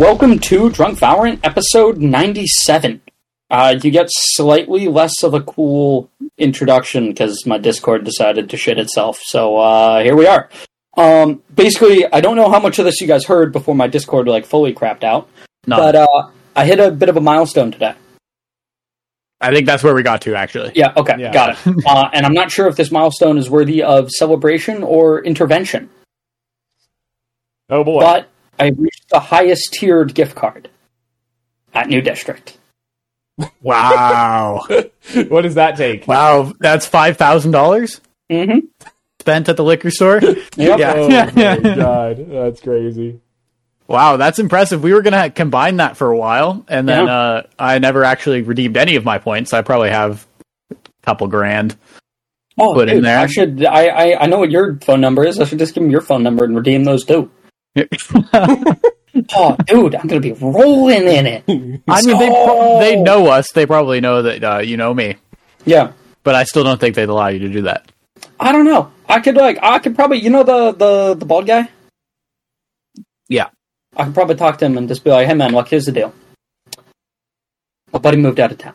Welcome to Drunk Valorant, episode 97. Uh, you get slightly less of a cool introduction because my Discord decided to shit itself. So uh, here we are. Um, basically, I don't know how much of this you guys heard before my Discord like fully crapped out, No, but uh, I hit a bit of a milestone today. I think that's where we got to actually. Yeah, okay, Yeah. got it. uh, and I'm not sure if this milestone is worthy of celebration or intervention, Oh boy. but I reached the highest tiered gift card at New District. Wow, what does that take? wow, that's five thousand dollars Mm-hmm. spent at the liquor store. Yep. Yeah. Oh my god, that's crazy. Wow, that's impressive. We were gonna combine that for a while, and then Yeah. uh, I never actually redeemed any of my points. I probably have a couple grand. Oh, put in there. I should. I, I I know what your phone number is. I should just give them your phone number and redeem those too. Oh, dude, I'm gonna be rolling in it. I mean, they pro- they know us. They probably know that uh, you know me, Yeah, but I still don't think they'd allow you to do that. I don't know. I could like. I could probably. You know the the the bald guy. Yeah. I could probably talk to him and just be like, "Hey, man, look, here's the deal. My buddy moved out of town.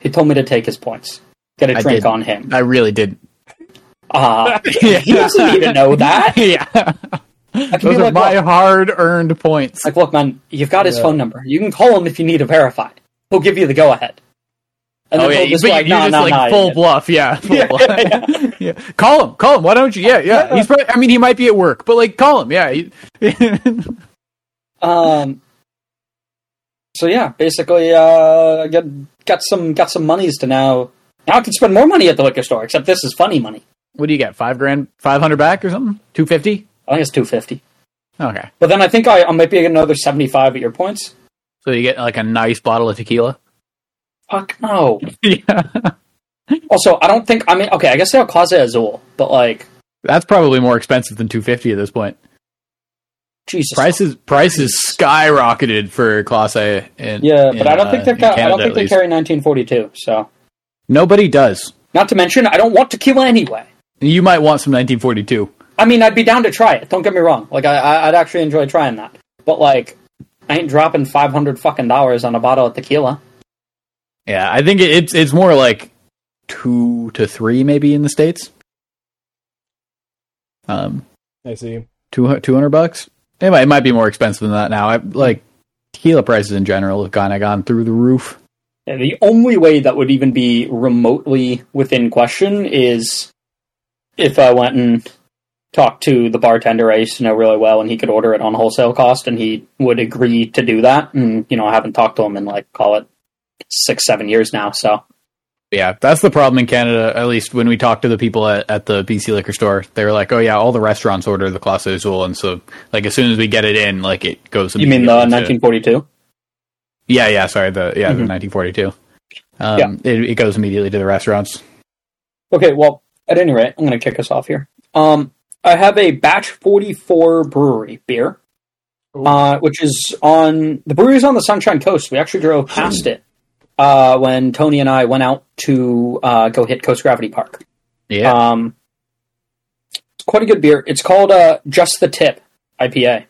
He told me to take his points. Get a I drink did. on him. I really didn't. Uh, he doesn't even know that. yeah, those be are like, my look, hard-earned points. like, look, man, you've got his Yeah. phone number. You can call him if you need to verify. He'll give you the go ahead. And oh yeah, just but like, you nah, just nah, like nah, full yeah. bluff, yeah. Full Yeah, bluff. yeah, Yeah. Call him, call him. Why don't you? Yeah, yeah. He's probably. I mean, he might be at work, but like, call him. Yeah. Um. So yeah, basically, uh, I got got some got some monies to now. Now I can spend more money at the liquor store. Except this is funny money. what do you get? Five grand, five hundred back or something? Two fifty? I think it's two fifty. Okay. But then I think I, I might be getting another seventy five at your points. So you get like a nice bottle of tequila. Fuck no. yeah. Also, I don't think. I mean, okay, I guess they'll Clase Azul, but like, That's probably more expensive than two fifty at this point. Jesus. Prices prices skyrocketed for Class A. In, Yeah, in, but I don't uh, think they're. in Ca- I don't think they carry nineteen forty two. So, Nobody does. not to mention, I don't want tequila anyway. You might want some 1942. I mean, I'd be down to try it. Don't get me wrong. Like, I, I- I'd actually enjoy trying that. But like, I ain't dropping five hundred fucking dollars on a bottle of tequila. Yeah, I think it's it's more like two to three maybe in the states. Um, I see. two hundred bucks. It might, it might be more expensive than that now. I, like tequila prices in general have kind of gone through the roof. Yeah, the only way that would even be remotely within question is if I went and talked to the bartender I used to know really well, and he could order it on wholesale cost, and he would agree to do that. And you know, I haven't talked to him in like call it six, seven years now. So Yeah, that's the problem in Canada. At least when we talked to the people at, at the BC liquor store, they were like, "Oh yeah, all the restaurants order the Clase Azul, and so like as soon as we get it in, like it goes." you mean the immediately to- 1942? Yeah, yeah. Sorry, the yeah the Mhm. 1942. Um, Yeah. it, it goes immediately to the restaurants. Okay, well, at any rate, I'm going to kick us off here. Um, I have a batch 44 brewery beer, uh, which is on the brewery's on the Sunshine Coast. We actually drove past it uh, when Tony and I went out to uh, go hit Coast Gravity Park. Yeah, Um, it's quite a good beer. It's called uh, Just the Tip IPA,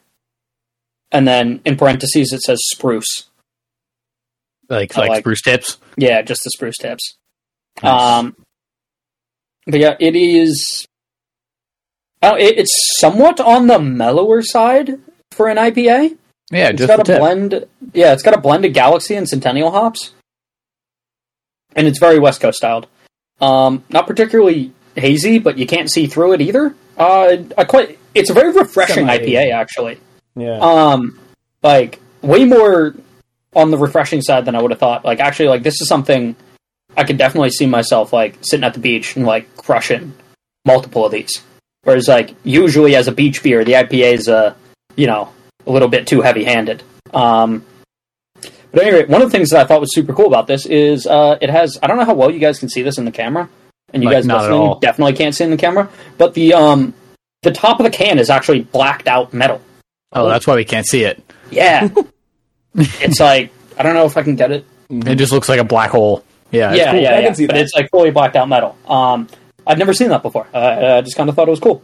and then in parentheses it says Spruce. like like, like- spruce tips. Yeah, just the spruce tips. Nice. Um, but yeah, it is. Oh, it, it's somewhat on the mellower side for an IPA. yeah, It's just got a tip. blend. Yeah, it's got a blend of Galaxy and Centennial hops, and it's very West Coast styled. Um, not particularly hazy, but you can't see through it either. Uh, I quite. It's a very refreshing Semi-hazy. IPA, actually. Yeah. Um, like way more on the refreshing side than I would have thought. Like actually, like this is something I could definitely see myself like sitting at the beach and like crushing multiple of these. Whereas like usually as a beach beer, the IPA is uh you know a little bit too heavy handed. Um, but anyway, one of the things that I thought was super cool about this is uh, it has I don't know how well you guys can see this in the camera, and you Like, guys not listening definitely can't see in the camera. But the um the top of the can is actually blacked out metal. oh, that's why we can't see it. Yeah. it's like I don't know if I can get it. It just looks like a black hole. Yeah, it's yeah, cool. yeah, I can yeah. see but that. it's like fully blacked out metal. Um, I've never seen that before. Uh, I just kind of thought it was cool.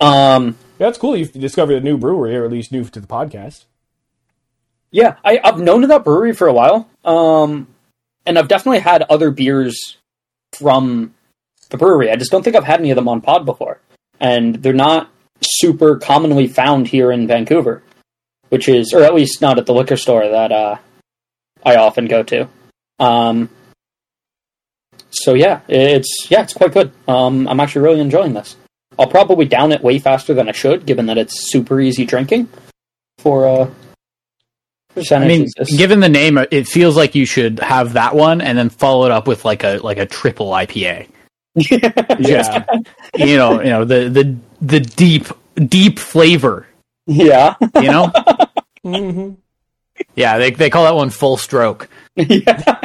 Um, That's cool. You've discovered a new brewery, or at least new to the podcast. Yeah, I, I've known of that brewery for a while, um, and I've definitely had other beers from the brewery. I just don't think I've had any of them on pod before, and they're not super commonly found here in Vancouver, which is, or at least not at the liquor store that uh, I often go to. Um, so yeah, it's yeah, it's quite good. Um, I'm actually really enjoying this. I'll probably down it way faster than I should, given that it's super easy drinking. For uh, I mean, given the name, it feels like you should have that one and then follow it up with like a like a triple IPA. Yeah. you know, you know the the the deep deep flavor. yeah, You know, hmm yeah, they they call that one full stroke yeah.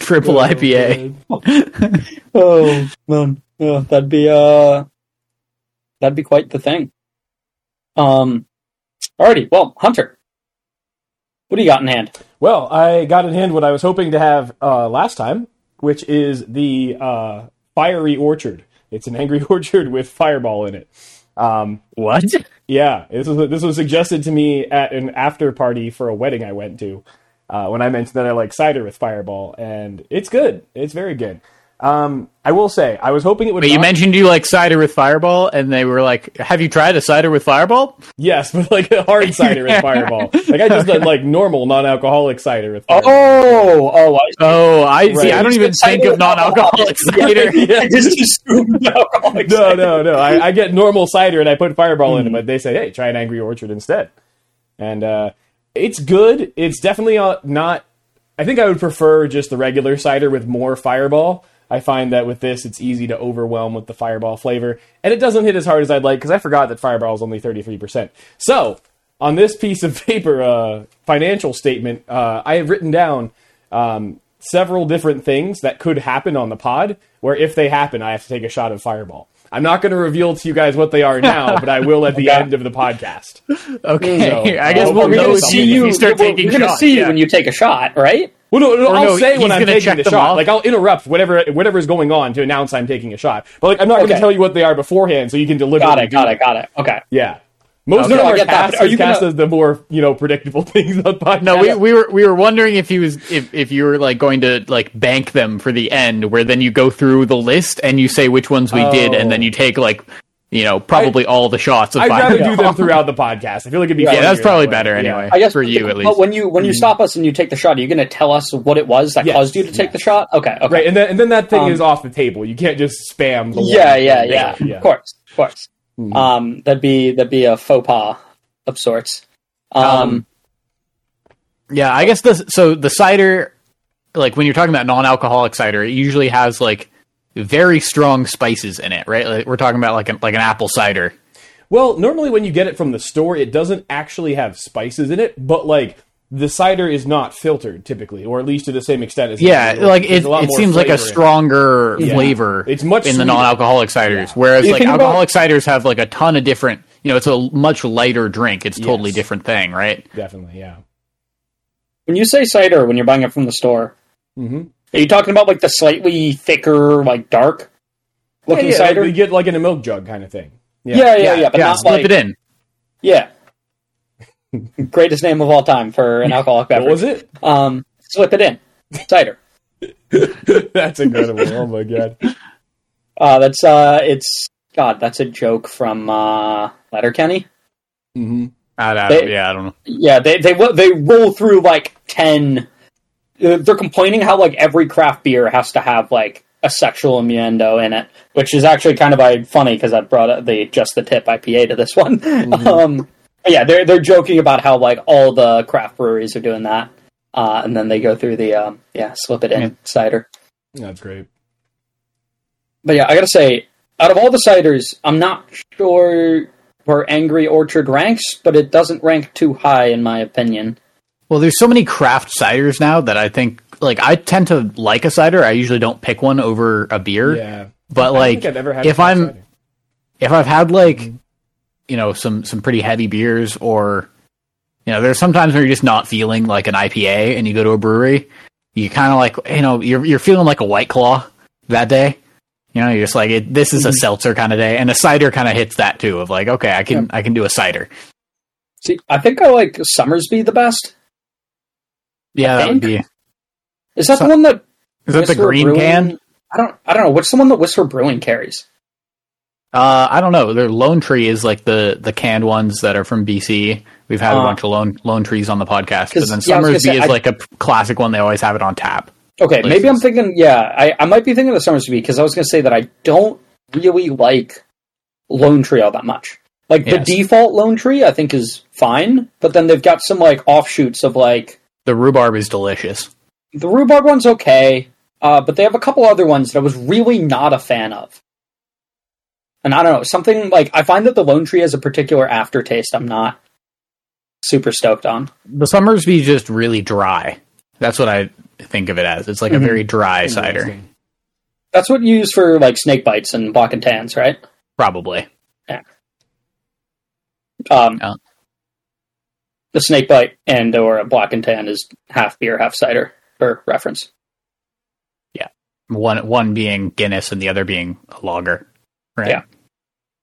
triple IPA. Oh man, yeah, that'd be uh, that'd be quite the thing. Um, alrighty, well, Hunter, what do you got in hand? Well, I got in hand what I was hoping to have uh, last time, which is the uh, Fiery Orchard. It's an Angry Orchard with Fireball in it. Um, What? yeah, this was this was suggested to me at an after party for a wedding I went to. Uh, when I mentioned that I like cider with Fireball, and it's good. It's very good. Um, I will say, I was hoping it would. But you mentioned you like cider with Fireball, and they were like, "Have you tried a cider with Fireball?" yes, but like a hard cider with Fireball. Like I just like normal non-alcoholic cider with Fireball. Oh, oh, I Oh, I see. I don't even think of non-alcoholic cider. Yeah. I just assumed alcoholic no, no, no. I, I get normal cider and I put Fireball Hmm. in it, but they say, hey, try an Angry Orchard instead. And uh, it's good. It's definitely uh, not. I think I would prefer just the regular cider with more Fireball. I find that with this, it's easy to overwhelm with the Fireball flavor, and it doesn't hit as hard as I'd like because I forgot that Fireball is only thirty three percent. So on this piece of paper, uh, financial statement, uh, I have written down um, several different things that could happen on the pod. Where if they happen, I have to take a shot of Fireball. I'm not going to reveal to you guys what they are now, but I will at the end of the podcast. Okay, So, I guess we'll we're We're know gonna see you, you. start we're, taking we're gonna shots. see you yeah. when you take a shot, right? Well, no, no, Or I'll no, say when I'm gonna taking the shot. off. Like I'll interrupt whatever whatever is going on to announce I'm taking a shot. But like I'm not going to tell you what they are beforehand, so you can deliver. Got it. Got it. Got it. Okay. Yeah. Most Okay. of them No, are get that, cast, are you cast gonna- as the more you know predictable things on podcast. No, we, we were we were wondering if he was if, if you were like going to like bank them for the end, where then you go through the list and you say which ones we did, and then Oh. you take like you know probably all the shots of I'd rather do them throughout the podcast. I feel like it'd be Yeah, Yeah, that's probably that way. better Yeah. anyway. I guess for you at least. But when you when you stop us and you take the shot, are you going to tell us what it was that Yes, caused you to take yes. the shot? Okay. Okay. Right, and then and then that thing Um, is off the table. You can't just spam the Yeah, one yeah, yeah, Of course, of course. Um, that'd be that'd be a faux pas of sorts. Um, Um, Yeah, I guess the so the cider, like when you're talking about non-alcoholic cider, it usually has like very strong spices in it, right? Like, we're talking about like an like an apple cider. Well, normally when you get it from the store, it doesn't actually have spices in it, but like the cider is not filtered typically, or at least to the same extent as Yeah, like There's it, it seems like a flavor in it. stronger Yeah. flavor. It's much in the non-alcoholic ciders, whereas You like think about- alcoholic ciders have like a ton of different. You know, it's a much lighter drink. It's totally Yes. different thing, right? Definitely, yeah. when you say cider, when you're buying it from the store, Mm-hmm. are you talking about like the slightly thicker, like dark looking yeah, cider? Like you get like in a milk jug kind of thing. yeah, yeah, yeah, but yeah, not slip like it in. yeah. Greatest name of all time for an alcoholic What beverage. was it? Um, slip it in, cider. That's incredible. oh my god. Uh, that's uh, it's God. That's a joke from uh, Letterkenny. Mm-hmm. I, I They- yeah, I don't know. Yeah, they they they roll through like ten. uh, They're complaining how like every craft beer has to have like a sexual innuendo in it, which is actually kind of funny because I brought the just the tip IPA to this one. um, but yeah, they're they're joking about how like all the craft breweries are doing that, uh, and then they go through the um, yeah slip it in Yeah. cider. That's great. But yeah, I gotta say, out of all the ciders, I'm not sure where Angry Orchard ranks, but it doesn't rank too high in my opinion. Well, there's so many craft ciders now that I think like I tend to like a cider. I usually don't pick one over a beer. Yeah. But I like think I've ever had if a I'm cider. if I've had like you know some some pretty heavy beers or you know there's sometimes where you're just not feeling like an IPA and you go to a brewery, you kind of like you know you're you're feeling like a white claw that day. You know, you're just like it, this is a mm-hmm. seltzer kind of day, and a cider kind of hits that too. Of like, okay, I can I can do a cider. See, I think I like Somersby the best. Yeah, that would be. Is that Su- the one that Is that the green Brewing- can? I don't. I don't know. What's the one that Whistler Brewing carries? Uh, I don't know. Their Lone Tree is like the the canned ones that are from BC. We've had a Uh, bunch of Lone Lone Trees on the podcast, but 'cause, then yeah, Somersby say, is I- like a classic one. They always have it on tap. Okay, maybe I'm thinking. Yeah, I, I might be thinking of Somersby because I was going to say that I don't really like Lone Tree all that much. Like Yes. the default Lone Tree, I think is fine, but then they've got some like offshoots of like The rhubarb is delicious. the rhubarb one's okay, uh, but they have a couple other ones that I was really not a fan of. And I don't know, something like I find that the Lone Tree has a particular aftertaste. I'm not super stoked on. The Somersby is just really dry. That's what I think of it as. It's like Mhm. a very dry cider, That's what you use for like snake bites and black and tans, right? probably. Yeah. Um, Yeah. The snake bite and or a black and tan is half beer, half cider for reference. Yeah. One one being Guinness and the other being a lager. Right. Yeah.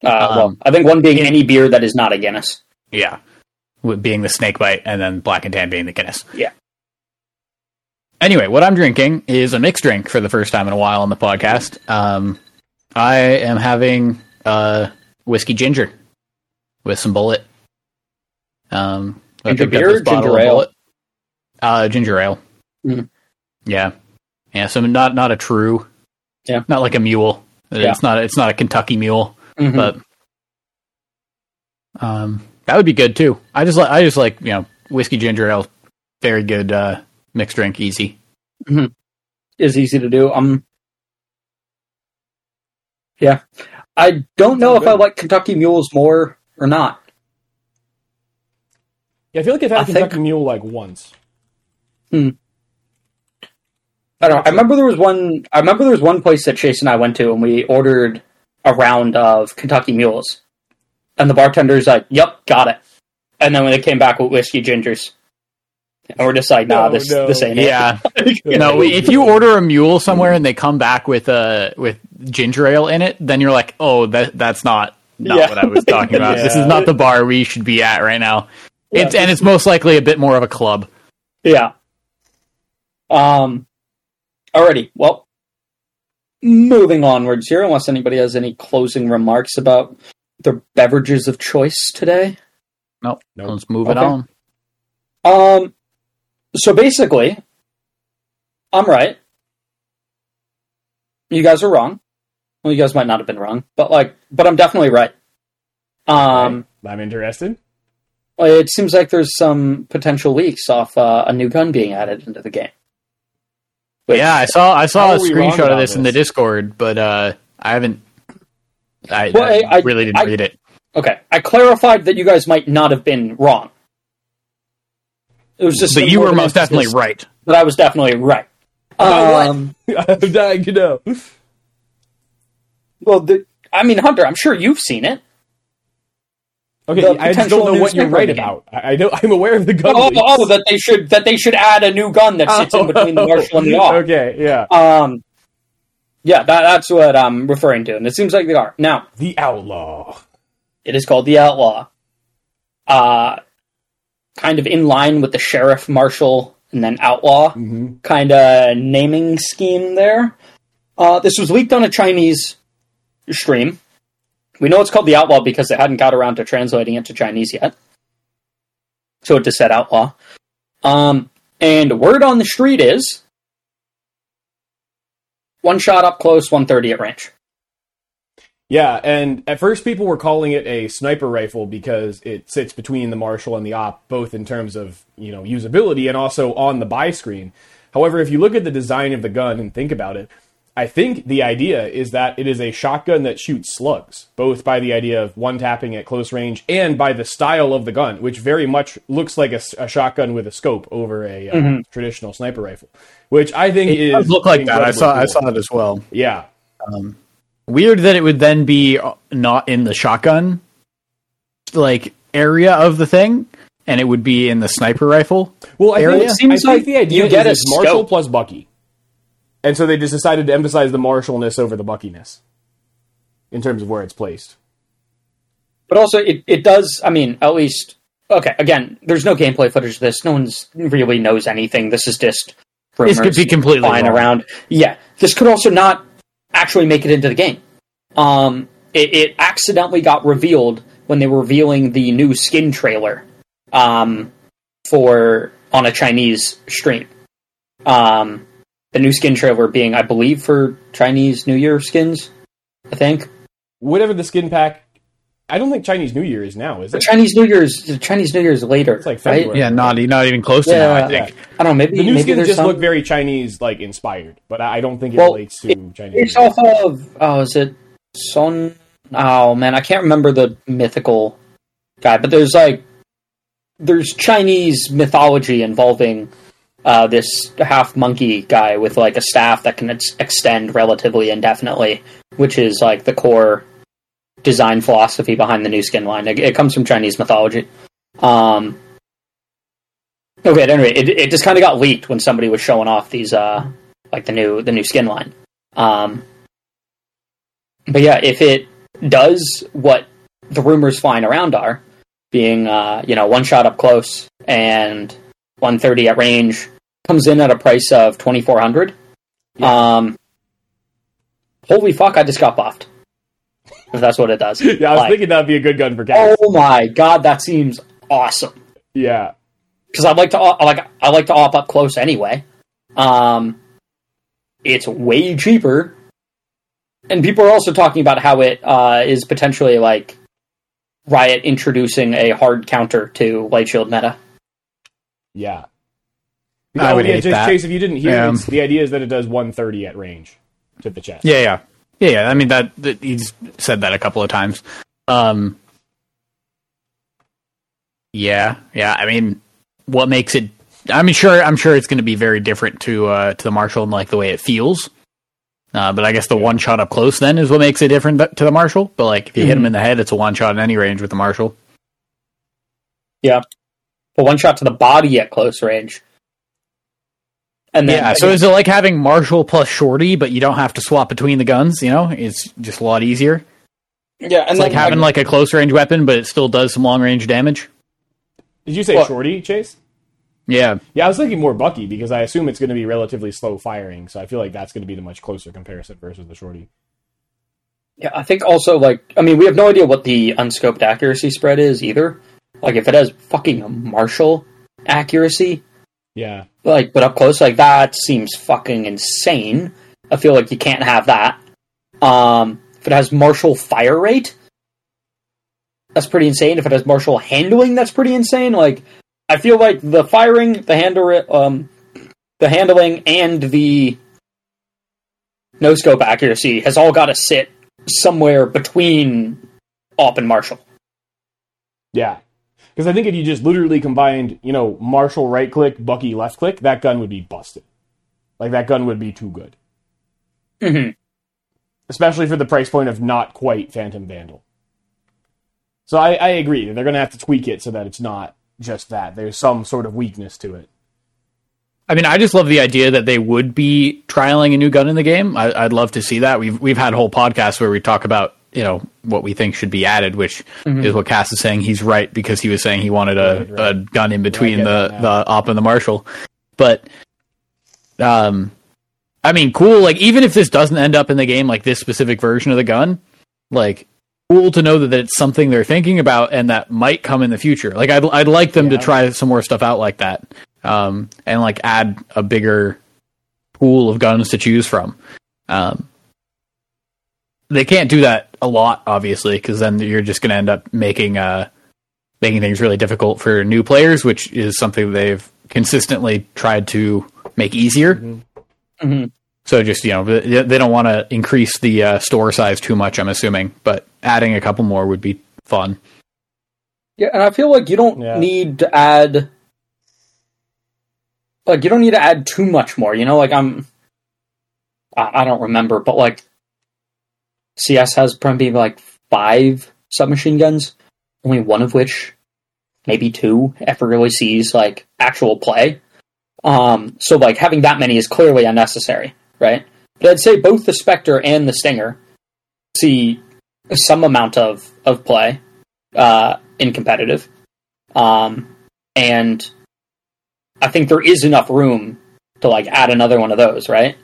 Uh, Um, well, I think one being any beer that is not a Guinness. Yeah. Being the snake bite and then black and tan being the Guinness. Yeah. Anyway, what I'm drinking is a mixed drink for the first time in a while on the podcast. Um, I am having uh, whiskey ginger with some Bulleit. Um, I Ginger beer this ginger ale? Bulleit. Uh, ginger ale. Mhm. Yeah, yeah. So not not a true. Yeah. Not like a mule. Yeah. It's not. It's not a Kentucky mule Mhm. but um, that would be good too. I just like I just like you know whiskey ginger ale, very good uh, mixed drink, easy. is easy to do. Um, yeah, I don't know Sounds if I like Kentucky Mules more or not. Yeah, I feel like I've had I a think- Kentucky Mule like once. I don't know. I remember there was one. I remember there was one place that Chase and I went to, and we ordered a round of Kentucky Mules, and the bartender's like, "Yep, got it." And then when they came back with whiskey gingers, and we're just like, "Nah, No, this no. this ain't Yeah, it." no. If you order a mule somewhere and they come back with uh with ginger ale in it, then you're like, oh, that that's not not Yeah. what I was talking about. This is not the bar we should be at right now. It's and it's most likely a bit more of a club. Yeah. Um. Alrighty. Well, moving onwards here, unless anybody has any closing remarks about their beverages of choice today. Nope. Nope. Let's move it on. Um. So basically, I'm right. You guys are wrong. Well, you guys might not have been wrong, but like, but I'm definitely right. Um. I'm interested. well, It seems like there's some potential leaks off uh, a new gun being added into the game. Which- Yeah, I saw I saw a are we wrong screenshot of about this, in the? Discord, but uh, I haven't. I, Well, I I- I- really didn't I- read it. Okay, I clarified that you guys might not have been wrong. It was just But you were most definitely right. That I was definitely right. What? Um, I'm dying to know. well, the, I mean, Hunter, I'm sure you've seen it. Okay, I just don't know what you're right game. about. I, know I'm aware of the gun. Oh, oh, that they should that they should add a new gun that sits in between the Marshal and the Op. Okay, yeah. Um, yeah, that, that's what I'm referring to, and it seems like they are now. The Outlaw. It is called the Outlaw. Uh, kind of in line with the Sheriff, Marshal, and then Outlaw hmm kind of naming scheme there. Uh, this was leaked on a Chinese stream. We know it's called the Outlaw because they hadn't got around to translating it to Chinese yet. So it just said Outlaw. Um, and word on the street is one shot up close, 130 at range. Yeah, and at first people were calling it a sniper rifle because it sits between the Marshal and the Op, both in terms of you know usability and also on the buy screen. However, if you look at the design of the gun and think about it, I think the idea is that it is a shotgun that shoots slugs, both by the idea of one tapping at close range and by the style of the gun, which very much looks like a shotgun with a scope over a uh, traditional sniper rifle, which I think It is does look like that. I incredibly saw I saw it as well. Yeah, Weird that it would then be uh, not in the shotgun like area of the thing, and it would be in the sniper rifle. Well, I area? think, It seems I think like the idea you get is a Marshal plus Bucky, and so they just decided to emphasize the martialness over the Buckiness in terms of where it's placed. But also, it, it does, I mean, at least okay, again, there's no gameplay footage of this. No one's really knows anything. This is just This could be completely flying wrong. around. Yeah, this could also not actually make it into the game. Um, it, it accidentally got revealed when they were revealing the new skin trailer um, for on a Chinese stream. Um, the new skin trailer being, I believe, for Chinese New Year skins. I think Whatever the skin pack. I don't think Chinese New Year is now, is the it? Chinese New Year's. The Chinese New Year's later. It's like right? February. Yeah, not not even close to Yeah, now. I yeah. think. I don't know. Maybe The new maybe skins just some, look very Chinese, like inspired, but I I don't think it Well, relates to Chinese. It's off of oh, is it Son? Oh man, I can't remember the mythical guy, but there's like there's Chinese mythology involving uh, this half monkey guy with like a staff that can ex- extend relatively indefinitely, which is like the core design philosophy behind the new skin line. It, it comes from Chinese mythology. Um, okay, at any rate, it, it just kind of got leaked when somebody was showing off these uh, like the new the new skin line. Um, but yeah, if it does what the rumors flying around are, being uh, you know one shot up close and 130 at range, comes in at a price of 2400. Um, holy fuck! I just got buffed. If that's what it does. Yeah, I was Like, thinking that'd be a good gun for Cass. Oh my god, that seems awesome Yeah, because I like to I like I like to op up close anyway. Um, it's way cheaper, and people are also talking about how it uh, is potentially like Riot introducing a hard counter to light shield meta. yeah. I would yeah, hate just that. Chase, if you didn't hear, Yeah. it's, the idea is that it does 130 at range to the chest. Yeah, yeah, yeah, yeah. I mean that, that he's said that a couple of times. Um, yeah, yeah. I mean, what makes it? I mean, sure, I'm sure it's going to be very different to uh, to the Marshal and like the way it feels. Uh, but I guess the one shot up close then is what makes it different to the Marshal. But like if you hit him in the head, it's a one shot in any range with the Marshal. Yeah, but one shot to the body at close range, and then Yeah. So is it like having Marshal plus Shorty, but you don't have to swap between the guns? You know, it's just a lot easier. yeah, and It's like having like a close range weapon, but it still does some long range damage. Did you say Well- shorty, Chase? Yeah. Yeah, I was thinking more Bucky because I assume it's going to be relatively slow firing, so I feel like that's going to be the much closer comparison versus the shorty. Yeah, I think also like I mean we have no idea what the unscoped accuracy spread is either. Like if it has fucking a Marshal accuracy, Yeah, like but up close like that seems fucking insane. I feel like you can't have that. Um, if it has Marshal fire rate, that's pretty insane. If it has Marshal handling, that's pretty insane. Like I feel like the firing, the handle, um, the handling, and the no scope accuracy has all got to sit somewhere between Op and Marshal. yeah. Because I think if you just literally combined, you know, Marshal right click, Bucky left click, that gun would be busted. Like that gun would be too good, hmm especially for the price point of not quite Phantom Vandal. So I, I agree. They're going to have to tweak it so that it's not just that. There's some sort of weakness to it. I mean, I just love the idea that they would be trialing a new gun in the game. I, I'd love to see that. We've we've had whole podcasts where we talk about you know what we think should be added, which is what Cass is saying. He's right because he was saying he wanted a, Right, right. a gun in between the the op and the marshal. But um, I mean, cool. Like even if this doesn't end up in the game, like this specific version of the gun, like cool to know that, that it's something they're thinking about and that might come in the future. Like I'd I'd like them to try some more stuff out like that, um, and like add a bigger pool of guns to choose from. Um, they can't do that a lot, obviously, because then you're just going to end up making uh, making things really difficult for new players, which is something they've consistently tried to make easier. Mhm. So just you know, they they don't want to increase the uh, store size too much. I'm assuming, but adding a couple more would be fun. Yeah, and I feel like you don't Yeah. need to add like you don't need to add too much more. You know, like I'm I, I don't remember, but like CS has probably like five submachine guns, only one of which, maybe two, ever really sees like actual play. Um, so like having that many is clearly unnecessary, right? But I'd say both the Spectre and the Stinger see some amount of of play uh, in competitive. Um, and I think there is enough room to like add another one of those, right?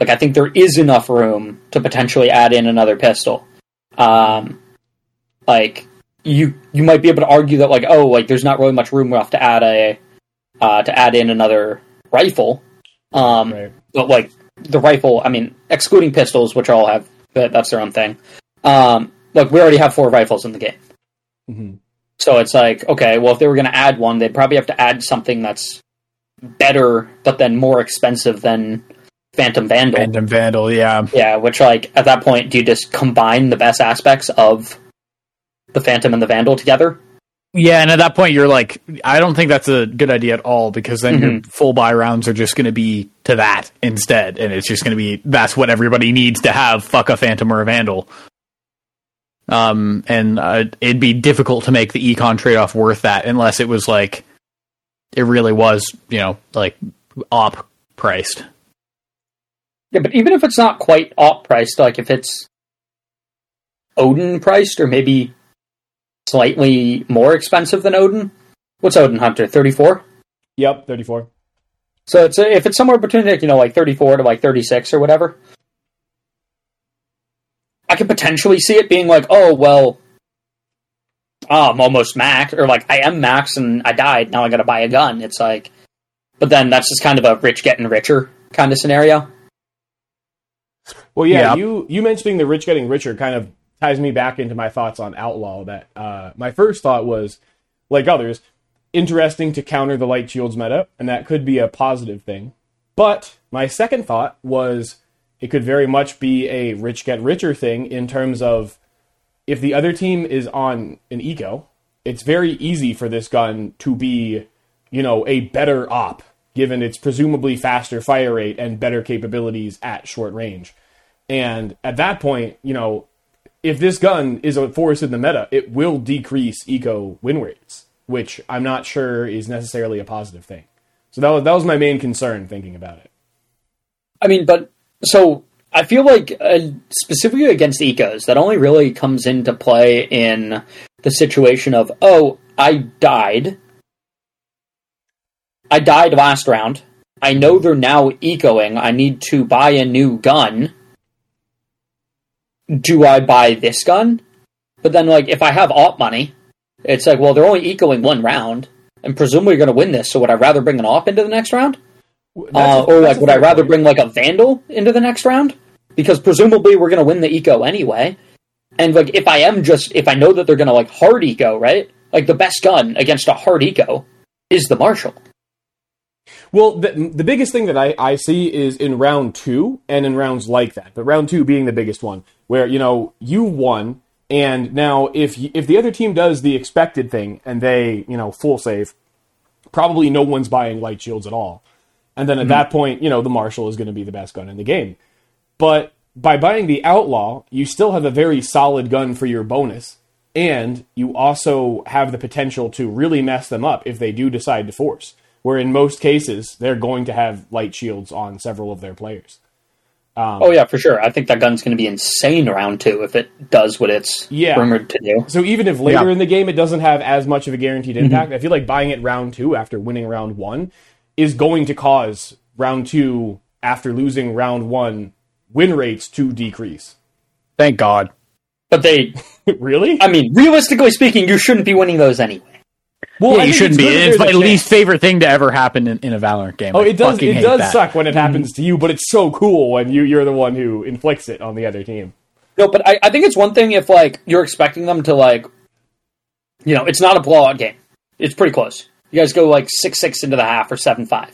Like I think there is enough room to potentially add in another pistol. Um, like you you might be able to argue that like oh like there's not really much room left to add a uh, to add in another rifle. Um, Right. but like the rifle, I mean, excluding pistols, which all have that's their own thing. Um, like we already have four rifles in the game, hmm so it's like okay, well if they were going to add one, they'd probably have to add something that's better, but then more expensive than Phantom Vandal. Phantom Vandal, yeah. Yeah, which like at that point, do you just combine the best aspects of the Phantom and the Vandal together? Yeah, and at that point, you're like, I don't think that's a good idea at all because then your full buy rounds are just going to be to that instead, and it's just going to be that's what everybody needs to have. Fuck a Phantom or a Vandal. Um, and uh, it'd be difficult to make the econ trade off worth that unless it was like it really was, you know, like op priced. Yeah, but even if it's not quite op priced, like if it's Odin priced or maybe slightly more expensive than Odin, what's Odin Hunter? Thirty four. Yep, 34. So it's if it's somewhere between like you know like thirty four to like thirty six or whatever. I could potentially see it being like, oh well, ah, I'm almost max, or like I am max and I died. Now I got to buy a gun. It's like, but then that's just kind of a rich getting richer kind of scenario. Well, yeah, Yeah. you you mentioning the rich getting richer kind of ties me back into my thoughts on Outlaw. That uh, my first thought was, like others, interesting to counter the light shields meta, and that could be a positive thing. But my second thought was it could very much be a rich get richer thing in terms of if the other team is on an eco, it's very easy for this gun to be, you know, a better op given its presumably faster fire rate and better capabilities at short range. And at that point, you know, if this gun is a force in the meta, it will decrease eco win rates, which I'm not sure is necessarily a positive thing. So that was that was my main concern thinking about it. I mean, but so I feel like uh, specifically against ecos, that only really comes into play in the situation of, oh, I died. I died last round. I know they're now ecoing. I need to buy a new gun. Do I buy this gun? But then, like, if I have op money, it's like, well, they're only ecoing one round, and presumably you're going to win this. So would I rather bring an op into the next round? Uh, a- or like, would I rather point. bring like a vandal into the next round? Because presumably we're gonna win the eco anyway. And like, if I am just if I know that they're gonna like hard eco, right? Like the best gun against a hard eco is the marshal. Well, the, the biggest thing that I, I see is in round two and in rounds like that, but round two being the biggest one, where you know you won, and now if if the other team does the expected thing and they you know full save, probably no one's buying light shields at all, and then at hmm. that point you know the marshal is going to be the best gun in the game, but by buying the outlaw, you still have a very solid gun for your bonus, and you also have the potential to really mess them up if they do decide to force. Where in most cases they're going to have light shields on several of their players. Um, oh yeah, for sure. I think that gun's gonna be insane round two if it does what it's Yeah. rumored to do. So even if later Yeah. in the game it doesn't have as much of a guaranteed mm-hmm. impact, I feel like buying it round two after winning round one is going to cause round two after losing round one win rates to decrease. Thank God. But they, really? I mean, realistically speaking, you shouldn't be winning those anyway. Well, yeah, you shouldn't be. It's there's my least chance. favorite thing to ever happen in, in a Valorant game. Oh, I it does. It does that. suck when it happens to you, but it's so cool when you you're the one who inflicts it on the other team. No, but I, I think it's one thing if like you're expecting them to like, you know, it's not a blowout game. It's pretty close. You guys go like six six into the half or seven five.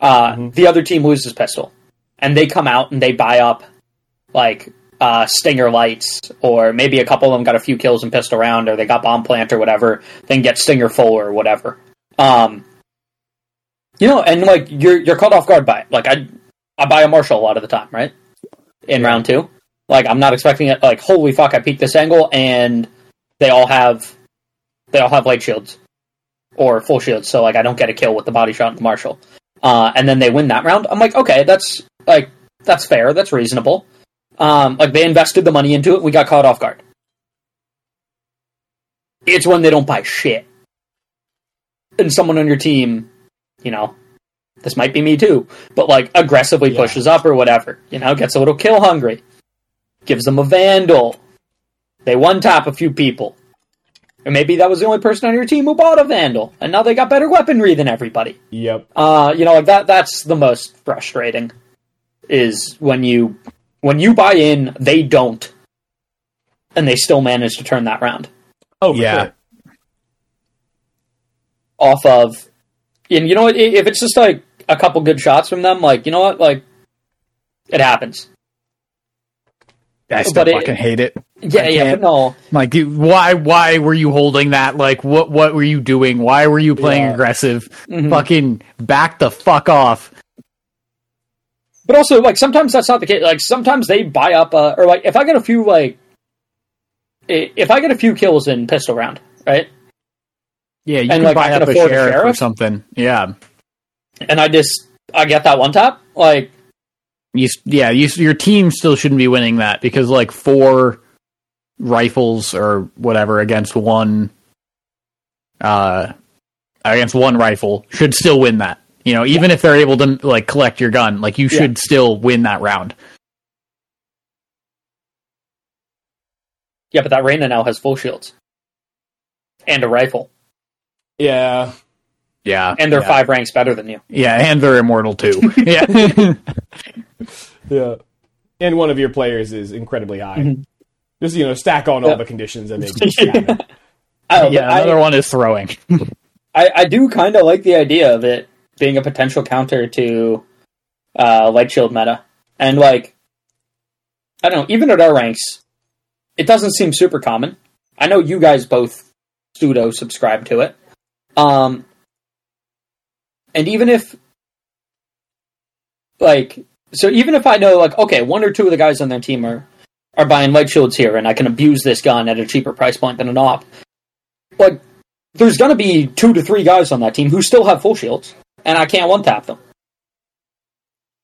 Uh, The other team loses pistol, and they come out and they buy up like uh, stinger lights, or maybe a couple of them got a few kills and pissed around, or they got bomb plant or whatever. Then get stinger full or whatever. Um, you know, and like you're you're caught off guard by it. Like I I buy a marshal a lot of the time, right? In round two. Like I'm not expecting it. Like holy fuck, I peeked this angle, and they all have they all have light shields or full shields, so like I don't get a kill with the body shot and the marshal. Uh, and then they win that round. I'm like, okay, that's like that's fair, that's reasonable. Um, like they invested the money into it, we got caught off guard. It's when they don't buy shit. and someone on your team, you know, this might be me too, but like aggressively Yeah. pushes up or whatever, you know, gets a little kill hungry, gives them a vandal, they one tap a few people. Or maybe that was the only person on your team who bought a vandal, and now they got better weaponry than everybody. Yep. Uh, you know, like that that's the most frustrating is when you when you buy in, they don't. And they still manage to turn that round. Oh, Yeah. sure. off of and you know what if it's just like a couple good shots from them like you know what like it happens I still But it- fucking hate it. yeah yeah but no Like, dude, why why were you holding that? Like, what what were you doing? Why were you playing Yeah. aggressive? Mhm. Fucking back the fuck off. But also like sometimes that's not the case like sometimes they buy up uh, or like if i get a few like if i get a few kills in pistol round right Yeah, you And, can like, buy I up a a sheriff, or something. Yeah, and i just i get that one tap like you yeah you, your team still shouldn't be winning that because like four rifles or whatever against one uh against one rifle should still win that. You know, even if they're able to like collect your gun, like you Yeah. should still win that round. yeah but that Reyna now has full shields and a rifle Yeah. Yeah, and they're yeah. five ranks better than you Yeah, and they're immortal too. yeah. Yeah. And one of your players is incredibly high. Mhm. Just, you know, stack on all the conditions and they just have. I, don't yeah, but I- another one is throwing. I, I do kind of like the idea of it being a potential counter to uh, light shield meta, and like I don't know, even at our ranks, it doesn't seem super common. I know you guys both pseudo subscribe to it, um, and even if like so, even if I know like okay, one or two of the guys on their team are are buying light shields here, and I can abuse this gun at a cheaper price point than an op, like there's going to be two to three guys on that team who still have full shields, and I can't one tap them.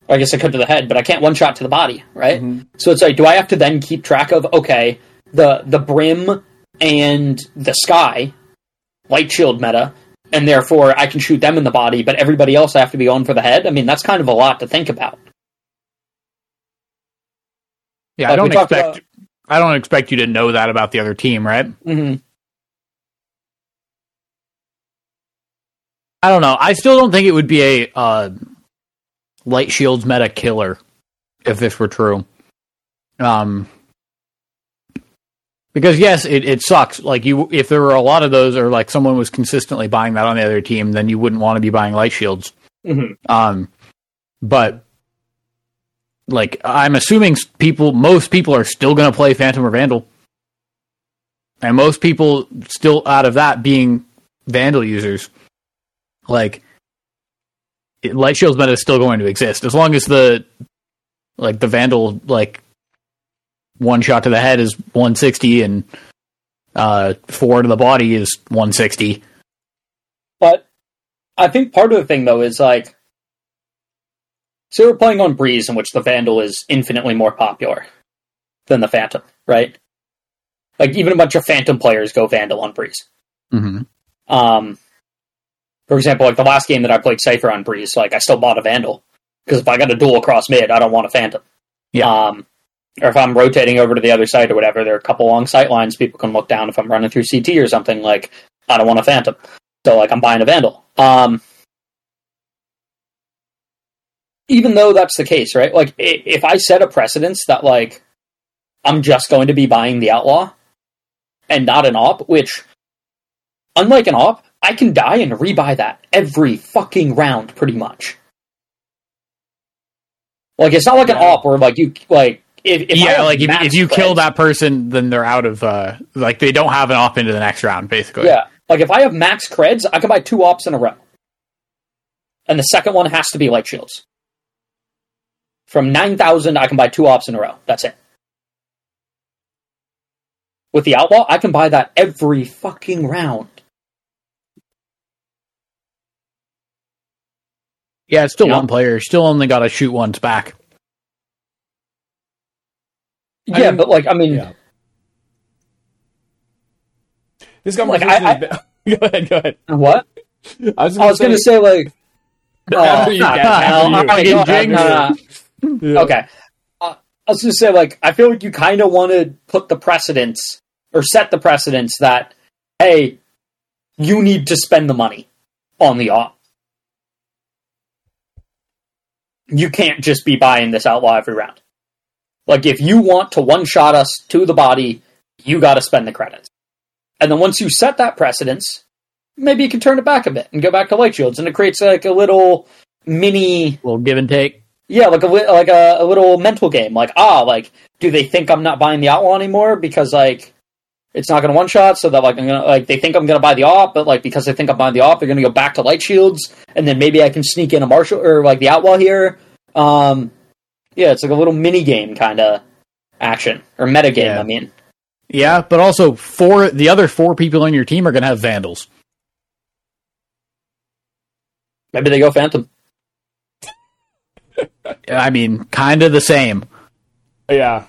I guess I could to the head, but I can't one shot to the body, right? Mhm. So it's like, do I have to then keep track of okay, the the brim and the sky light shield meta, and therefore I can shoot them in the body, but everybody else I have to be on for the head. I mean, that's kind of a lot to think about. Yeah, Like I don't expect I don't expect you to know that about the other team, right? Mm-hmm. I don't know. I still don't think it would be a uh, light shields meta killer if this were true. Um, because yes, it, it sucks. Like you, if there were a lot of those, or like someone was consistently buying that on the other team, then you wouldn't want to be buying light shields. Mm-hmm. Um, but like I'm assuming people, most people are still going to play Phantom or Vandal, and most people still out of that being Vandal users, like it, Light Shield's meta is still going to exist as long as the like the Vandal like one shot to the head is 160 and uh four to the body is 160. But I think part of the thing though is like, so we're playing on Breeze, in which the Vandal is infinitely more popular than the Phantom, right? Like even a bunch of Phantom players go Vandal on Breeze. Mm-hmm. Um, for example, like the last game that I played Cypher on Breeze, like I still bought a Vandal because if I got a duel across mid, I don't want a Phantom. Yeah. Um, or if I'm rotating over to the other side or whatever, there are a couple long sight lines people can look down. If I'm running through CT or something, like I don't want a Phantom, so like I'm buying a Vandal. Um, even though that's the case, right? Like if I set a precedence that like I'm just going to be buying the Outlaw and not an op, which unlike an op, I can die and rebuy that every fucking round, pretty much. Like it's not like an op where like you like if, if yeah, like if, if you kill that person, then they're out of uh like they don't have an op into the next round, basically. Yeah, like if I have max creds, I can buy two ops in a row, and the second one has to be light shields. From nine thousand, I can buy two ops in a row. That's it. With the outlaw, I can buy that every fucking round. Yeah, it's still Yeah. one player. Still only got to shoot once back. I yeah, mean- but like I mean, Yeah. This Like, conversation I- is go ahead, go ahead. what? I was I was going to say like. Oh, after you. okay. Yeah. Uh, I was going to say like I feel like you kind of want to put the precedence or set the precedence that hey, you need to spend the money on the op. You can't just be buying this outlaw every round. Like if you want to one shot us to the body, you got to spend the credits. And then once you set that precedence, maybe you can turn it back a bit and go back to light shields, and it creates like a little mini little give and take. yeah, like a li- like a, a little mental game. Like, ah, like, do they think I'm not buying the outlaw anymore because like it's not going to one shot? So that like I'm gonna like they think I'm going to buy the op, but like because they think I'm buying the op, they're going to go back to light shields, and then maybe I can sneak in a marshal or like the outlaw here. Um, yeah, it's like a little mini game kind of action or meta game. Yeah. I mean, Yeah, but also four the other four people on your team are going to have vandals. maybe they go phantom. I mean, kind of the same. Yeah.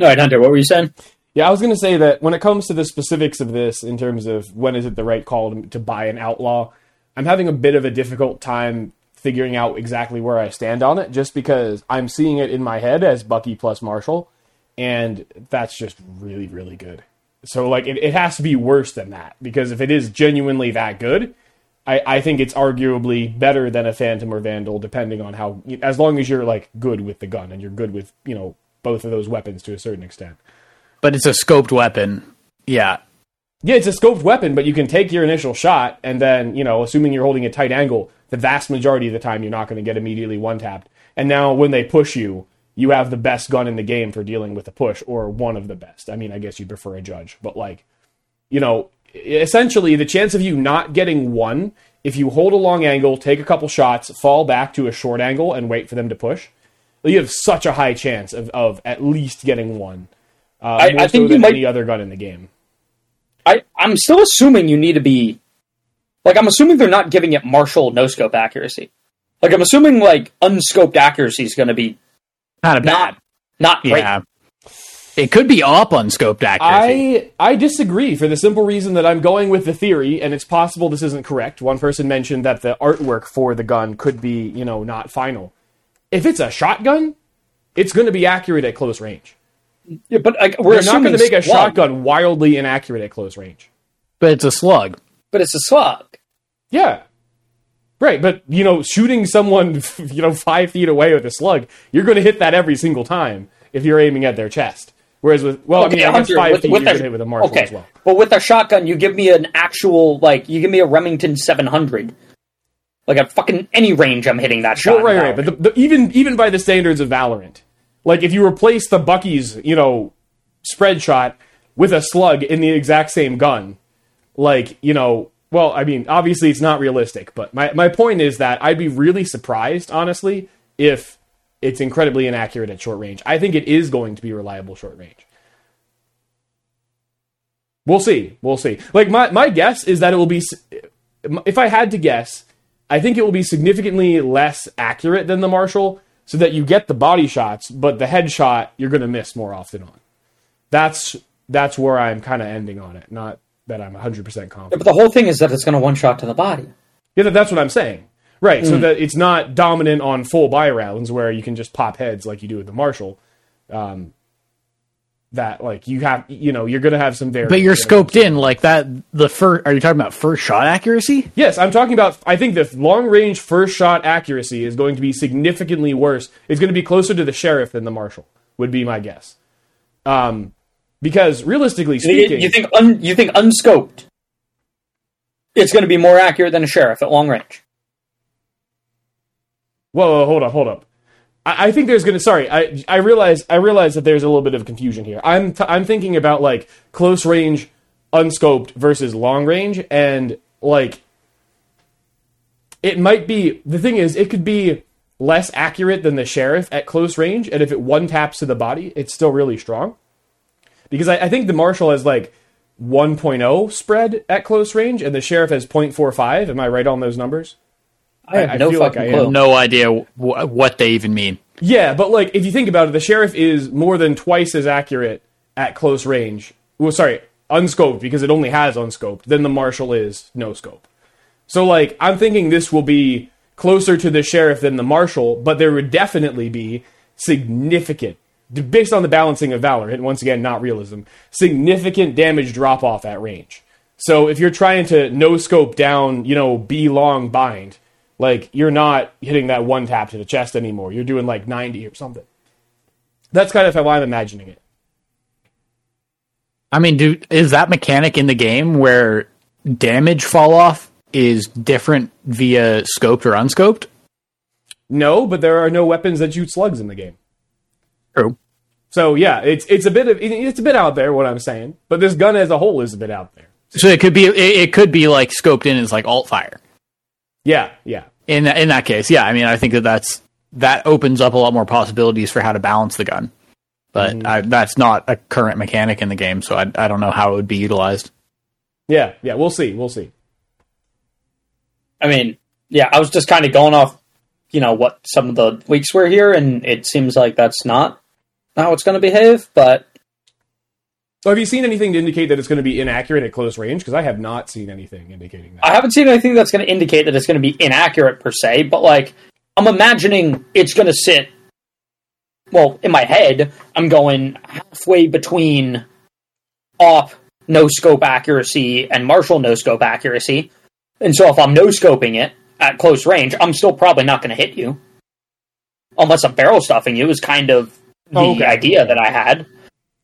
All right, Hunter, what were you saying? Yeah, I was going to say that when it comes to the specifics of this, in terms of when is it the right call to, buy an outlaw, I'm having a bit of a difficult time figuring out exactly where I stand on it, just because I'm seeing it in my head as Bucky plus Marshal, and that's just really, really good. So, like, it, it has to be worse than that, because if it is genuinely that good, I, I think it's arguably better than a Phantom or Vandal, depending on how, as long as you're, like, good with the gun and you're good with, you know, both of those weapons to a certain extent. But it's a scoped weapon. Yeah. Yeah, it's a scoped weapon, but you can take your initial shot, and then, you know, assuming you're holding a tight angle, the vast majority of the time you're not going to get immediately one tapped. And now when they push you, you have the best gun in the game for dealing with a push, or one of the best. I mean, I guess you prefer a judge, but like, you know, essentially the chance of you not getting one if you hold a long angle, take a couple shots, fall back to a short angle, and wait for them to push, you have such a high chance of, of at least getting one. Uh, I- more I so think you than might- any other gun in the game. I I'm still assuming you need to be like I'm assuming they're not giving it marshal no scope accuracy. Like I'm assuming like unscoped accuracy is going to be Kind of not bad. not great. Yeah. It could be up unscoped accuracy. I I disagree for the simple reason that I'm going with the theory, and it's possible this isn't correct. One person mentioned that the artwork for the gun could be, you know, not final. If it's a shotgun, it's going to be accurate at close range. Yeah, but like, we're not going to make a slug, shotgun wildly inaccurate at close range. but it's a slug. but it's a slug. Yeah. Right, but you know, shooting someone, you know, five feet away with a slug, you're going to hit that every single time if you're aiming at their chest. Whereas with, well, I mean, I guess Hunter, five with- feet with you're a- going to hit with a marshal okay, as well. but with a shotgun, you give me an actual like you give me a Remington 700. Like at fucking any range, I'm hitting that shot. Well, right, right. But the, the, even even by the standards of Valorant, like if you replace the Bucky's, you know, spread shot with a slug in the exact same gun, like you know, well, I mean, obviously it's not realistic, but my my point is that I'd be really surprised, honestly, if it's incredibly inaccurate at short range. I think it is going to be reliable short range. We'll see. We'll see. Like my my guess is that it will be. If I had to guess, I think it will be significantly less accurate than the Marshal, so that you get the body shots, but the headshot you're going to miss more often on. That's that's where I'm kind of ending on it. Not that I'm 100 percent confident. but the whole thing is that it's going to one shot to the body. Yeah, that's what I'm saying. Right, so that it's not dominant on full buy rounds where you can just pop heads like you do with the Marshal. Um, that like you have, you know, you're going to have some variance. But you're when it comes scoped in like that. The first. Are you talking about first shot accuracy? Yes, I'm talking about. I think the long range first shot accuracy is going to be significantly worse. It's going to be closer to the sheriff than the marshal. Would be my guess. Um, because realistically speaking, you think un, you think unscoped? It's going to be more accurate than a sheriff at long range. Whoa, whoa, hold up, hold up. I, think there's gonna. Sorry, I I realize I realize that there's a little bit of confusion here. I'm t- I'm thinking about like close range, unscoped versus long range, and like it might be. The thing is, it could be less accurate than the sheriff at close range, and if it one taps to the body, it's still really strong. Because I, I think the marshal has like 1.0 spread at close range, and the sheriff has 0.45. Am I right on those numbers? I have I no feel like clue. No idea wh- what they even mean. Yeah, but like if you think about it, the sheriff is more than twice as accurate at close range. Well, sorry, unscoped because it only has unscoped than the Marshal is no scope. So like I'm thinking this will be closer to the sheriff than the Marshal, but there would definitely be significant based on the balancing of valor, and once again not realism, significant damage drop off at range. So if you're trying to no scope down, you know, be long bind, like you're not hitting that one tap to the chest anymore. You're doing like 90 or something. That's kind of how I'm imagining it. I mean, do is that mechanic in the game where damage fall off is different via scoped or unscoped? No, but there are no weapons that shoot slugs in the game. True. So yeah, it's it's a bit of it's a bit out there what I'm saying, but this gun as a whole is a bit out there. So it could be it, it could be like scoped in as like alt fire. Yeah, yeah. In that in that case, yeah. I mean, I think that that's that opens up a lot more possibilities for how to balance the gun. But Mm-hmm. I, that's not a current mechanic in the game, so I, I don't know how it would be utilized. Yeah, yeah, we'll see. We'll see. I mean, yeah, I was just kind of going off, you know, what some of the weeks were here, and it seems like that's not how it's going to behave. But So have you seen anything to indicate that it's going to be inaccurate at close range? Because I have not seen anything indicating that. I haven't seen anything that's going to indicate that it's going to be inaccurate per se. But like, I'm imagining it's going to sit. Well, in my head, I'm going halfway between op no scope accuracy and Marshal no scope accuracy. And so if I'm no scoping it at close range, I'm still probably not going to hit you. Unless I'm barrel stuffing you is kind of the Oh, okay. idea that I had.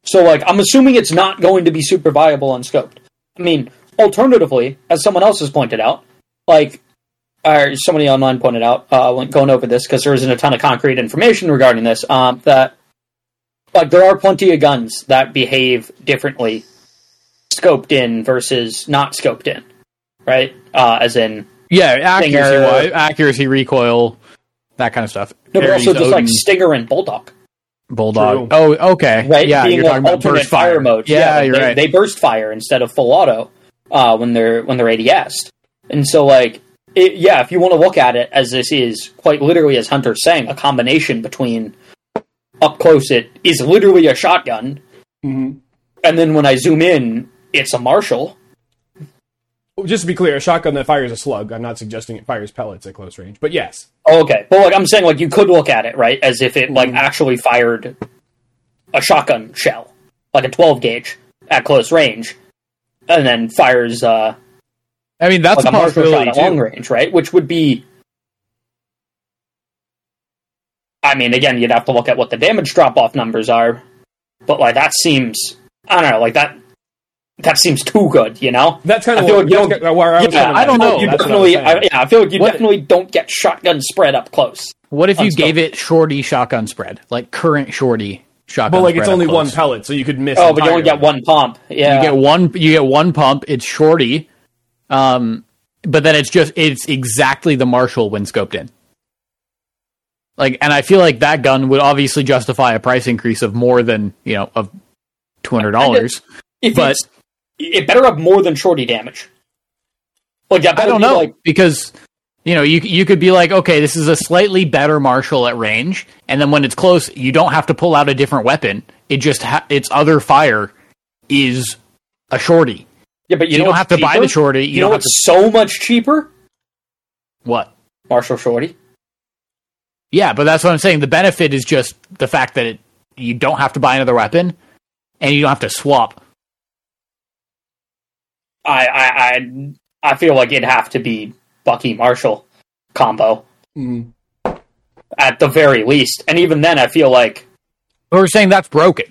So like I'm assuming it's not going to be super viable unscoped. I mean, alternatively, as someone else has pointed out, like or somebody online pointed out uh, when going over this because there isn't a ton of concrete information regarding this. Um, that like there are plenty of guns that behave differently, scoped in versus not scoped in, right? Uh, as in Yeah, accuracy, Stinger. accuracy, recoil, that kind of stuff. no, but also just like Stinger and Bulldog, bulldog. True. Oh, okay. right? Yeah, Being you're talking about burst fire. mode. Yeah, you're they, right. They burst fire instead of full auto uh, when they're when they're ADS, and so like. It, yeah, if you want to look at it as this is quite literally, as Hunter's saying, a combination between up close, it is literally a shotgun, Mm-hmm. and then when I zoom in, it's a Marshal. Just to be clear, a shotgun that fires a slug. I'm not suggesting it fires pellets at close range, but yes. Oh, okay, but like I'm saying, like you could look at it right as if it like actually fired a shotgun shell, like a 12 gauge at close range, and then fires uh, I mean, that's like a a Marshal shot possibility at long range, right? Which would be. I mean, again, you'd have to look at what the damage drop off numbers are, but like that seems, I don't know, like that. That seems too good, you know. That's kind of feel what, like you don't- kind of where I was Yeah, I don't know. You That's I definitely. I, yeah, I feel like you What- definitely don't get shotgun spread up close. What if you gave it shorty shotgun spread, like current shorty shotgun? but like it's spread up only one pellet, so you could miss. Oh, but you only get one pump. Yeah, You get one. You get one pump. It's shorty, um, but then it's just it's exactly the Marshal when scoped in. Like, and I feel like that gun would obviously justify a price increase of more than you know of two hundred dollars. But- it's, it better have more than shorty damage. Like that I don't be know like because you know you you could be like, okay, this is a slightly better Marshal at range, and then when it's close, you don't have to pull out a different weapon. It just ha- its other fire is a shorty. yeah, but you, You, know don't have to buy the shorty. You, You, know have what's so much cheaper? what? Marshal Shorty. Yeah, but that's what I'm saying. The benefit is just the fact that it, you don't have to buy another weapon, and you don't have to swap. I I I, I feel like it'd have to be Bucky Marshal combo Mhm. at the very least, and even then, I feel like we're saying that's broken.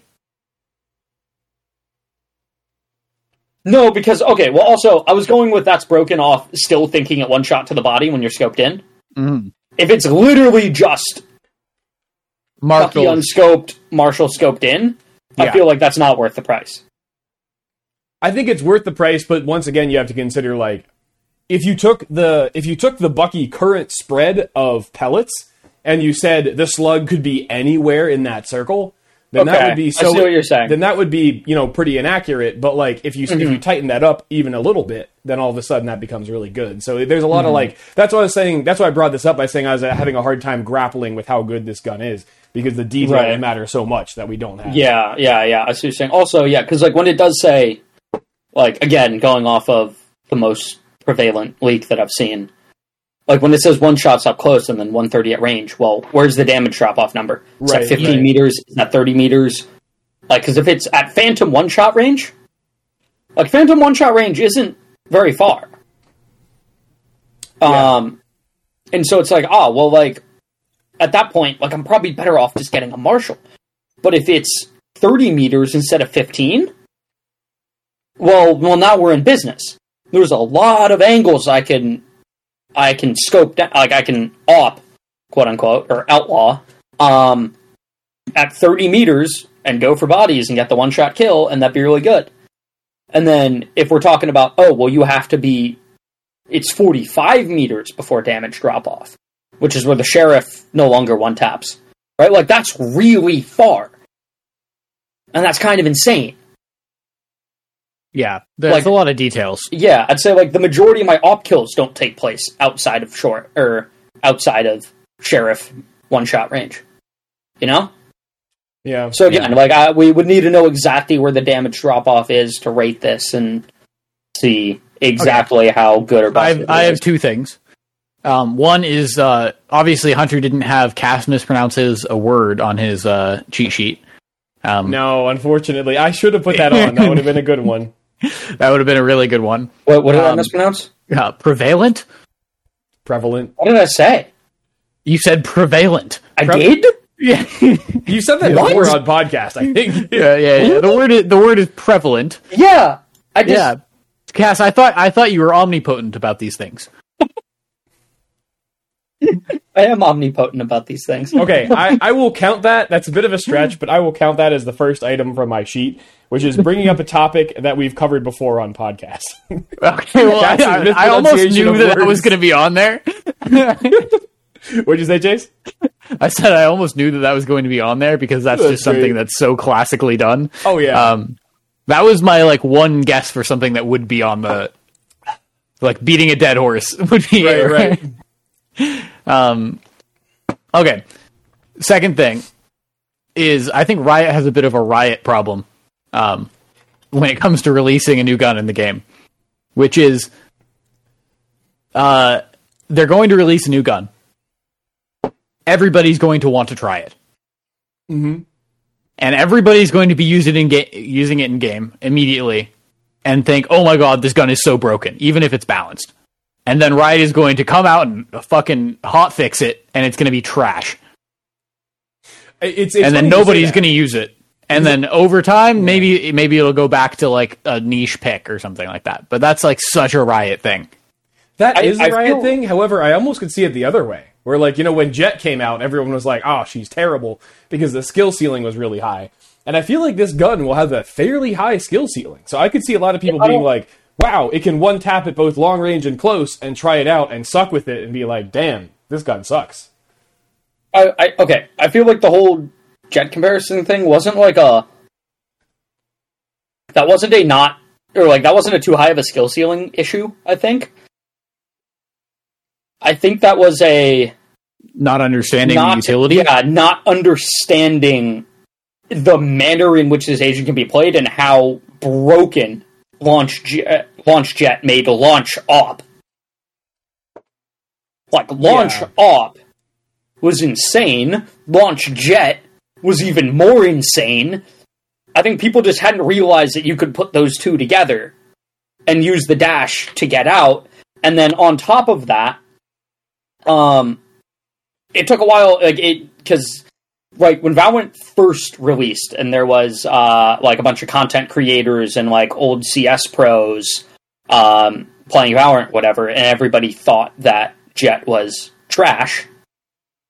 no, because okay. Well, also I was going with that's broken off. Still thinking at one shot to the body when you're scoped in. Mm. If it's literally just Bucky Marshal, unscoped, Marshal scoped in, I feel like that's not worth the price. I think it's worth the price, but once again, you have to consider like if you took the if you took the Bucky current spread of pellets and you said the slug could be anywhere in that circle, then that would be I so. see what you're saying. Then that would be you know pretty inaccurate. But like if you if Mm-hmm. you tighten that up even a little bit, then all of a sudden that becomes really good. So there's a lot Mm-hmm. of like that's what I was saying. That's why I brought this up by saying I was uh, having a hard time grappling with how good this gun is because the detail Right. matters so much that we don't have. Yeah, yeah, yeah. I see what you're saying. Also, yeah, because like when it does say like again, going off of the most prevalent leak that I've seen, like when it says one shots up close and then 130 at range, well, where's the damage drop off number? Is Right, that 15 right. meters? Is that 30 meters? Like, because if it's at Phantom one shot range, like Phantom one shot range isn't very far. Um, and so it's like, oh, well, like at that point, like I'm probably better off just getting a Marshal. But if it's 30 meters instead of 15, well, well, now we're in business. There's a lot of angles I can, I can scope down, like I can op, quote unquote, or outlaw, um, at 30 meters and go for bodies and get the one shot kill, and that'd be really good. And then if we're talking about, oh, well, you have to be, it's 45 meters before damage drop off, which is where the sheriff no longer one taps, right? Like that's really far, and that's kind of insane. Yeah, there's Like- a lot of details. Yeah, I'd say like the majority of my op kills don't take place outside of short or outside of sheriff one shot range. You know? Yeah. So again, like I, we would need to know exactly where the damage drop off is to rate this and see exactly how good or bad. I have, I have two things. Um, one is uh, obviously Hunter didn't have Cass mispronounces a word on his uh, cheat sheet. Um, No, unfortunately, I should have put that on. That would have been a good one. That would have been a really good one. What, what did I um, mispronounce? Uh, prevalent? Prevalent. What did I say? You said prevalent. I Pre- did. Yeah, You said that What? before on podcast, I think. yeah, yeah. yeah. The word is, the word is prevalent. Yeah, I just Yeah, Cass, I thought I thought you were omnipotent about these things. I am omnipotent about these things. Okay, I, I will count that. That's a bit of a stretch, but I will count that as the first item from my sheet, which is bringing up a topic that we've covered before on podcasts. Okay, well, I, I, I almost knew of that that was going to be on there. What'd you say, Chase? I said I almost knew that that was going to be on there because that's, That's just something that's so classically done. Oh yeah. Um, that was my like one guess for something that would be on the like beating a dead horse would be right, it, right. Um, okay. Second thing is I think Riot has a bit of a riot problem um, when it comes to releasing a new gun in the game, which is uh, they're going to release a new gun. Everybody's going to want to try it. Mhm. And everybody's going to be using it in ga- using it in game immediately and think, "Oh my god, this gun is so broken," even if it's balanced. And then Riot is going to come out and fucking hot fix it, and it's going to be trash. It's, it's and then nobody's going to use it. And then over time, maybe maybe it'll go back to like a niche pick or something like that. But that's like such a Riot thing. That I- is the riot feel- thing. However, I almost could see it the other way, where like you know when Jet came out, everyone was like, "Oh, she's terrible," because the skill ceiling was really high. And I feel like this gun will have a fairly high skill ceiling, so I could see a lot of people I being like, "Wow, it can one tap at both long range and close, and try it out and suck with it, and be like, damn, this gun sucks." I, I okay. I feel like the whole jet comparison thing wasn't like a that wasn't a not or like that wasn't a too high of a skill ceiling issue. I think. I think that was a Not understanding not the utility. Yeah, not understanding the manner in which this agent can be played and how broken launch jet, launch jet made a launch op. Like launch Yeah. op was insane. Launch jet was even more insane. I think people just hadn't realized that you could put those two together and use the dash to get out. And then on top of that, um, it took a while, like it, because like when Valorant first released, and there was uh like a bunch of content creators and like old CS pros, um, playing Valorant, whatever, and everybody thought that Jet was trash.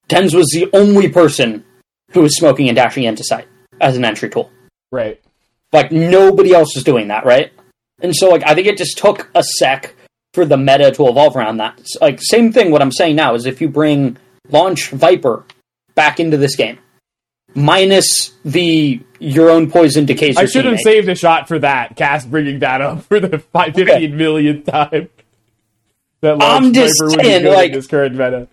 TenZ was the only person who was smoking and dashing into sight as an entry tool. Right. Like nobody else was doing that, right? And so like I think it just took a sec for the meta to evolve around that. It's, like same thing what I'm saying now is if you bring launch Viper back into this game, minus the your own poison decays I should have teammate. saved a shot for that. Cass bringing that up for the five fifteen Okay. millionth time. That I'm just saying, like- this current meta.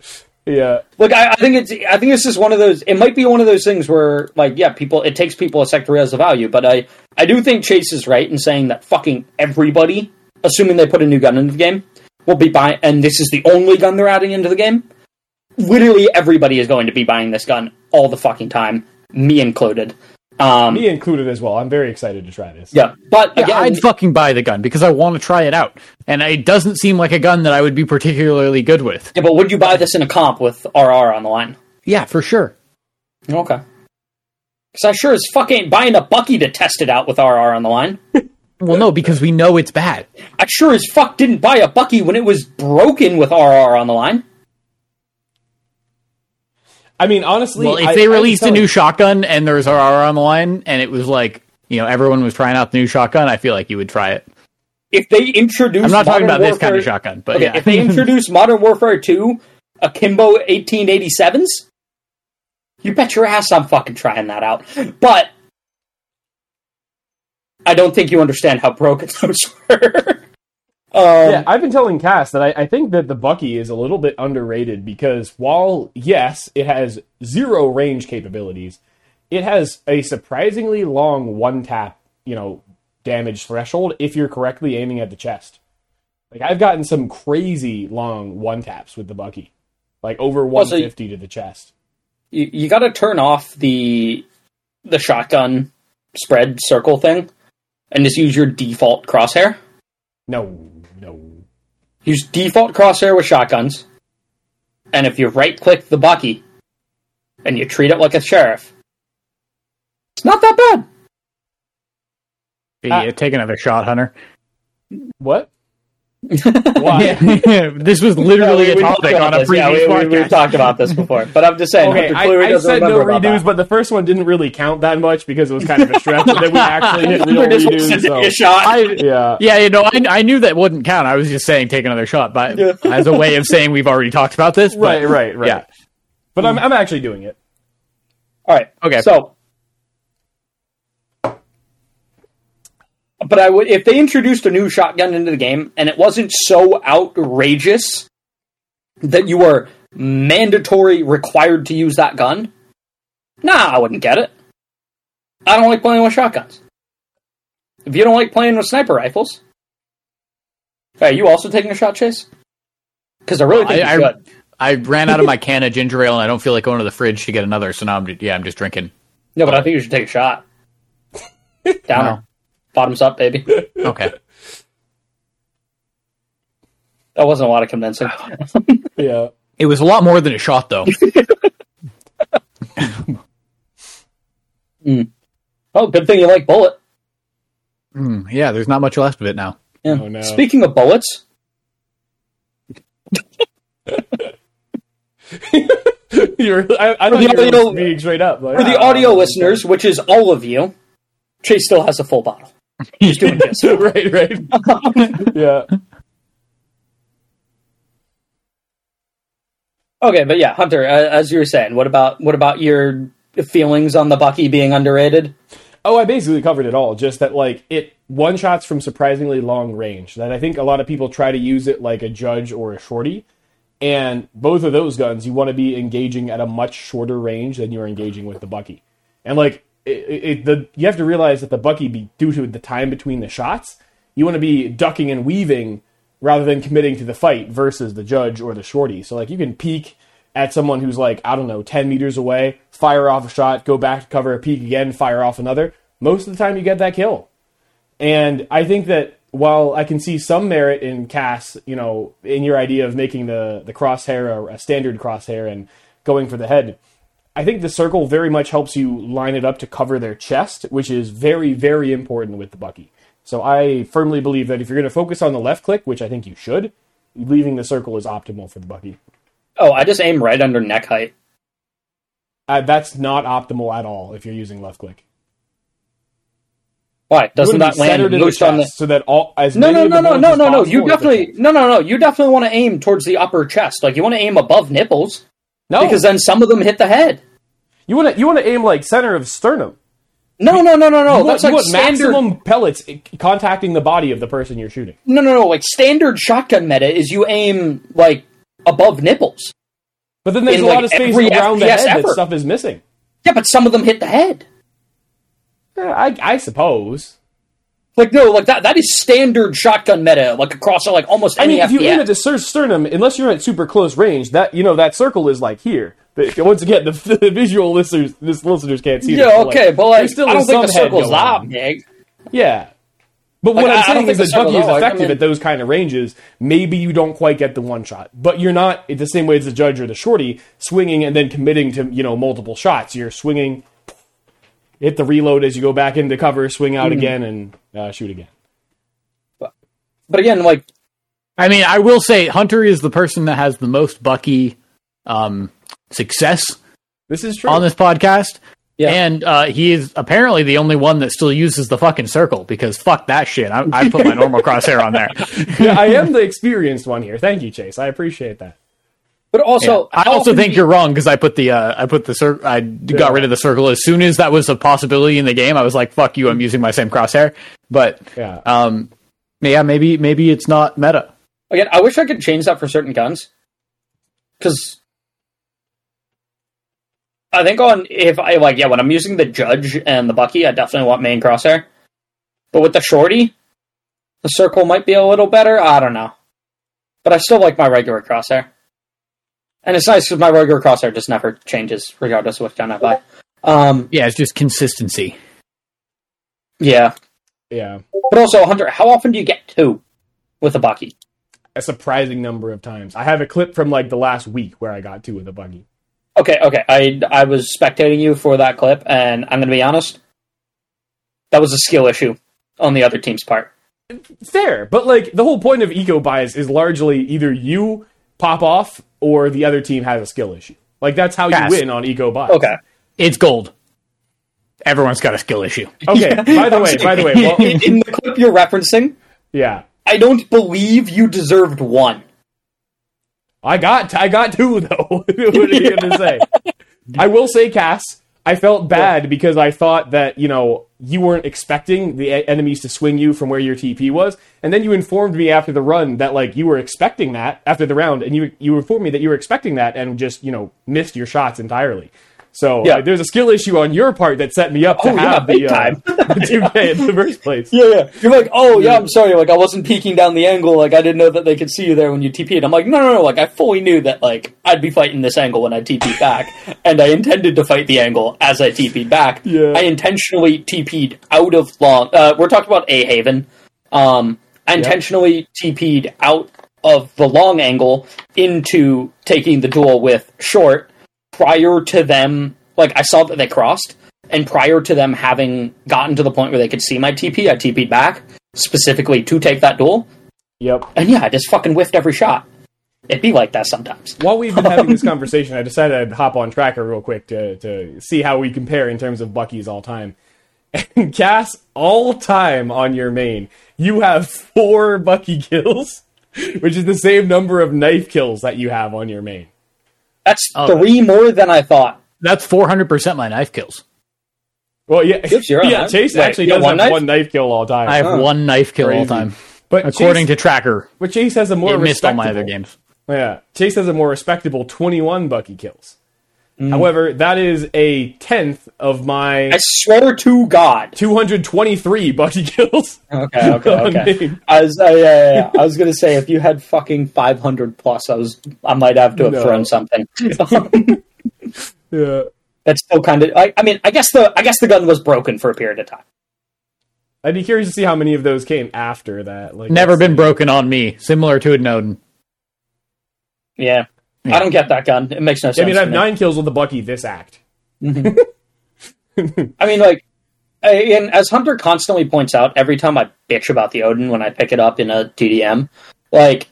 Yeah. Look, I, I think it's I think it's just one of those. It might be one of those things where, like, yeah, people it takes people a sec to realize the value. But I I do think Chase is right in saying that fucking everybody, assuming they put a new gun into the game, will be buying, and this is the only gun they're adding into the game. Literally everybody is going to be buying this gun all the fucking time, me included. Um, Me included as well. I'm very excited to try this. yeah, but Yeah, again, I'd fucking buy the gun because I want to try it out, and it doesn't seem like a gun that I would be particularly good with. yeah, but would you buy this in a comp with RR on the line? Yeah, for sure. Okay. Because I sure as fuck ain't buying a Bucky to test it out with RR on the line. Well, no, because we know it's bad. I sure as fuck didn't buy a Bucky when it was broken with RR on the line. I mean, honestly, Well, if I- they released a new shotgun and there's RR on the line, and it was like you know everyone was trying out the new shotgun, I feel like you would try it. If they introduce, I'm not talking about this kind of Warfare- shotgun, but Okay, yeah. if they introduce Modern Warfare 2, Akimbo 1887s, you bet your ass I'm fucking trying that out. But I don't think you understand how broken those were. Um, Yeah, I've been telling Cass that I, I think that the Bucky is a little bit underrated because while yes, it has zero range capabilities, it has a surprisingly long one tap, you know, damage threshold if you're correctly aiming at the chest. Like I've gotten some crazy long one taps with the Bucky, like over Well, so 150 to the chest. you, you got to turn off the the shotgun spread circle thing and just use your default crosshair. No. Use default crosshair with shotguns, and if you right click the Bucky and you treat it like a sheriff, it's not that bad. Uh, yeah, take another shot, Hunter. What? Why? this was literally Yeah, a we- we topic on a this. Yeah, previous we, we, podcast. we've talked about this before, but I'm just saying. Okay, Hunter I, clearly I said no remember about redos, but the first one didn't really count that much because it was kind of a stretch. and then we actually hit real Hunter just wants redos. to a So, shot. I, yeah. yeah, you know, I, I knew that wouldn't count. I was just saying take another shot, but Yeah. as a way of saying we've already talked about this. but- Right, right, right. Yeah. But I'm, I'm actually doing it. All right. Okay. So, but I would if they introduced a new shotgun into the game and it wasn't so outrageous that you were mandatory required to use that gun. Nah, I wouldn't get it. I don't like playing with shotguns. If you don't like playing with sniper rifles, are you also taking a shot chase? Because I really think I- you I- should. I ran out of my can of ginger ale and I don't feel like going to the fridge to get another, so now I'm yeah, I'm just drinking. No, but I think you should take a shot. Downer. No. Bottoms up, baby. Okay. That wasn't a lot of convincing. Yeah. It was a lot more than a shot though. oh, good thing you like bullet. Hmm, yeah, there's not much left of it now. Yeah. Oh, no. Speaking of bullets, You're, I, I For thought the you were audio- being straight up. Like, for the audio listeners, which is all of you, Chase still has a full bottle. He's doing this. right, right. yeah. Okay, but yeah, Hunter, uh, as you were saying, what about what about your feelings on the Bucky being underrated? Oh, I basically covered it all. Just that, like, it one shots from surprisingly long range. That I think a lot of people try to use it like a judge or a shorty. And both of those guns, you want to be engaging at a much shorter range than you're engaging with the Bucky. And like, it, it, the you have to realize that the Bucky, be due to the time between the shots, you want to be ducking and weaving rather than committing to the fight versus the judge or the shorty. So like, you can peek at someone who's like I don't know, ten meters away, fire off a shot, go back to cover a peek again, fire off another. Most of the time, you get that kill. And I think that while I can see some merit in Cass, you know, in your idea of making the the crosshair a, a standard crosshair and going for the head, I think the circle very much helps you line it up to cover their chest, which is very very important with the Bucky. So I firmly believe that if you're going to focus on the left click, which I think you should, leaving the circle is optimal for the Bucky. Oh, I just aim right under neck height. Uh, that's not optimal at all if you're using left click. Why doesn't that land centered in the loose on the? so that all as No, many no, no, no, no, no, no. You definitely, no, no, no. You definitely want to aim towards the upper chest. Like you want to aim above nipples no because then some of them hit the head. You want to you want to aim like center of sternum. No, no, no, no, no. you want, That's you like want standard. maximum pellets contacting the body of the person you're shooting. No, no, no. Like standard shotgun meta is you aim like above nipples. But then there's in, a like, lot of space around the FPS head that stuff is missing. Yeah, but some of them hit the head. Eh, I, I suppose. Like no, like that that is standard shotgun meta, like across like almost I any mean, if you aim at the sternum, unless you're at super close range, that you know that circle is like here. But once again, the, the visual listeners, this listeners can't see. yeah, but, okay, but like there still I don't think the circle's that big. Yeah. But Like, what I- I'm I saying is think that Bucky is large. I effective mean- at those kind of ranges. Maybe you don't quite get the one shot, but you're not the same way as the judge or the shorty swinging and then committing to you know multiple shots. You're swinging, hit the reload as you go back into cover, swing out Mm-hmm. again, and uh, shoot again. But but again, like I mean, I will say Hunter is the person that has the most Bucky um, success This is true. on this podcast. Yeah. And uh, he is apparently the only one that still uses the fucking circle because fuck that shit. I, I put my normal crosshair on there. yeah, I am the experienced one here. Thank you, Chase. I appreciate that. But also I also think do you're wrong because I put the uh, I put the cir- I got rid of the circle as soon as that was a possibility in the game. I was like, "Fuck you!" I'm using my same crosshair. But Yeah. um, yeah, maybe maybe it's not meta. Again, I wish I could change that for certain guns. Because I think on if I like yeah, when I'm using the judge and the Bucky, I definitely want main crosshair. But with the shorty, the circle might be a little better. I don't know. But I still like my regular crosshair. And it's nice because my regular crosshair just never changes regardless of what gun I buy. Um, Yeah, it's just consistency. yeah. Yeah. But also, Hunter, how often do you get two with a Bucky? A surprising number of times. I have a clip from like the last week where I got two with a Bucky. Okay, okay. I I was spectating you for that clip, and I'm going to be honest. That was a skill issue on the other team's part. Fair, but like the whole point of eco buys is largely either you pop off or the other team has a skill issue. Like that's how Yes. you win on eco buys. Okay. It's gold. Everyone's got a skill issue. Okay. By the way, by the way, well, in, in the clip you're referencing, yeah, I don't believe you deserved one. I got I got two though. what are you gonna say? I will say, Cass, I felt bad because I thought that you know you weren't expecting the enemies to swing you from where your TP was, and then you informed me after the run that like you were expecting that after the round, and you you informed me that you were expecting that and just you know missed your shots entirely. So Yeah. uh, there's a skill issue on your part that set me up to Oh, yeah, have big the, uh, time. the 2K in the first place. Yeah, yeah. You're like, oh yeah, I'm sorry. Like I wasn't peeking down the angle. Like I didn't know that they could see you there when you TP'd. I'm like, no, no, no. Like I fully knew that like I'd be fighting this angle when I TP'd back, and I intended to fight the angle as I TP'd back. Yeah. I intentionally TP'd out of long. Uh, we're talking about A Haven. Um, I intentionally TP'd out of the long angle into taking the duel with short prior to them. Like I saw that they crossed, and prior to them having gotten to the point where they could see my TP, I TP'd back specifically to take that duel. Yep. And yeah, I just fucking whiffed every shot. It'd be like that sometimes. While we've been having this conversation, I decided I'd hop on Tracker real quick to, to see how we compare in terms of Bucky's all time. And Cass, all time on your main, you have four Bucky kills, which is the same number of knife kills that you have on your main. That's Oh, three more than I thought. That's 400% my knife kills. Well, yeah, Yep, you're yeah. that. Chase Wait, actually you does one have knife? one knife kill all time. I have Oh. one knife kill all Crazy. time. but According Chase, to Tracker, but Chase has a more it missed all my other games. Yeah, Chase has a more respectable twenty-one Bucky kills. Mm. However, that is a tenth of my I swear to God. 223 Bucky kills. Okay, okay, okay. main. I was, uh, yeah, yeah, yeah. I was gonna say if you had fucking five hundred plus, I was, I might have to have No. thrown something. Yeah. That's still kind of. I, I mean, I guess the, I guess the gun was broken for a period of time. I'd be curious to see how many of those came after that. Like, Never been broken on me. Similar to a Nodin. Yeah. I don't get that gun. It makes no sense. I mean, I have to me. nine kills with the Bucky this act. Mm-hmm. I mean, like, I- and as Hunter constantly points out, every time I bitch about the Odin when I pick it up in a TDM, like,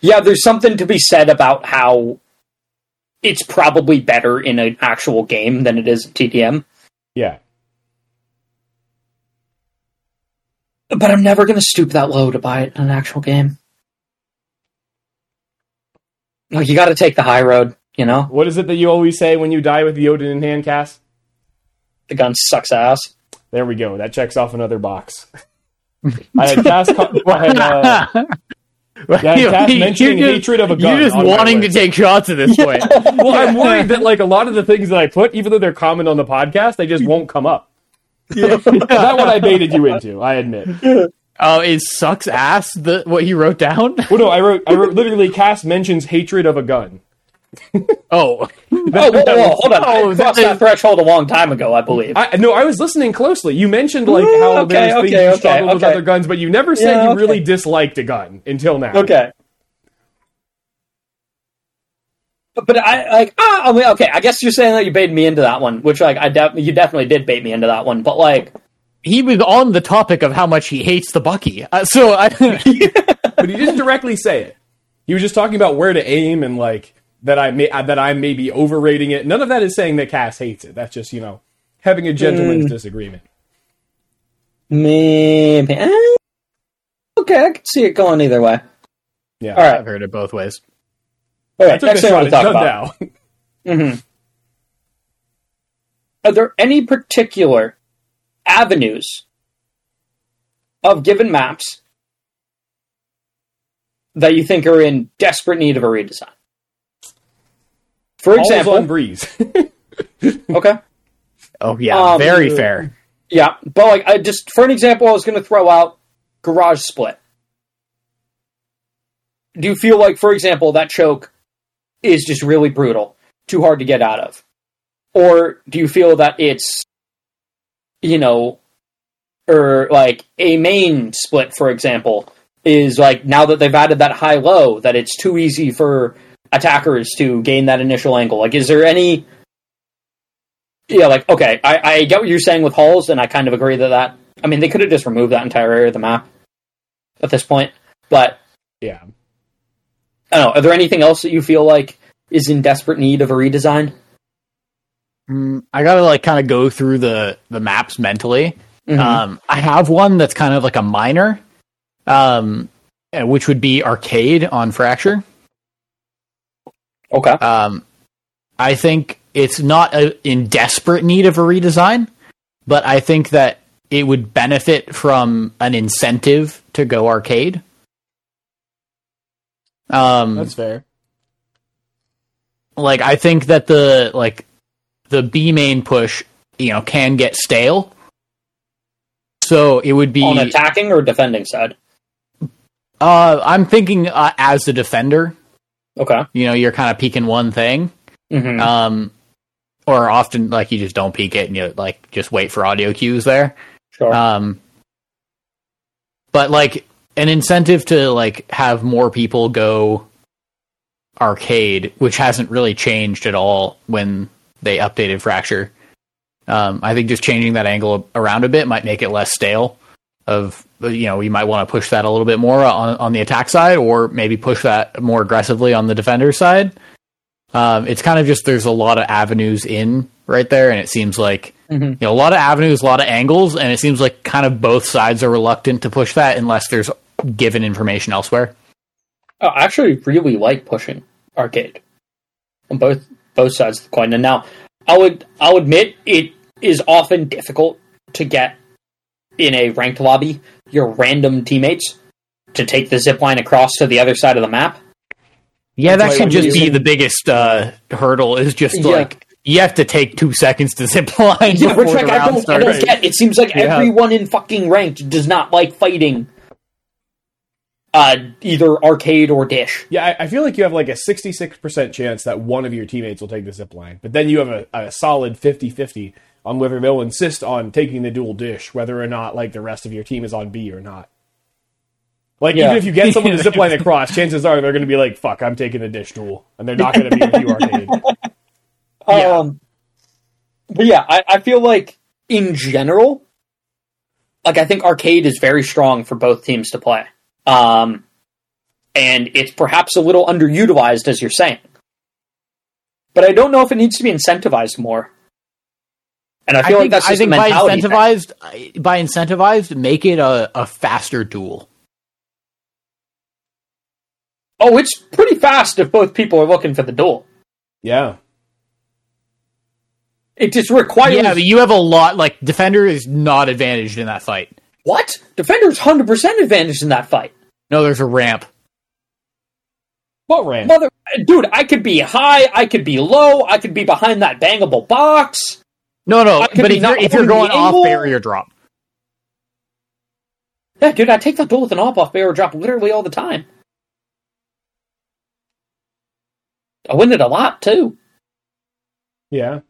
yeah, there's something to be said about how it's probably better in an actual game than it is in TDM. Yeah. But I'm never going to stoop that low to buy it in an actual game. Like, you got to take the high road, you know? What is it that you always say when you die with the Odin in hand Cass? The gun sucks ass. There we go. That checks off another box. I had Cass. I had, uh, That You- Cass you- mentioning you're hatred of a gun You're just wanting to take shots at this point. Well, I'm worried that like a lot of the things that I put, even though they're common on the podcast, they just won't come up. Is that what I baited you into? I admit. Oh, it sucks ass. The what he wrote down. Well, no, I wrote. I wrote literally. Cass mentions hatred of a gun. Oh, Oh, whoa, whoa, whoa, hold on. Oh, I crossed that that is- threshold a long time ago, I believe. I no, I was listening closely. You mentioned like how okay, there's things okay, you okay, struggled with okay. other guns, but you never said Yeah, you okay. really disliked a gun until now. Okay. But, but I like ah I mean okay I guess you're saying that you baited me into that one which like I def- you definitely did bait me into that one but like he was on the topic of how much he hates the Bucky. Uh, so I, but he didn't directly say it. He was just talking about where to aim and like that I may uh, that I may be overrating it. None of that is saying that Cass hates it. That's just you know having a gentleman's Mm. disagreement. maybe eh, okay I can see it going either way Yeah, all right I've heard it both ways. all I right took next the thing I shot want at to talk Dundao. about hmm are there any particular avenues of given maps that you think are in desperate need of a redesign for All's example on breeze. okay Oh yeah, Um, very fair. Yeah, but like I just for an example, I was going to throw out garage split. Do you feel like, for example, that choke is just really brutal, too hard to get out of, or do you feel that it's, you know, or like a main split, for example, is like now that they've added that high low that it's too easy for attackers to gain that initial angle. Like, is there any yeah, like okay, I, I get what you're saying with halls, and I kind of agree that that. I mean, they could have just removed that entire area of the map at this point. But yeah, I don't know. Are there anything else that you feel like is in desperate need of a redesign? Mm, I gotta like kind of go through the the maps mentally. Mhm. Um, I have one that's kind of like a minor, um, uh, which would be arcade on Fracture. okay. Um, I think it's not a, in desperate need of a redesign, but I think that it would benefit from an incentive to go arcade. Um, that's fair. like I think that the like the B main push, you know, can get stale. So it would be. On attacking or defending side. uh, I'm thinking uh, as the defender, Okay. you know, you're kind of peeking one thing. hmm Um, or often like you just don't peek it and you like just wait for audio cues there. sure. Um, but like an incentive to like have more people go arcade, which hasn't really changed at all when they updated Fracture. Um, I think just changing that angle around a bit might make it less stale. Of you know, you might want to push that a little bit more on on the attack side, or maybe push that more aggressively on the defender side. Um, it's kind of just there's a lot of avenues in right there, and it seems like Mhm. you know a lot of avenues, a lot of angles, and it seems like kind of both sides are reluctant to push that unless there's given information elsewhere. Oh, I actually really like pushing arcade on both both sides of the coin. And now, I would I'll admit it is often difficult to get in a ranked lobby your random teammates to take the zip line across to the other side of the map. Yeah, that Like, should just be the biggest uh, hurdle. Is just Yeah. like you have to take two seconds to zip line Yeah, before which like I don't, I don't get. It seems like Yeah. everyone in fucking ranked does not like fighting uh, either arcade or dish. Yeah, I, I feel like you have like a 66% chance that one of your teammates will take the zip line, but then you have a, a solid 50 50 on whether they'll insist on taking the duel dish, whether or not like the rest of your team is on B or not. Like, Yeah. even if you get someone to zip line across, chances are they're going to be like, fuck, I'm taking the dish duel. And they're not going to be with you arcade. Yeah. Um, but yeah, I, I feel like in general, like I think arcade is very strong for both teams to play. Um, and it's perhaps a little underutilized, as you're saying. But I don't know if it needs to be incentivized more. And I feel like think, that's I just a think by mentality. thing. incentivized, by incentivized, make it a, a faster duel. Oh, it's pretty fast if both people are looking for the duel. Yeah. It just requires Yeah, but you have a lot. Like defender is not advantaged in that fight. what? Defender's hundred percent advantaged in that fight. No, there's a ramp. What ramp? Mother, dude, I could be high, I could be low, I could be behind that bangable box. No, no, I but if you're, if you're going off angle. barrier drop, Yeah, dude, I take that bull with an off off barrier drop literally all the time. I win it a lot too. Yeah.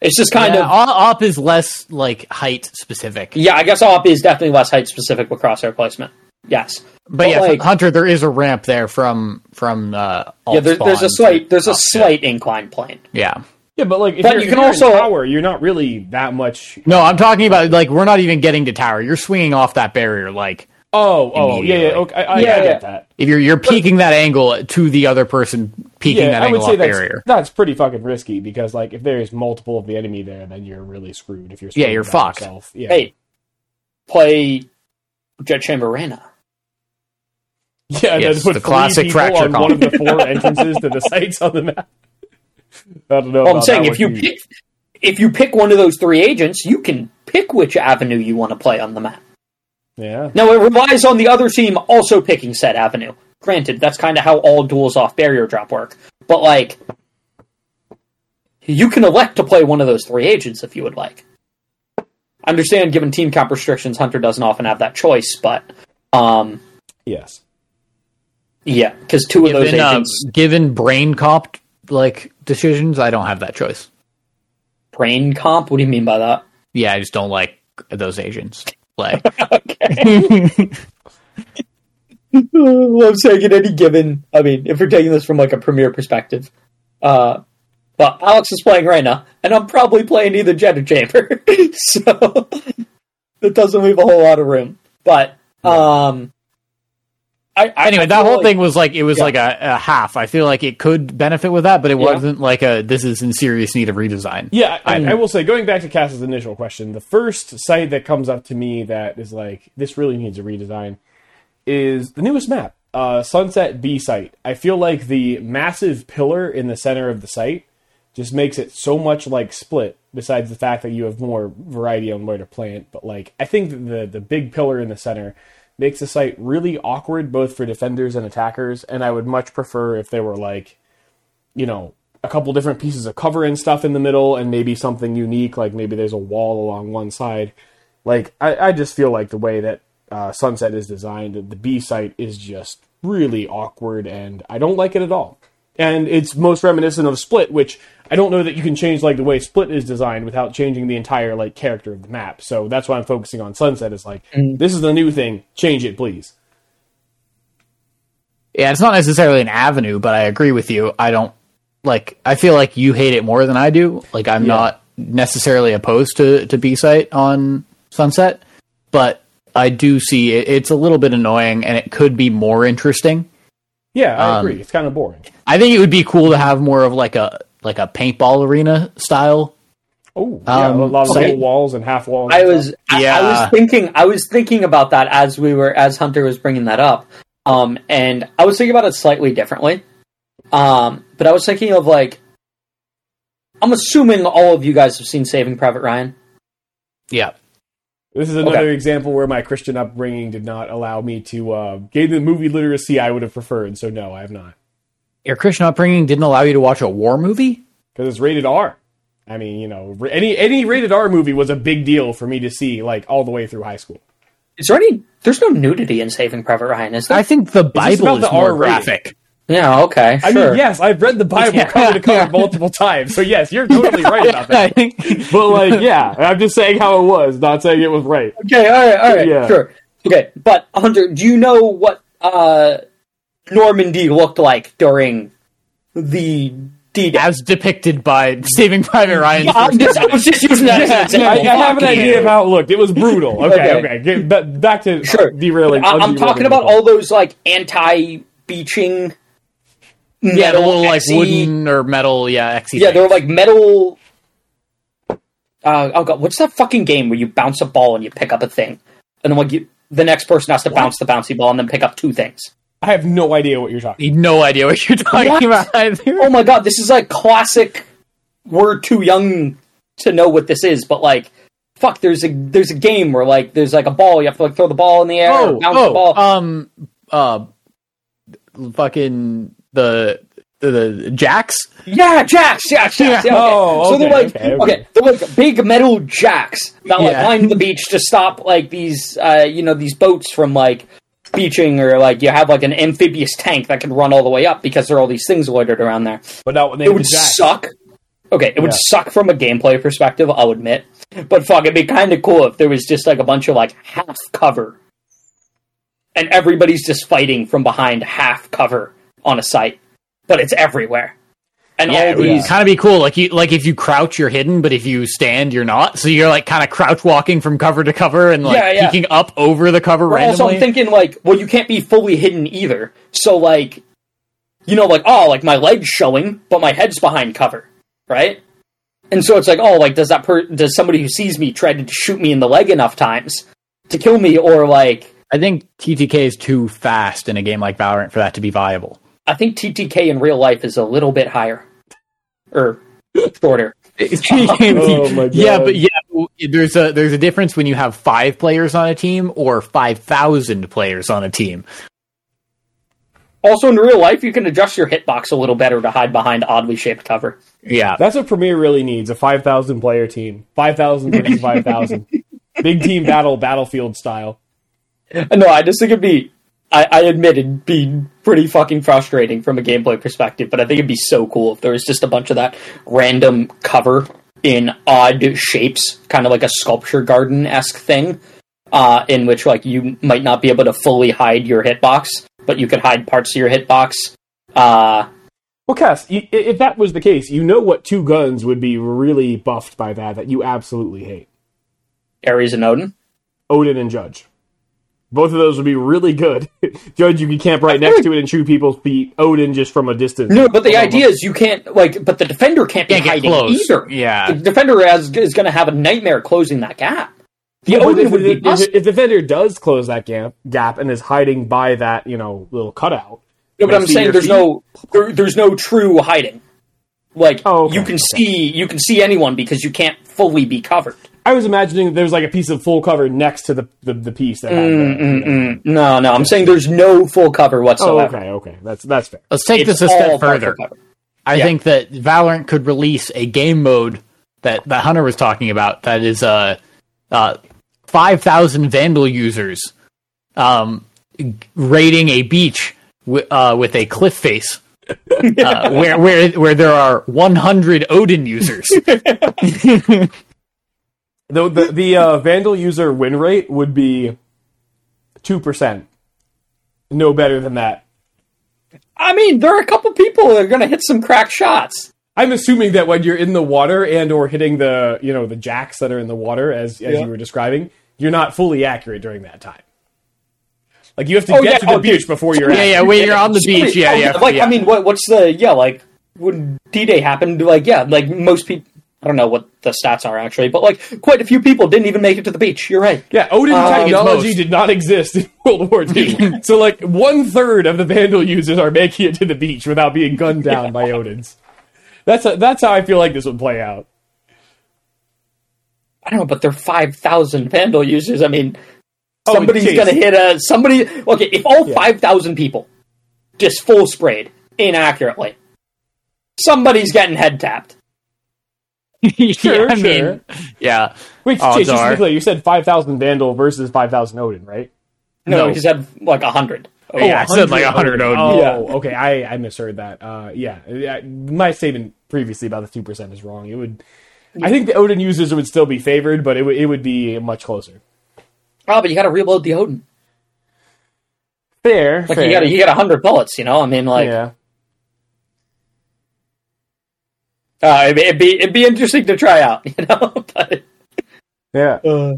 It's just kind yeah, of op op is less like height specific. yeah. I guess op is definitely less height specific with crosshair placement. Yes, But, But, yeah, like- Hunter, there is a ramp there from from uh, alt yeah. There, there's a slight there's a up. slight incline plane. Yeah. Yeah, but like if But you're, you if can also- tower, you're not really that much. No, I'm talking about like we're not even getting to tower. You're swinging off that barrier like Oh, oh, yeah, yeah. Immediately. Okay, I, I, Yeah, I yeah. get that. if you're you're peeking that angle to the other person peeking Yeah, that I would angle say off that's barrier. that's pretty fucking risky because like if there's multiple of the enemy there, then you're really screwed. If you're Yeah, you're fucked. yourself. Yeah, Hey, play Jett Chamber Reyna. Yeah, and Yes, then the classic fracture on one of the four entrances to the sites on the map. I don't know. Well, I'm saying if you one, too. pick if you pick one of those three agents, you can pick which avenue you want to play on the map. yeah, Now it relies on the other team also picking said avenue. Granted, that's kind of how all duels off barrier drop work. But like, you can elect to play one of those three agents if you would like. I understand, given team comp restrictions, Hunter doesn't often have that choice, but um, yes, yeah, because two of those Given, uh, given brain comp like decisions, I don't have that choice. brain comp. What do you mean by that? Yeah, I just don't like those agents play. well, I'm saying in any given, I mean, if we're taking this from like a premier perspective, uh, well, Alex is playing Reyna, and I'm probably playing either Jett or Chamber, so that doesn't leave a whole lot of room. But um, I, I anyway, that whole like- thing was like it was Yeah. like a, a half. I feel like it could benefit with that, but it Yeah. wasn't like a this is in serious need of redesign. yeah. I, I will say, going back to Cass's initial question, the first site that comes up to me that is like this really needs a redesign is the newest map, uh, Sunset B site. I feel like the massive pillar in the center of the site just makes it so much like Split. Besides the fact that you have more variety on where to plant, but like I think the the big pillar in the center makes the site really awkward both for defenders and attackers. And I would much prefer if there were like, you know, a couple different pieces of cover and stuff in the middle, and maybe something unique, like maybe there's a wall along one side. Like I, I just feel like the way that uh, Sunset is designed, the B site is just really awkward, and I don't like it at all. And it's most reminiscent of Split, which I don't know that you can change like the way Split is designed without changing the entire like character of the map. So that's why I'm focusing on Sunset. Is like mm. this is the new thing, change it, please. Yeah, it's not necessarily an avenue, but I agree with you. I don't like. I feel like you hate it more than I do. Like I'm Yeah. not necessarily opposed to to B site on Sunset, but I do see it, it's a little bit annoying, and it could be more interesting. Yeah, I Um, agree. It's kind of boring. I think it would be cool to have more of like a like a paintball arena style. Oh, yeah, Um, a lot of okay. little walls and half walls. I was stuff. I, I was thinking I was thinking about that as we were as Hunter was bringing that up. Um and I was thinking about it slightly differently. Um but I was thinking of like I'm assuming all of you guys have seen Saving Private Ryan. Yeah, This is another Okay. example where my Christian upbringing did not allow me to uh, gain the movie literacy I would have preferred. So no, I have not your Christian upbringing didn't allow you to watch a war movie. because it's rated R. I mean, you know, any any rated R movie was a big deal for me to see, like all the way through high school. Is there any there's no nudity in Saving Private Ryan, is there? I think the Bible about is the more R rating? graphic. Yeah, okay. I sure. mean, yes, I've read the Bible Yeah. cover to cover multiple times. So yes, you're totally right about that. But like, yeah, I'm just saying how it was, not saying it was right. Okay, all right, all right, Yeah. sure. Okay, but Hunter, do you know what uh, Normandy looked like during the D-Day? as depicted by Saving Private Ryan. I'm just, I was just using that as an I, example. I have an idea of how it looked. It was brutal. Okay, Okay. okay. Get back to Sure. derailing. I- I'm talking about all those like anti-beaching. Yeah, the little like XE wooden or metal, yeah, XE Yeah, thing. they're like metal. Uh, oh god, what's that fucking game where you bounce a ball and you pick up a thing, and then like you, the next person has to bounce the bouncy ball and then pick up two things. I have no idea what you're talking. no idea what you're talking What? about either. Oh my god, this is like classic. We're too young to know what this is, but like, fuck, there's a there's a game where like there's like a ball, you have to like throw the ball in the air, Oh, bounce the ball. oh, um, uh, fucking the the, the jacks. Yeah, jacks, jacks, jacks. Yeah, okay. Oh, so they're okay, like okay, okay, okay. they're like big metal jacks that like Yeah. line the beach to stop like these uh you know these boats from like beaching or like you have like an amphibious tank that can run all the way up because there are all these things loitered around there. But not when they It would the suck. Okay, it would suck from a gameplay perspective, I'll admit. But fuck, it'd be kind of cool if there was just like a bunch of like half cover, and everybody's just fighting from behind half cover on a site, but it's everywhere. And Yeah, all it would these, kind of be cool. Like you, like if you crouch, you're hidden, but if you stand, you're not. So you're like kind of crouch walking from cover to cover and like Yeah, yeah. peeking up over the cover But also. I'm thinking like, well, you can't be fully hidden either. So like, you know, like oh, like my legs showing, but my head's behind cover, right? And so it's like, oh, like does that per- does somebody who sees me try to shoot me in the leg enough times to kill me, or like I think TTK is too fast in a game like Valorant for that to be viable. I think TTK in real life is a little bit higher or shorter. Oh my God. Yeah, but yeah, there's a there's a difference when you have five players on a team or five thousand players on a team. Also, in real life, you can adjust your hitbox a little better to hide behind oddly shaped cover. Yeah, That's what Premier really needs a 5,000 player team. 5,000 versus 5,000. Big team battle, battlefield style. No, I just think it'd be. I, I admit it'd be pretty fucking frustrating from a gameplay perspective, but I think it'd be so cool if there was just a bunch of that random cover in odd shapes, kind of like a sculpture garden esque thing, uh, in which like you might not be able to fully hide your hitbox, but you could hide parts of your hitbox. Uh, Well, Cass, if that was the case, you know what two guns would be really buffed by that that you absolutely hate? Ares and Odin. Odin and Judge. Both of those would be really good. Judge, you can camp right next to it and shoot people's feet. Odin just from a distance. No, but the idea is you can't like, but the defender can't be Can't hiding close. either. Yeah. the defender has, is going to have a nightmare closing that gap. The Yeah, but Odin if, would be if, busted. if, if the defender does close that gap, gap and is hiding by that, you know, little cutout. No, but I'm saying there's feet. no there, there's no true hiding. Like Oh, okay, you can okay. see you can see anyone because you can't fully be covered. I was imagining there was like a piece of full cover next to the the, the piece that had Mm, the, you know. No, no, I'm saying there's no full cover Oh, whatsoever. okay, okay. That's that's fair. let's take It's this a step further. I Yeah. think that Valorant could release a game mode that that Hunter was talking about. That is uh, uh, five thousand Vandal users um, raiding a beach wi- uh, with a cliff face. uh, where where where there are 100 Odin users. The the, the uh, Vandal user win rate would be two percent. No better than that. I mean, there are a couple people that are going to hit some crack shots. I'm assuming that when you're in the water and or hitting the you know the jacks that are in the water as as Yeah. you were describing, you're not fully accurate during that time. Like you have to Oh, get yeah, to the oh, beach dude. before you're yeah, yeah. When you're on the beach, yeah, Oh, yeah. Like yeah. I mean, what what's the yeah like when D Day happened? Like yeah, like most people. I don't know what the stats are actually, but like quite a few people didn't even make it to the beach. You're right. Yeah, Odin Um, technology did not exist in World War II. so like one third of the Vandal users are making it to the beach without being gunned down by Odins. That's a, that's how I feel like this would play out. I don't know, but they're five thousand Vandal users. I mean, Oh, somebody's Chase. gonna hit a somebody. Okay, if all five thousand people just full sprayed inaccurately, somebody's getting head tapped. Sure, yeah, I mean, sure. yeah. Wait, Odds Chase, just to be clear, you said five thousand Vandal versus five thousand Odin, right? No, No. he said like a hundred. Oh, yeah, I said like 100 Odin. Oh, Yeah. okay, I, I misheard that. Uh, yeah, yeah, my statement previously about the two percent is wrong. It would, I think the Odin users would still be favored, but it would it would be much closer. Oh, but you got to reload the Odin. Fair, Like you got you got a hundred bullets. You know, I mean, like yeah. Uh, it'd, be- it'd be it'd be interesting to try out. You know, but Yeah, uh,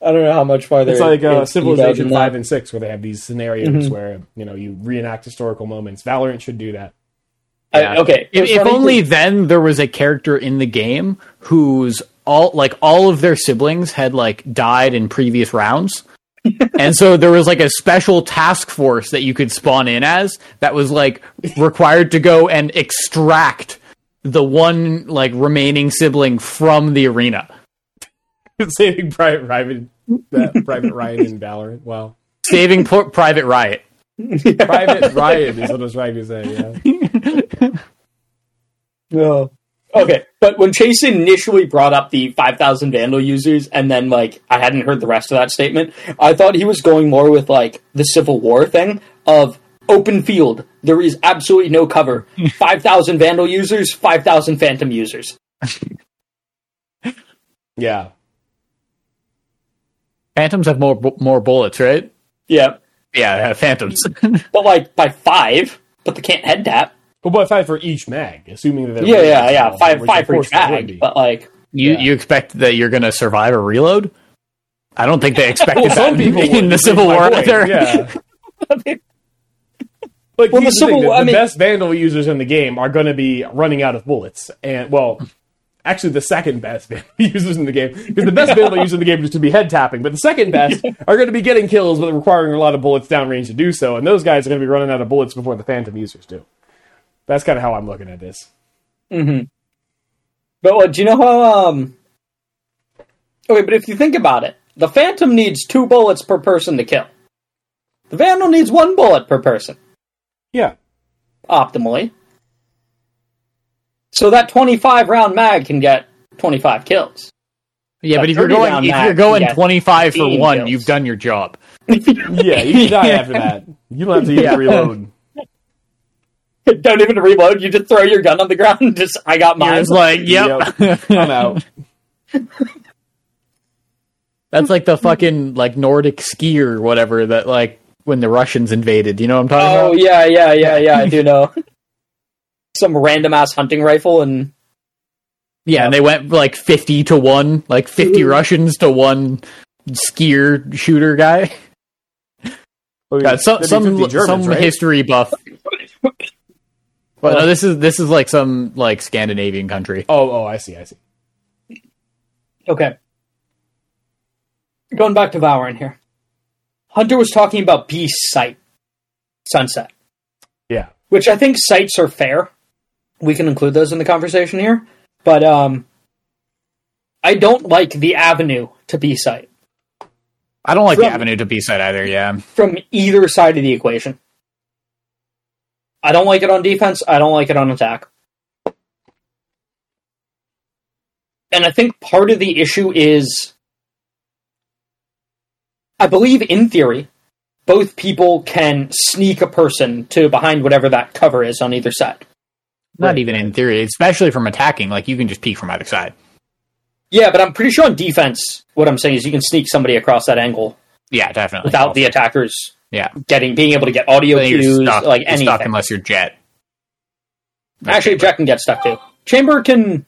I don't know how much farther. it's like uh, it's Civilization than Five that. and Six, where they have these scenarios Mhm. where you know you reenact historical moments. Valorant should do that. I- okay, If, it's if funny only 'cause- then there was a character in the game whose all like all of their siblings had like died in previous rounds. and so there was like a special task force that you could spawn in as that was like required to go and extract the one like remaining sibling from the arena. Saving Private Ryan, that Private Ryan in Valorant. Wow. Saving P- Private Riot. Private Ryan is what I was trying to say. Yeah. No. Okay, but when Chase initially brought up the 5,000 Vandal users, and then, like, I hadn't heard the rest of that statement, I thought he was going more with, like, the Civil War thing of open field. There is absolutely no cover. 5,000 Vandal users, 5,000 Phantom users. Yeah. Phantoms have more more bullets, right? Yeah. Yeah, they phantoms. But, like, by five, but they can't head tap. But but five for each mag, assuming that. they're Yeah, yeah, yeah. small, Five, five for each they would bag. be. But, like, you Yeah. you expect that you're going to survive a reload? I don't think they expected Well, that some people in would, the Civil War point, either. Yeah. Like Well, the Civil the, I the mean- best Vandal users in the game are going to be running out of bullets, and well, actually the second best Vandal users in the game because the best Vandal users in the game is to be head tapping, but the second best are going to be getting kills but requiring a lot of bullets downrange to do so, and those guys are going to be running out of bullets before the Phantom users do. That's kind of how I'm looking at this. But what, do you know how? Um. Okay, but if you think about it, the Phantom needs two bullets per person to kill. The Vandal needs one bullet per person, Yeah, optimally. So that twenty-five round mag can get twenty-five kills. Yeah, but But if you're going if you're going 25 for one, kills. you've done your job. yeah, you can die after that. You don't have to even Yeah. reload. Don't even reload. You just throw your gun on the ground. and Just I got You're mine. just like, yep. Yep. I'm out. That's like the fucking like Nordic skier or whatever that like when the Russians invaded. You know what I'm talking Oh about? Oh yeah, yeah, yeah, yeah. I do know. Some random ass hunting rifle and Yeah, and they went like 50 to 1, like 50 Russians to one skier shooter guy. Oh, Yeah, some some Germans, some right? history buff. But no, this is this is like some like Scandinavian country. Oh, oh, I see, I see. Okay. Going back to Valorant here. Hunter was talking about B site Sunset, Yeah. which I think sites are fair. We can include those in the conversation here. But um I don't like the avenue to B site I don't like From- the avenue to B side either. Yeah, from either side of the equation. I don't like it on defense, I don't like it on attack. And I think part of the issue is I believe in theory both people can sneak a person to behind whatever that cover is on either side. not Right, even in theory, especially from attacking. Like you can just peek from either side. Yeah, but I'm pretty sure on defense what I'm saying is you can sneak somebody across that angle Yeah, definitely. without the attackers yeah, getting being able to get audio cues stuck, like you're anything. unless you're Jett. Actually, Jack can get stuck too. Chamber can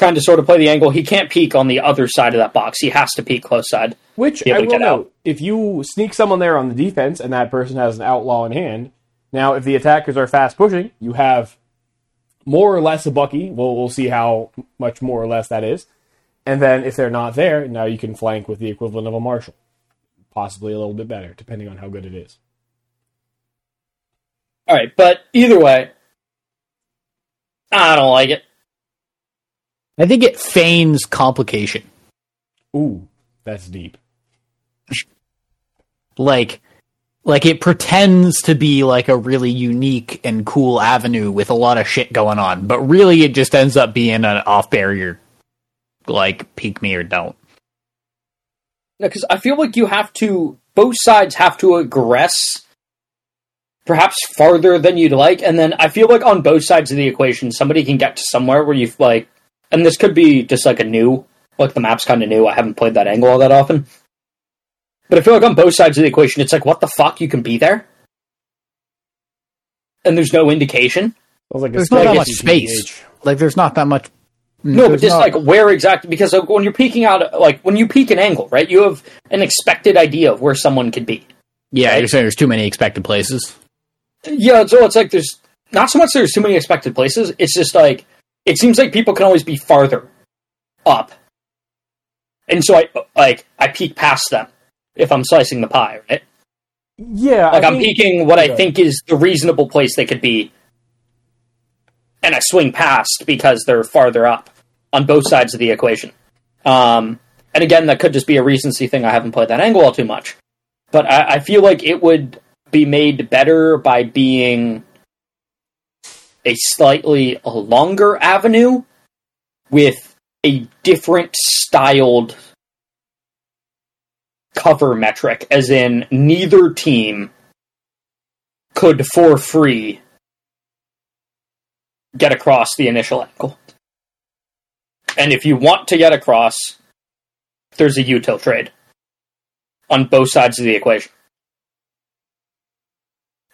trying to sort of play the angle. He can't peek on the other side of that box. He has to peek close side. Which I will get out. if you sneak someone there on the defense and that person has an outlaw in hand, now if the attackers are fast pushing, you have more or less a Bucky. We'll, we'll see how much more or less that is. And then if they're not there, now you can flank with the equivalent of a Marshal. Possibly a little bit better, depending on how good it is. All right, but either way, I don't like it. I think it feigns complication. Ooh, that's deep. Like, like it pretends to be like a really unique and cool avenue with a lot of shit going on, but really it just ends up being an off barrier. Like peek me or don't. Because I feel like you have to, both sides have to aggress perhaps farther than you'd like, and then I feel like on both sides of the equation, somebody can get to somewhere where you've like, and this could be just like a new, like the map's kind of new. I haven't played that angle all that often. But I feel like on both sides of the equation, it's like, what the fuck? You can be there? And there's no indication? Like There's not that much space. PH. Like there's not that much. No, but just not- like where exactly? Because like, when you're peeking out, like when you peek an angle, right? You have an expected idea of where someone could be. yeah, right? you're saying there's too many expected places. Yeah, so it's like there's not so much there's too many expected places. It's just like it seems like people can always be farther up, and so I like I peek past them if I'm slicing the pie, right? Yeah, Like I I'm think- peeking what I think is the reasonable place they could be, and I swing past because they're farther up on both sides of the equation. Um, and again, that could just be a recency thing. I haven't played that angle all too much, but I, I feel like it would be made better by being a slightly longer avenue with a different styled cover metric, as in neither team could for free get across the initial angle. And if you want to get across, there's a util trade on both sides of the equation.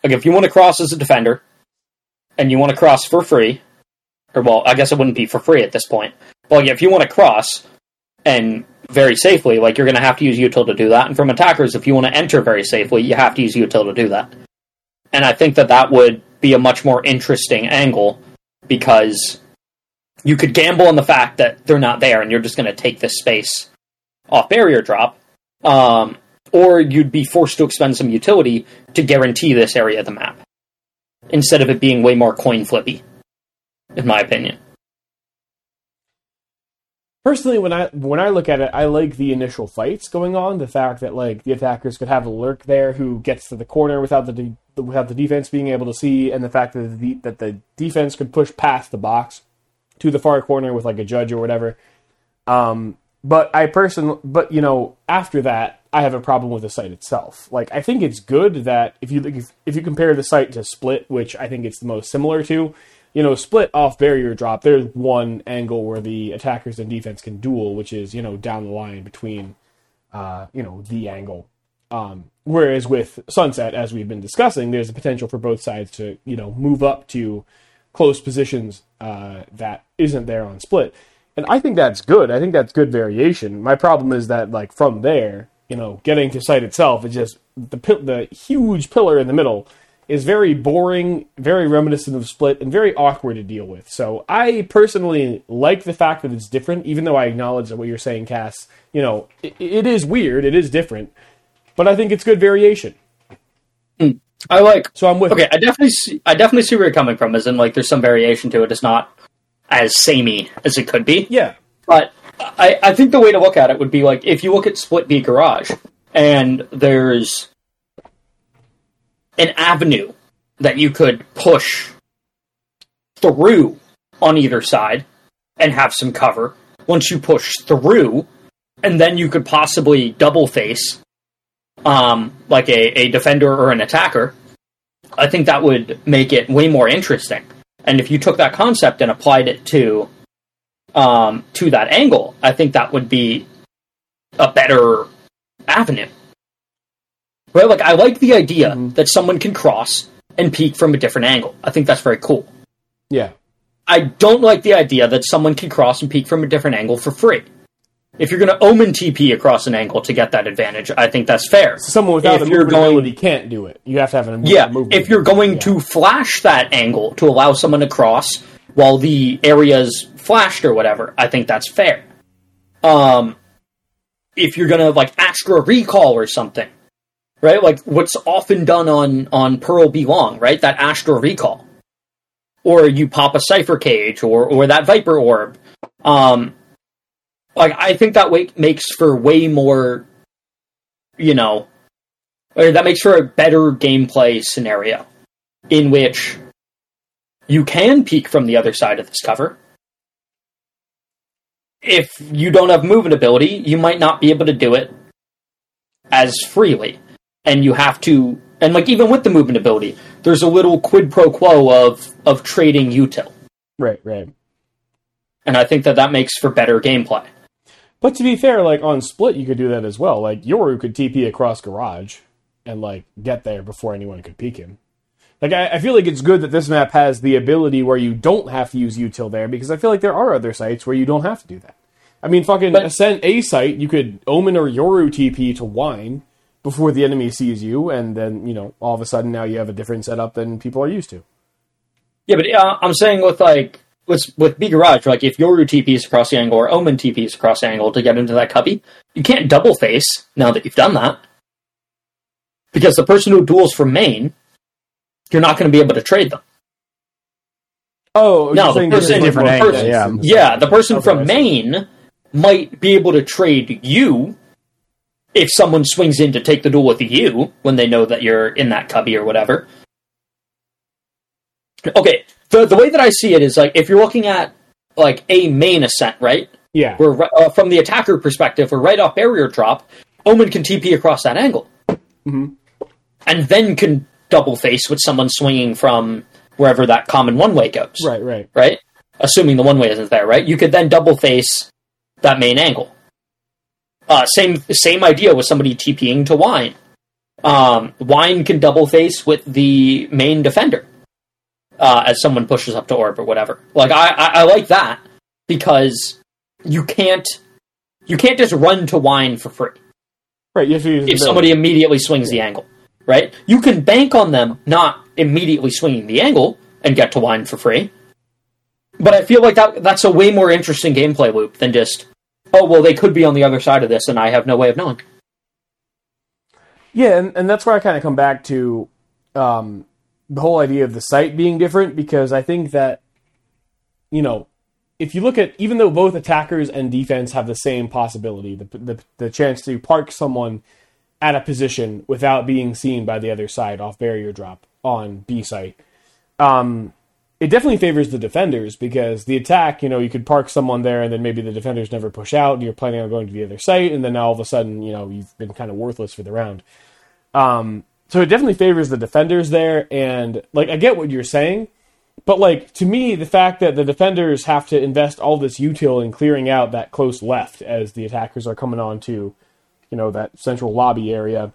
Like if you want to cross as a defender and you want to cross for free, or well, I guess it wouldn't be for free at this point. Well, yeah, if you want to cross and very safely, like you're going to have to use util to do that. And from attackers, if you want to enter very safely, you have to use util to do that. And I think that that would be a much more interesting angle because you could gamble on the fact that they're not there and you're just going to take this space off barrier drop. Um, or you'd be forced to expend some utility to guarantee this area of the map instead of it being way more coin flippy, in my opinion. Personally, when I when I look at it, I like the initial fights going on. The fact that like the attackers could have a lurk there who gets to the corner without the de- without the defense being able to see, and the fact that the that the defense could push past the box to the far corner with like a judge or whatever. Um, but I person, but you know, after that, I have a problem with the site itself. Like, I think it's good that if you if, if you compare the site to Split, which I think it's the most similar to, you know, Split off barrier drop, there's one angle where the attackers and defense can duel, which is you know down the line between, uh, you know, the angle. Um, whereas with Sunset, as we've been discussing, there's a potential for both sides to you know move up to close positions uh, that isn't there on Split and I think that's good. I think that's good variation. My problem is that like from there, you know, getting to site itself is just the the huge pillar in the middle is very boring, very reminiscent of Split, and very awkward to deal with. So I personally like the fact that it's different, even though I acknowledge that what you're saying, Cass. You know, it, it is weird, it is different, but I think it's good variation. Mm. I like. So I'm with. Okay, I definitely, see, I definitely see where you're coming from. As in, like, there's some variation to it. It's not as samey as it could be. Yeah. But I, I think the way to look at it would be like if you look at Split B Garage and there's an avenue that you could push through on either side and have some cover. Once you push through, and then you could possibly double face um, like a, a defender or an attacker. I think that would make it way more interesting. And if you took that concept and applied it to um, to that angle, I think that would be a better avenue. Right? Like I like the idea mm-hmm. that someone can cross and peek from a different angle. I think that's very cool. Yeah. I don't like the idea that someone can cross and peek from a different angle for free. If you're going to omen TP across an angle to get that advantage, I think that's fair. So someone without if a ability can't do it. You have to have an yeah. If you're going yeah. to flash that angle to allow someone to cross while the area's flashed or whatever, I think that's fair. Um, if you're to like Astra recall or something, right? Like what's often done on on Pearl B long, right? That Astra recall, or you pop a Cypher Cage or or that Viper Orb. Um, like I think that way makes for way more, you know, that makes for a better gameplay scenario in which you can peek from the other side of this cover. If you don't have movement ability, you might not be able to do it as freely. And you have to and like even with the movement ability, there's a little quid pro quo of of trading util. Right, right. And I think that that makes for better gameplay. But to be fair, like on Split, you could do that as well. Like Yoru could TP across Garage and like get there before anyone could peek him. Like I, I, feel like it's good that this map has the ability where you don't have to use util there because I feel like there are other sites where you don't have to do that. I mean, fucking but, Ascent A site, you could Omen or Yoru TP to Wine before the enemy sees you, and then you know all of a sudden now you have a different setup than people are used to. Yeah, but uh, I'm saying with like with with B Garage, like if Yoru TPs across the angle or Omen TPs across the angle to get into that cubby, you can't double face now that you've done that. Because the person who duels from main, you're not going to be able to trade them. Oh, no, the person, different person, yeah, yeah, the person okay, from main might be able to trade you if someone swings in to take the duel with you when they know that you're in that cubby or whatever. Okay, the the way that I see it is like if you're looking at like a main ascent, right? Yeah. We're uh, from the attacker perspective, we're right off barrier drop. Omen can TP across that angle, Mhm. and then can double face with someone swinging from wherever that common one way goes. Right, right. right? Assuming the one way isn't there, right? You could then double face that main angle. Uh, same same idea with somebody TPing to wine. Um, wine can double face with the main defender uh, as someone pushes up to orb or whatever. Like I, I, I like that because you can't you can't just run to wine for free Right, you have to use if somebody immediately swings the angle, right? You can bank on them not immediately swinging the angle and get to wine for free. But I feel like that that's a way more interesting gameplay loop than just oh well they could be on the other side of this and I have no way of knowing. Yeah, and, and that's where I kind of come back to um, the whole idea of the site being different because I think that, you know, if you look at, even though both attackers and defense have the same possibility, the, the, the chance to park someone at a position without being seen by the other side off barrier drop on B site, um, it definitely favors the defenders because the attack, you know, you could park someone there and then maybe the defenders never push out and you're planning on going to the other site and then now all of a sudden, you know, you've been kind of worthless for the round. Um, so it definitely favors the defenders there, and like I get what you're saying, but like to me, the fact that the defenders have to invest all this util in clearing out that close left as the attackers are coming on to, you know, that central lobby area,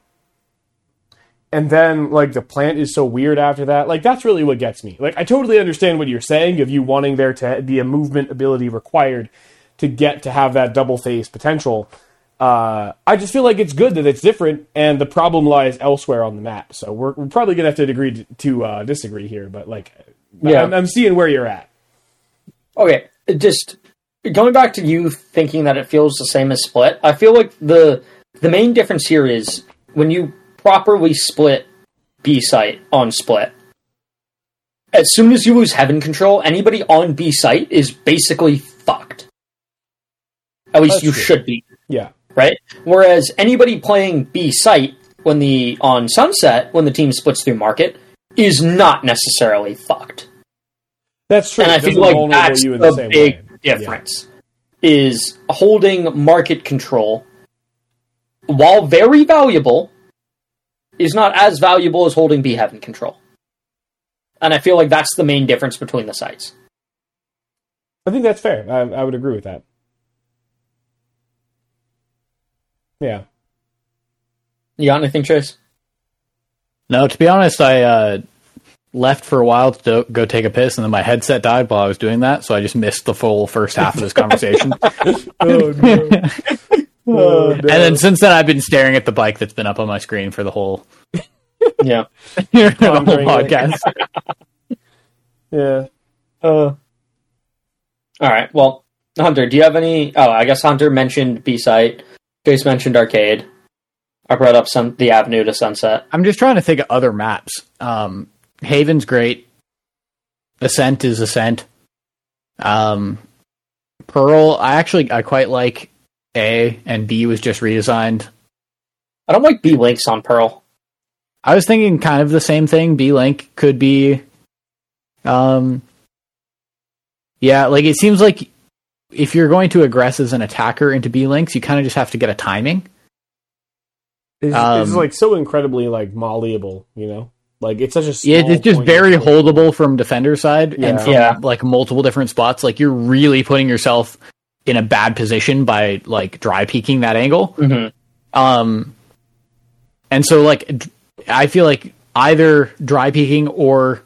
and then like the plant is so weird after that, like that's really what gets me. Like I totally understand what you're saying of you wanting there to be a movement ability required to get to have that double phase potential. Uh, I just feel like it's good that it's different, and the problem lies elsewhere on the map. So we're, we're probably gonna have to agree to, to uh, disagree here, but like, Yeah. I'm, I'm seeing where you're at. Okay, just going back to you thinking that it feels the same as split. I feel like the the main difference here is when you properly split B site on split. As soon as you lose heaven control, anybody on B site is basically fucked. At least That's you true. should be, Yeah, right? Whereas anybody playing B site when the on sunset when the team splits through market is not necessarily fucked that's true. and I feel like that's you the the big way. difference. Is holding market control, while very valuable, is not as valuable as holding B heaven control. And I feel like that's the main difference between the sites. I think that's fair. I, I would agree with that. Yeah. You got anything, Chase? No, to be honest, I uh, left for a while to go take a piss, and then my headset died while I was doing that, so I just missed the full first half of this conversation. Oh no. oh. And then since then, I've been staring at the bike that's been up on my screen for the whole, Yeah. the whole podcast. yeah. Uh. All right. Well, Hunter, do you have any? Oh, I guess Hunter mentioned B site. Chase mentioned arcade. I brought up some the Avenue to Sunset. I'm just trying to think of other maps. Um, Haven's great. Ascent is Ascent. Um, Pearl, I actually I quite like A, and B was just redesigned. I don't like B links on Pearl. I was thinking kind of the same thing. B Link could be, um, yeah, like it seems like if you're going to aggress as an attacker into B Links, you kind of just have to get a timing. It's, Um, it's like so incredibly like malleable, you know? Like it's such a Yeah, small it's just very holdable from defender side and from Yeah. like multiple different spots. Like you're really putting yourself in a bad position by like dry peeking that angle. Mm-hmm. Um, and so like I feel like either dry peeking or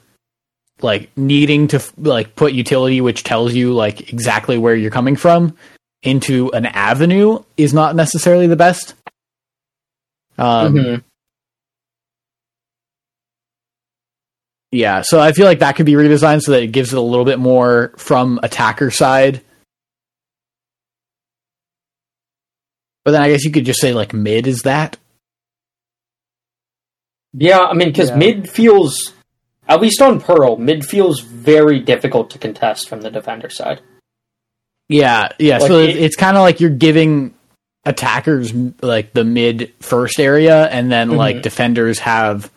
like needing to like put utility which tells you like exactly where you're coming from into an avenue is not necessarily the best. Um, Mhm. Yeah, so I feel like that could be redesigned so that it gives it a little bit more from attacker side. But then I guess you could just say like mid is that. Yeah, I mean, because Yeah. mid feels, at least on Pearl, mid feels very difficult to contest from the defender side. Yeah, yeah. Like so it- it, it's kind of like you're giving attackers like the mid first area, and then like Mhm. defenders have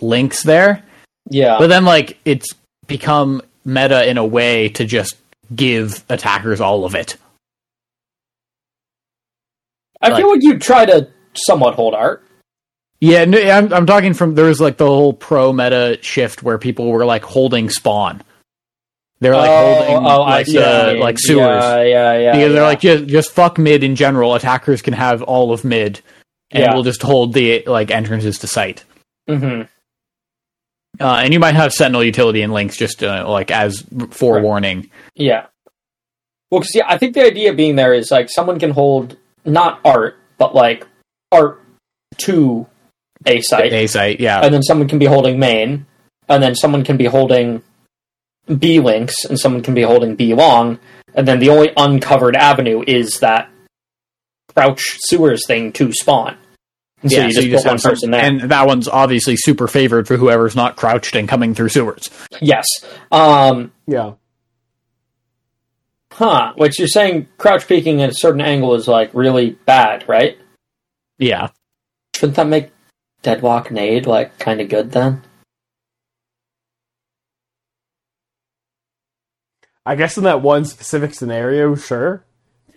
links there. Yeah. But then like it's become meta in a way to just give attackers all of it. I feel like you try to somewhat hold art. Yeah, no, I'm I'm talking from there was like the whole pro meta shift where people were like holding spawn. They're like holding like, see what uh, like sewers. Yeah, yeah, yeah. because they're like just just fuck mid in general. Attackers can have all of mid, and Yeah. we'll just hold the like entrances to site. Mhm. Uh, and you might have Sentinel utility and links just uh, like as forewarning. Yeah. Well, because yeah, I think the idea being there is like someone can hold not art, but like art to a site, A site, yeah, and then someone can be holding main, and then someone can be holding B links, and someone can be holding B long, and then the only uncovered avenue is that crouch sewers thing to spawn. And so yeah. you so just you put just one have some- person there. and that one's obviously super favored for whoever's not crouched and coming through sewers. yes. Um, Yeah. Huh. Which you're saying crouch peeking at a certain angle is like really bad, right? Yeah, Shouldn't that make Deadlock Nade like kind of good then? I guess in that one specific scenario, sure.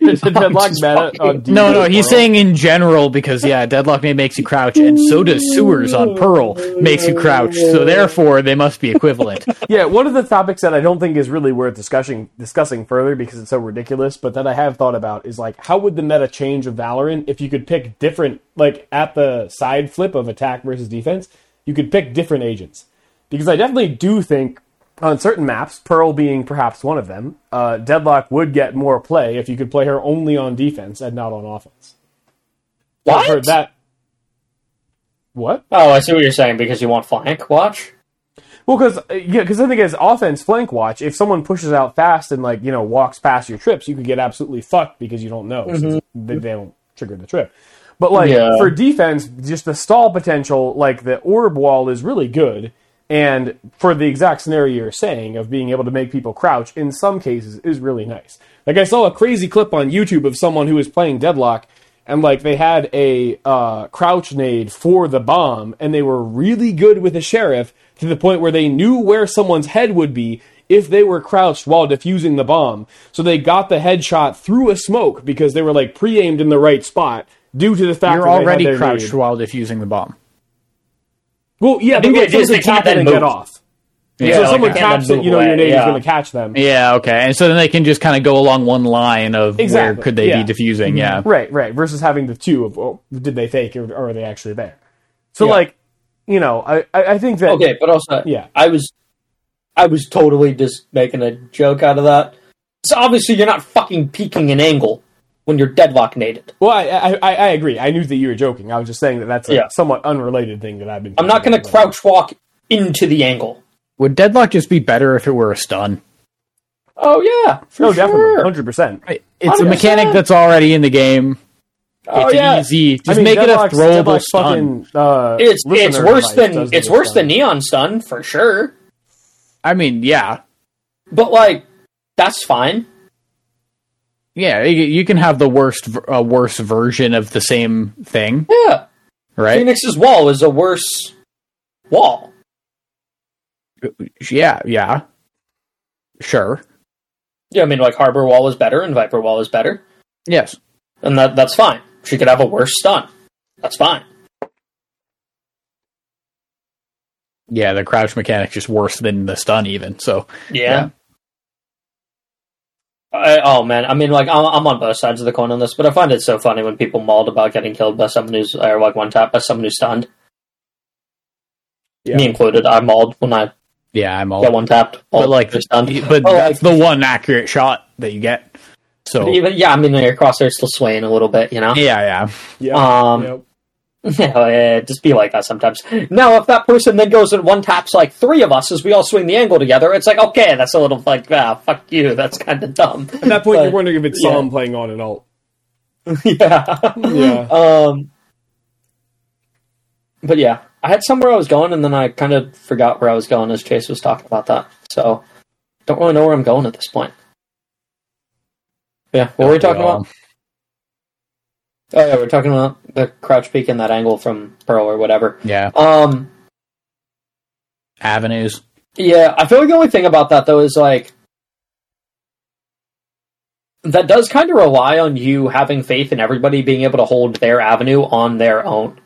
Deadlock just meta fucking- no, no, he's Pearl. saying in general because yeah, deadlock may makes you crouch, and so does sewers on Pearl makes you crouch. So therefore, they must be equivalent. Yeah, one of the topics that I don't think is really worth discussing discussing further because it's so ridiculous, but that I have thought about is like how would the meta change of Valorant if you could pick different like at the side flip of attack versus defense, you could pick different agents. Because I definitely do think on certain maps, Pearl being perhaps one of them, uh, Deadlock would get more play if you could play her only on defense and not on offense. What? For that What? Oh, I see what you're saying because you want flank watch. Well, because yeah, because I think as offense flank watch, if someone pushes out fast and like you know walks past your trips, you could get absolutely fucked because you don't know since they, they don't trigger the trip. But like Yeah. for defense, just the stall potential, like the orb wall is really good, and for the exact scenario you're saying of being able to make people crouch, in some cases is really nice. Like I saw a crazy clip on YouTube of someone who was playing Deadlock. And like they had a uh, crouch nade for the bomb, and they were really good with the sheriff to the point where they knew where someone's head would be if they were crouched while defusing the bomb. So they got the headshot through a smoke because they were like pre-aimed in the right spot due to the fact You're that they had already crouched nade. while defusing the bomb. Well, yeah, but think like, it is someone they can't tap it then and get off. Yeah, so like someone they can't taps it, you move know your away, nade yeah. is going to catch them. Yeah, okay. And so then they can just kind of go along one line of Exactly, where could they yeah. be diffusing. Mm-hmm. Yeah. Right, right. Versus having the two of, oh, did they fake or, or are they actually there? So, Yeah. like, you know, I, I I think that. Okay, but also, Yeah. I was, I was totally just making a joke out of that. So obviously, you're not fucking peeking an angle when you're deadlock nated. Well, I, I, I I agree. I knew that you were joking. I was just saying that that's a Yeah. somewhat unrelated thing that I've been. I'm not going to crouch walk into the angle. Would deadlock just be better if it were a stun? Oh yeah, for No, definitely, hundred percent. It's a 100%. mechanic that's already in the game. Oh It's yeah, easy. Just I mean, make it a throwable Deadlock's stun. Fucking, uh, it's it's worse than it's worse stun. than neon stun for sure. I mean, yeah, But like, that's fine. Yeah. You, can have the worst, uh, worse version of the same thing, Yeah, right? Phoenix's wall is a worse wall. Yeah, yeah. Sure. Yeah, I mean, like Harbor Wall is better and Viper Wall is better, Yes. and that that's fine. She could have a worse stun. That's fine. Yeah, the crouch mechanic's just worse than the stun, even. So Yeah. I, oh man, I mean, like I'm, I'm on both sides of the coin on this, but I find it so funny when people mauled about getting killed by someone who's or like one tap by someone who's stunned. Yeah. Me included. I mauled when I yeah, I'm all. got one tapped. but like, just stunned. but Oh, that's the one accurate shot that you get. So even yeah, I mean, your crosshair's still swaying a little bit, you know. yeah, yeah. Yeah. Um, Yep. Yeah, yeah, just be like that sometimes. Now, if that person then goes and one taps like three of us as we all swing the angle together, it's like okay, that's a little like ah, fuck you. That's kind of dumb. At that point, But- you're wondering if it's yeah. Psalm playing on and alt. yeah. Yeah. Um. But yeah, I had somewhere I was going, and then I kind of forgot where I was going as Chase was talking about that. So, don't really know where I'm going at this point. Yeah, what were we talking Well, about? Oh yeah, we're talking about the crouch peak and that angle from Pearl or whatever. Yeah, Um, avenues. yeah, I feel like the only thing about that though is like that does kind of rely on you having faith in everybody being able to hold their avenue on their own.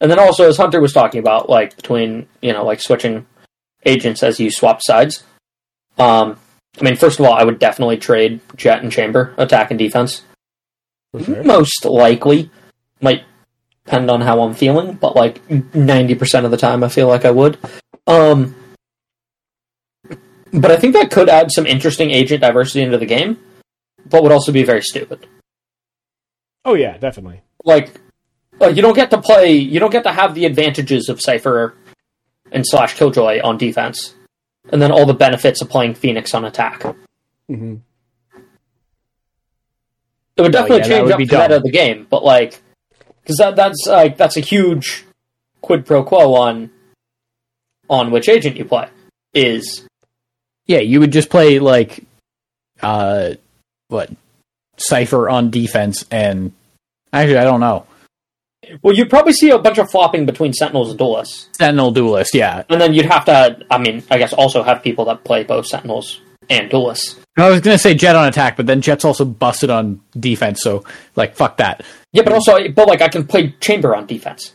And then also, as Hunter was talking about, like between you know, like switching agents as you swap sides. Um, I mean, first of all, I would definitely trade Jett and Chamber attack and defense. Sure. Most likely, might depend on how I'm feeling, but like ninety percent of the time, I feel like I would. Um, but I think that could add some interesting agent diversity into the game, but would also be very stupid. Oh yeah, definitely. Like, like you don't get to play, you don't get to have the advantages of Cypher and slash Killjoy on defense, and then all the benefits of playing Phoenix on attack. hmm It would definitely yeah, change would up the meta of the game, but like, because that that's like that's a huge quid pro quo on on which agent you play. Is Yeah, you would just play like, uh, what, Cypher on defense, and actually, I don't know, well, you'd probably see a bunch of flopping between Sentinels and Duelists, Sentinel Duelist. Yeah, and then you'd have to. I mean, I guess also have people that play both Sentinels and Duelists. I was gonna say Jett on attack, but then Jett's also busted on defense, so like, fuck that. Yeah, but also, but like I can play Chamber on defense.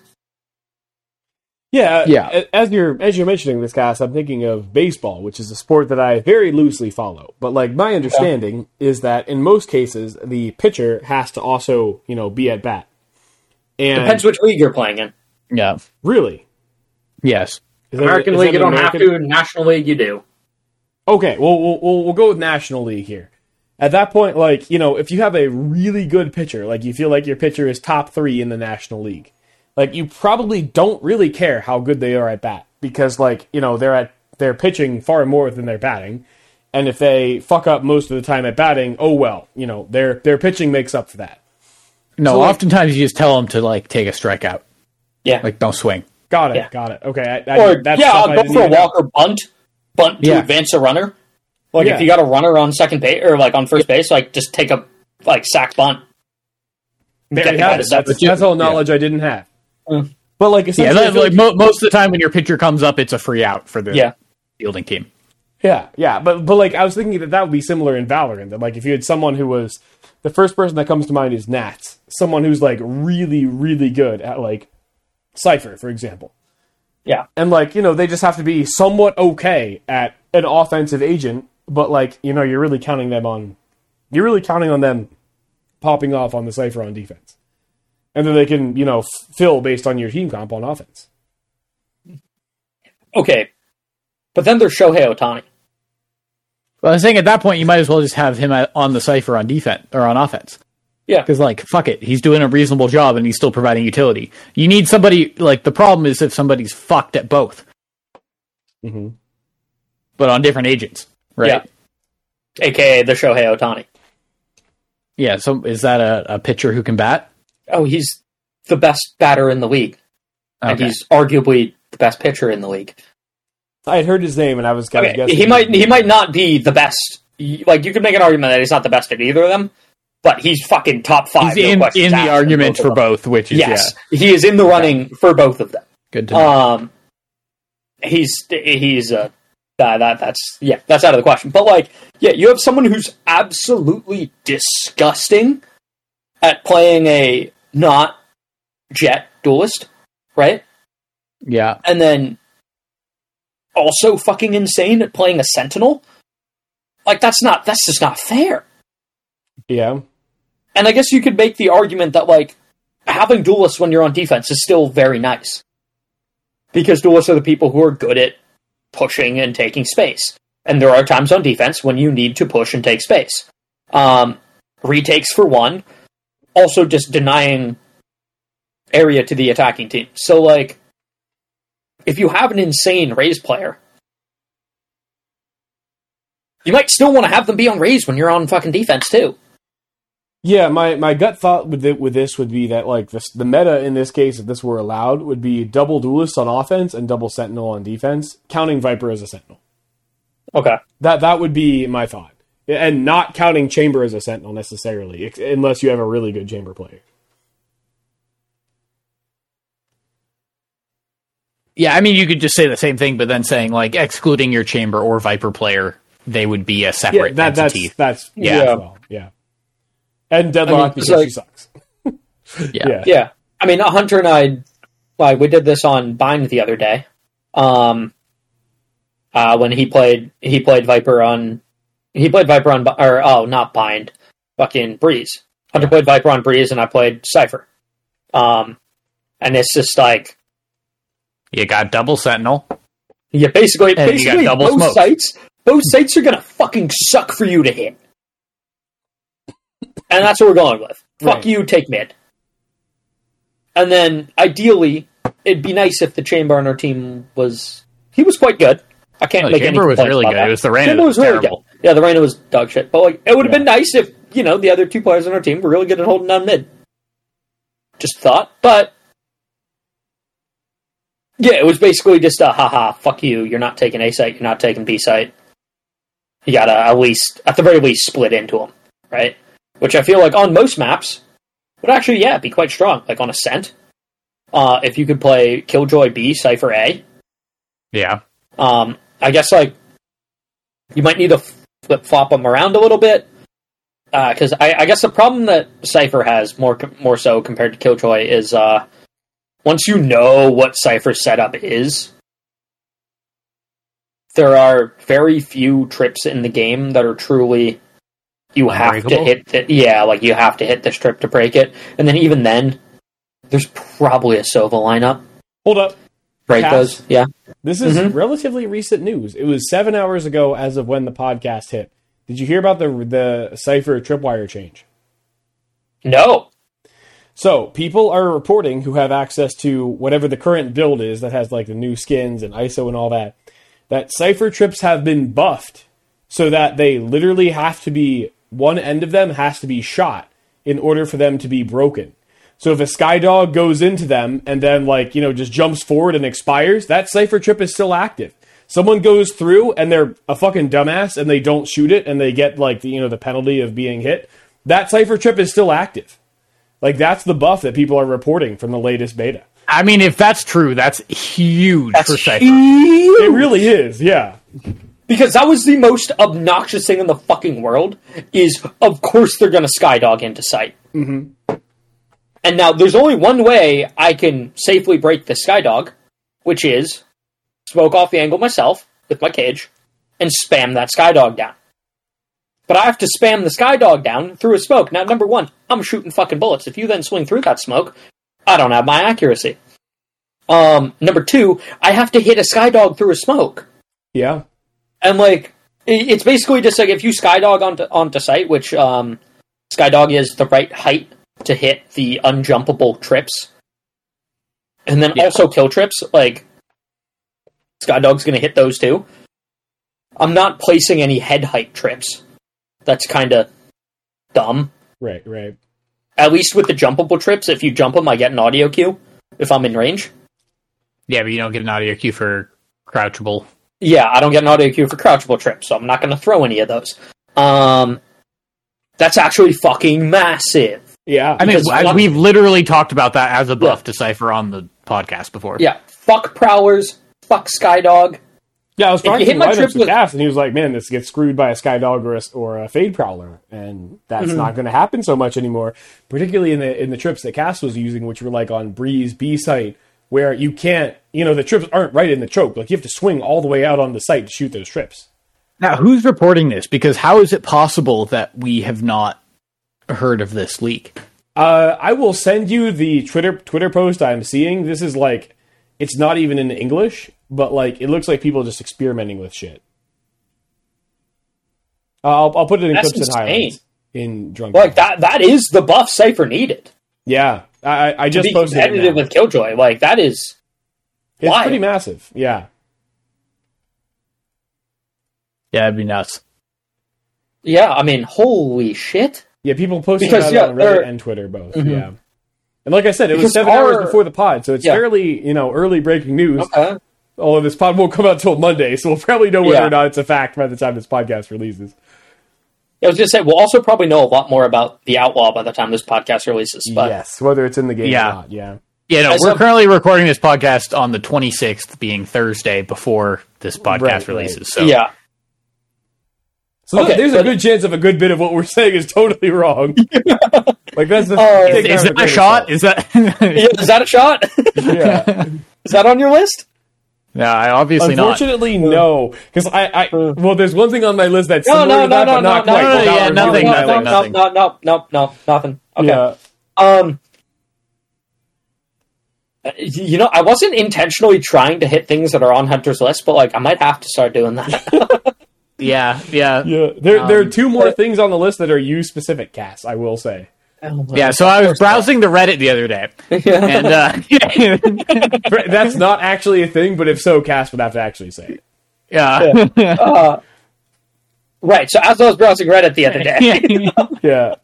Yeah, uh, Yeah. As you're as you're mentioning this, cast, I'm thinking of baseball, which is a sport that I very loosely follow. But like my understanding is that in most cases, the pitcher has to also you know be at bat. And Depends which league you're playing in. Yeah. really, Yes. Is that- American is League, you don't have to. National League, you do. Okay, well, we'll we'll we'll go with National League here. At that point, like you know, if you have a really good pitcher, like you feel like your pitcher is top three in the National League, like you probably don't really care how good they are at bat because, like you know, they're at they're pitching far more than they're batting, and if they fuck up most of the time at batting, oh well, you know, their their pitching makes up for that. No, So, like- oftentimes you just tell them to like take a strikeout, Yeah. like don't swing. Got it, Yeah. got it. Okay, I, I, or that's yeah, I'll go for a even know. walk or bunt, bunt to Yeah. advance a runner. Like Yeah. if you got a runner on second base or like on first base, like just take a like sack bunt. There Get you have it. That's, it. that's all knowledge I didn't have. Mm. But like, Yeah, essentially, I that, like most of the time when your pitcher comes up, it's a free out for the Yeah. fielding team. Yeah, yeah, but but like I was thinking that that would be similar in Valorant. That like if you had someone who was the first person that comes to mind is Nats, someone who's like really really good at like Cypher, for example, Yeah. and like you know they just have to be somewhat okay at an offensive agent, but like you know you're really counting them on, you're really counting on them popping off on the Cypher on defense, and then they can you know f- fill based on your team comp on offense. Okay. But then there's Shohei Ohtani. Well, I was saying at that point you might as well just have him on the Cypher on defense or on offense. Yeah. Because like fuck it, he's doing a reasonable job and he's still providing utility. You need somebody like the problem is if somebody's fucked at both, Mm-hmm. but on different agents, right? Yeah. AKA the Shohei Ohtani. Yeah. So is that a, a pitcher who can bat? Oh, he's the best batter in the league. And he's arguably the best pitcher in the league. I had heard his name and I was, kind was Okay, guessing he might he might not be the best. Like you could make an argument that he's not the best at either of them, but he's fucking top five. He's no in, in the argument both for both, which is Yes, yeah, he is in the running for both of them. good to know. Um, he's he's uh, that, that that's yeah, that's out of the question. But like, yeah, you have someone who's absolutely disgusting at playing a not Jett duelist, right? yeah. And then also fucking insane at playing a sentinel. Like that's not that's just not fair. Yeah. And I guess you could make the argument that like having duelists when you're on defense is still very nice. Because duelists are the people who are good at pushing and taking space. And there are times on defense when you need to push and take space. Um, retakes for one, also just denying area to the attacking team. So like if you have an insane Raze player, you might still want to have them be on Raze when you're on fucking defense too. Yeah, my, my gut thought with it, with this would be that like this, the meta in this case, if this were allowed, would be double duelist on offense and double sentinel on defense, counting Viper as a sentinel. Okay. That that would be my thought. and not counting Chamber as a Sentinel necessarily, unless you have a really good Chamber player. Yeah, I mean, you could just say the same thing, but then saying like excluding your chamber or viper player, they would be a Yeah, separate that, entity. that's that's Yeah. yeah, well. yeah. And Deadlock I mean, because it's like- she sucks. yeah. yeah. Yeah, I mean, Hunter and I, like, we did this on Bind the other day. Um, uh, when he played, he played Viper on, he played Viper on, or oh, not Bind, fucking Breeze. Hunter played Viper on Breeze, and I played Cypher. Um, and it's just like, You got double sentinel. yeah, basically, And you got basically, double both smoke. sites, both sites are gonna fucking suck for you to hit. And that's what we're going with. Fuck Right. you, take mid. And then, ideally, it'd be nice if the chamber on our team was. He was quite good. I can't No, make any chamber was really good. that. It was the Reyna Chamber was was really terrible. good. Yeah, the Reyna was dog shit. But like, it would have Yeah. been nice if you know the other two players on our team were really good at holding down mid. Just thought, but yeah, it was basically just a haha, fuck you. You're not taking A site. You're not taking B site. You gotta at least, at the very least, split into them, right? Which I feel like on most maps would actually, yeah, be quite strong. Like on Ascent, uh, if you could play Killjoy B, Cypher A, Yeah. um, I guess like you might need to flip flop them around a little bit because I, I guess the problem that Cypher has more more so compared to Killjoy is uh, once you know what Cypher setup is, there are very few trips in the game that are truly you have to hit. The, yeah, like you have to hit this trip to break it, and then even then, there's probably a Sova lineup Hold up. break Cass? those. Yeah. This is Mhm. relatively recent news. It was seven hours ago as of when the podcast hit. Did you hear about the the Cypher tripwire change? No. So people are reporting who have access to whatever the current build is that has like the new skins and ISO and all that. That Cypher trips have been buffed so that they literally have to be one end of them has to be shot in order for them to be broken. So if a Skydog goes into them and then like, you know, just jumps forward and expires, that Cypher trip is still active. Someone goes through and they're a fucking dumbass and they don't shoot it and they get like the, you know, the penalty of being hit. That Cypher trip is still active. Like that's the buff that people are reporting from the latest beta. I mean, if that's true, that's huge That's for Cypher. huge. It really is, yeah. Because that was the most obnoxious thing in the fucking world. Is of course they're gonna skydog into sight. Mm-hmm. And now there's only one way I can safely break the skydog, which is smoke off the angle myself with my cage and spam that skydog down. But I have to spam the skydog down through a smoke. Now, number one, I'm shooting fucking bullets. If you then swing through that smoke, I don't have my accuracy. Um, number two, I have to hit a skydog through a smoke. Yeah. And like, it's basically just like if you skydog onto onto site, which um, skydog is the right height to hit the unjumpable trips, and then Yeah. also kill trips. Like, skydog's gonna hit those too. I'm not placing any head height trips. That's kind of dumb. Right, right. At least with the jumpable trips, if you jump them, I get an audio cue if I'm in range. Yeah, but you don't get an audio cue for crouchable. Yeah, I don't get an audio cue for crouchable trips, so I'm not going to throw any of those. Um, that's actually fucking massive. Yeah. I mean, Because one- we've literally talked about that as a buff Yeah. to Cypher on the podcast before. Yeah, fuck prowlers, fuck skydog. Yeah, I was talking to my lineups trip with with- and he was like, "Man, this gets screwed by a Skydog or a, or a Fade Prowler, and that's Mm-hmm. not going to happen so much anymore." Particularly in the in the trips that Cass was using, which were like on Breeze B site, where you can't, you know, the trips aren't right in the choke. Like you have to swing all the way out on the site to shoot those trips. Now, who's reporting this? Because how is it possible that we have not heard of this leak? Uh, I will send you the Twitter Twitter post I'm seeing. This is like, it's not even in English, but like it looks like people just experimenting with shit. I'll I'll put it in That's clips and highlights in drunk. Like that. That is the buff Cipher needed Yeah, I, I I to just be posted it. competitive now. with Killjoy. Like that is. It's Why? pretty massive. Yeah, Yeah, it'd be nuts. Yeah, I mean, holy shit. yeah. People posting Because, about yeah, it on Reddit and Twitter both. Mhm. Yeah, and like I said, it was Because seven hours before the pod, so it's Yeah. fairly you know early breaking news. Okay. Although this pod won't come out till Monday, so we'll probably know whether Yeah. or not it's a fact by the time this podcast releases. I was gonna say we'll also probably know a lot more about the Outlaw by the time this podcast releases. But yes, whether it's in the game Yeah. or not. Yeah. Yeah, no, As we're a- currently recording this podcast on the 26th, being Thursday before this podcast Right, releases. So yeah, So Okay, there's a good chance of a good bit of what we're saying is totally wrong. like that's the oh. take is, that that a shot? Is that? Yeah, is that a shot? Yeah. is that on your list? No, I obviously not. Unfortunately, no. Because I, I, well, there's one thing on my list that's No, no, no, that, no, but no, not no, quite. no, without yeah, removing nothing, my nothing, no, nothing. no, no, no, no, nothing. Okay. Yeah. Um, you know, I wasn't intentionally trying to hit things that are on Hunter's list, but like I might have to start doing that. Yeah, yeah, Yeah, there, there are Um, two more but- things on the list that are you specific casts. I will say. Yeah. So I was browsing the Reddit the other day, and uh, That's not actually a thing, but if so, Cass would have to actually say it. yeah, Uh, right. So as I was browsing Reddit the other day, Yeah,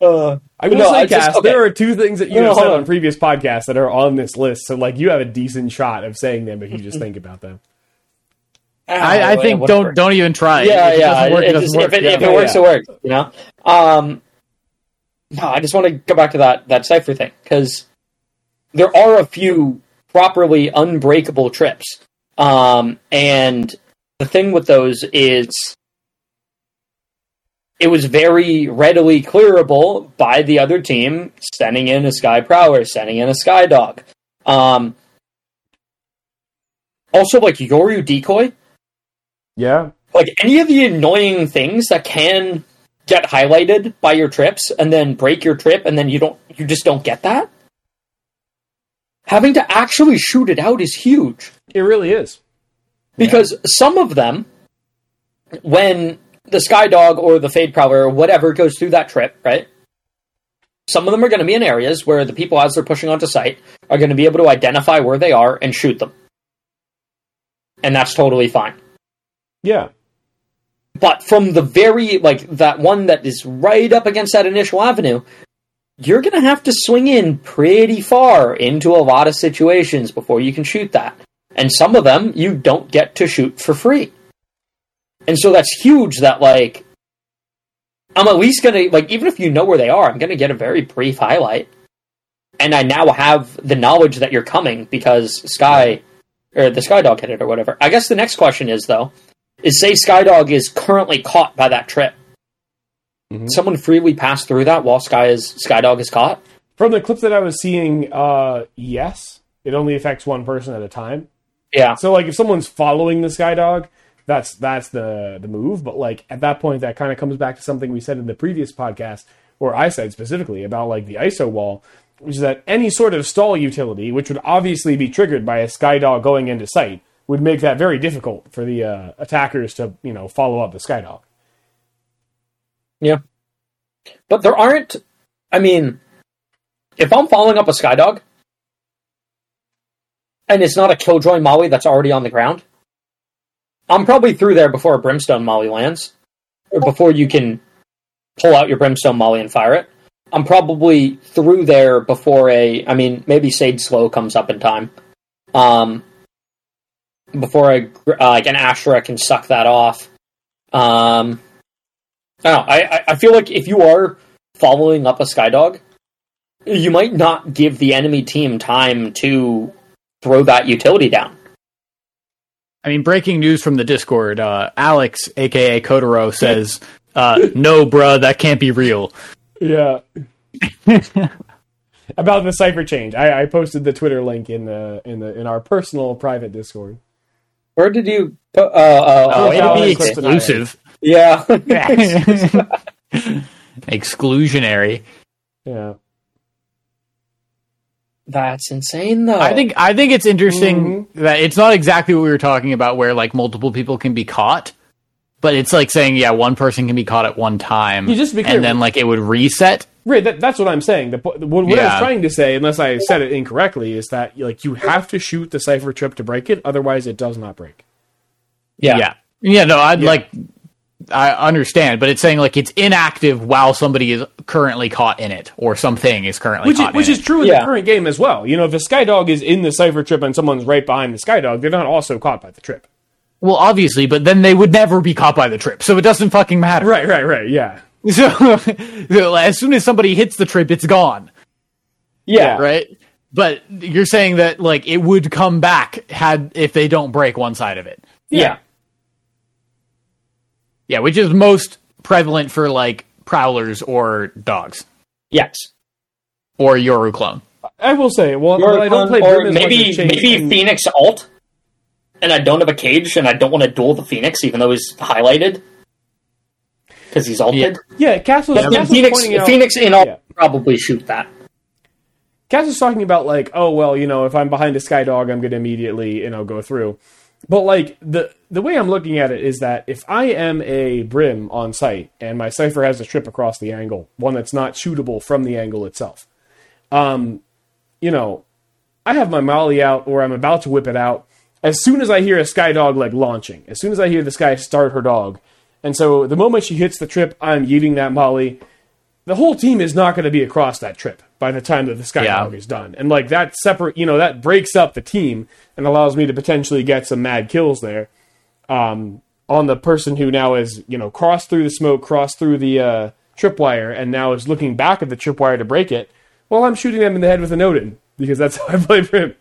uh, I will No, say, I just- okay. there are two things that you No, no, have said on on. previous podcasts that are on this list. So, like, you have a decent shot of saying them if you just think about them. I, I think don't don't even try. yeah, If it yeah. doesn't work, it it just- work. If it, Yeah. if it works, yeah. it works. You know. Um, no, I just want to go back to that that Cypher thing because there are a few properly unbreakable trips, um, and the thing with those is it was very readily clearable by the other team sending in a sky prowler, sending in a sky dog. Um, also, like Yoru decoy, Yeah, like any of the annoying things that can get highlighted by your trips and then break your trip and then you don't you just don't get that? Having to actually shoot it out is huge. It really is. because some of them when the sky dog or the fade prowler or whatever goes through that trip right? Some of them are going to be in areas where the people as they're pushing onto site are going to be able to identify where they are and shoot them. And that's totally fine Yeah, but from the very like that one that is right up against that initial avenue you're going to have to swing in pretty far into a lot of situations before you can shoot that. And some of them you don't get to shoot for free. And so that's huge that like i'm at least going to like even if you know where they are i'm going to get a very brief highlight. And i now have the knowledge that you're coming because sky or the sky dog hit it or whatever. I guess the next question is though is say Skydog is currently caught by that trip. Mhm. Someone freely passed through that while Sky is Skydog is caught. from the clips that I was seeing, uh, yes, it only affects one person at a time. Yeah, So, like, if someone's following the Skydog, that's that's the the move. But like at that point, that kind of comes back to something we said in the previous podcast, or I said specifically about like the ISO wall, which is that any sort of stall utility, which would obviously be triggered by a sky dog going into sight, would make that very difficult for the uh, attackers to you know follow up the sky dog. yeah. But there aren't. I mean, if I'm following up a Skydog, and it's not a Killjoy Molly that's already on the ground, I'm probably through there before a Brimstone Molly lands, or before you can pull out your Brimstone Molly and fire it. I'm probably through there before a. I mean, maybe Sage Slow comes up in time. Um, before a uh, like an Astra can suck that off. Um, I don't know. I, I- I feel like if you are following up a Skydog, you might not give the enemy team time to throw that utility down. I mean, breaking news from the Discord. Uh, Alex, aka Kotaro, says, uh, "No, bruh, that can't be real." Yeah. About the Cypher change, I, I posted the Twitter link in the in the in our personal private Discord. Where did you put? Uh, uh, Oh, It'd be Alex clicked exclusive, yeah. exclusionary. Yeah. That's insane, though. I think I think it's interesting that it's not exactly what we were talking about, where like multiple people can be caught, but it's like saying, yeah, one person can be caught at one time, You just be and then like it would reset. Right, that, that's what I'm saying. The, po- what, what I was trying to say, unless I said it incorrectly, is that like you have to shoot the Cypher trip to break it, otherwise it does not break. Yeah. Yeah, yeah. No, I'd like. I understand, but it's saying like it's inactive while somebody is currently caught in it, or something is currently Which is, caught which in is it. true in Yeah. the current game as well. You know, if a Skydog is in the Cypher trip and someone's right behind the Skydog, they're not also caught by the trip. Well, obviously, but then they would never be caught by the trip, so it doesn't fucking matter. Right, right, right. Yeah. So, so as soon as somebody hits the trip, it's gone, Yeah. right? But you're saying that like it would come back had if they don't break one side of it. Yeah. Yeah, which is most prevalent for like prowlers or dogs Yes. or Yoru clone. I will say, well, well I don't play or Brim as much maybe maybe and- Phoenix alt, and I don't have a cage, and I don't want to duel the Phoenix, even though he's highlighted because he's alted. Yeah, Cass was, Cass was Phoenix, out, Phoenix in all Yeah. probably shoot that. Cass was talking about like, oh well, you know, if I'm behind a Skydog, I'm going to immediately, you know, go through. But like the the way I'm looking at it is that if I am a Brim on site and my Cypher has a trip across the angle, one that's not shootable from the angle itself, um, you know, I have my Molly out or I'm about to whip it out. As soon as I hear a Skydog like launching, as soon as I hear the Skye start her dog, and so the moment she hits the trip, I'm yeeting that Molly the whole team is not going to be across that trip by the time that the Skydog Yeah. is done. And like that separate, you know, that breaks up the team and allows me to potentially get some mad kills there. Um, on the person who now is, you know, crossed through the smoke, crossed through the uh, tripwire, and now is looking back at the tripwire to break it. Well, I'm shooting them in the head with an Odin because that's how I play for him.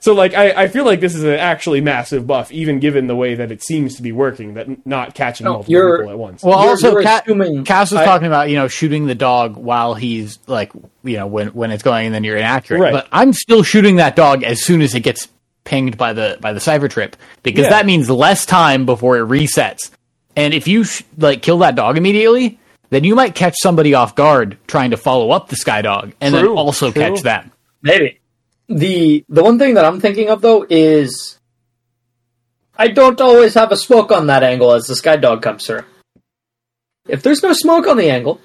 So like, I, I feel like this is an actually massive buff, even given the way that it seems to be working, that not catching multiple you're- people at once. Well, You're- also, you're Ca- assuming- Cass was I- talking about you know shooting the dog while he's like you know when when it's going and then you're inaccurate. Right. But I'm still shooting that dog as soon as it gets pinged by the by the Cypher trip because Yeah. that means less time before it resets. And if you sh- like kill that dog immediately, then you might catch somebody off guard trying to follow up the sky dog and then also true. catch them. Maybe. The the one thing that I'm thinking of though is I don't always have a smoke on that angle as the sky dog comes through. If there's no smoke on the angle,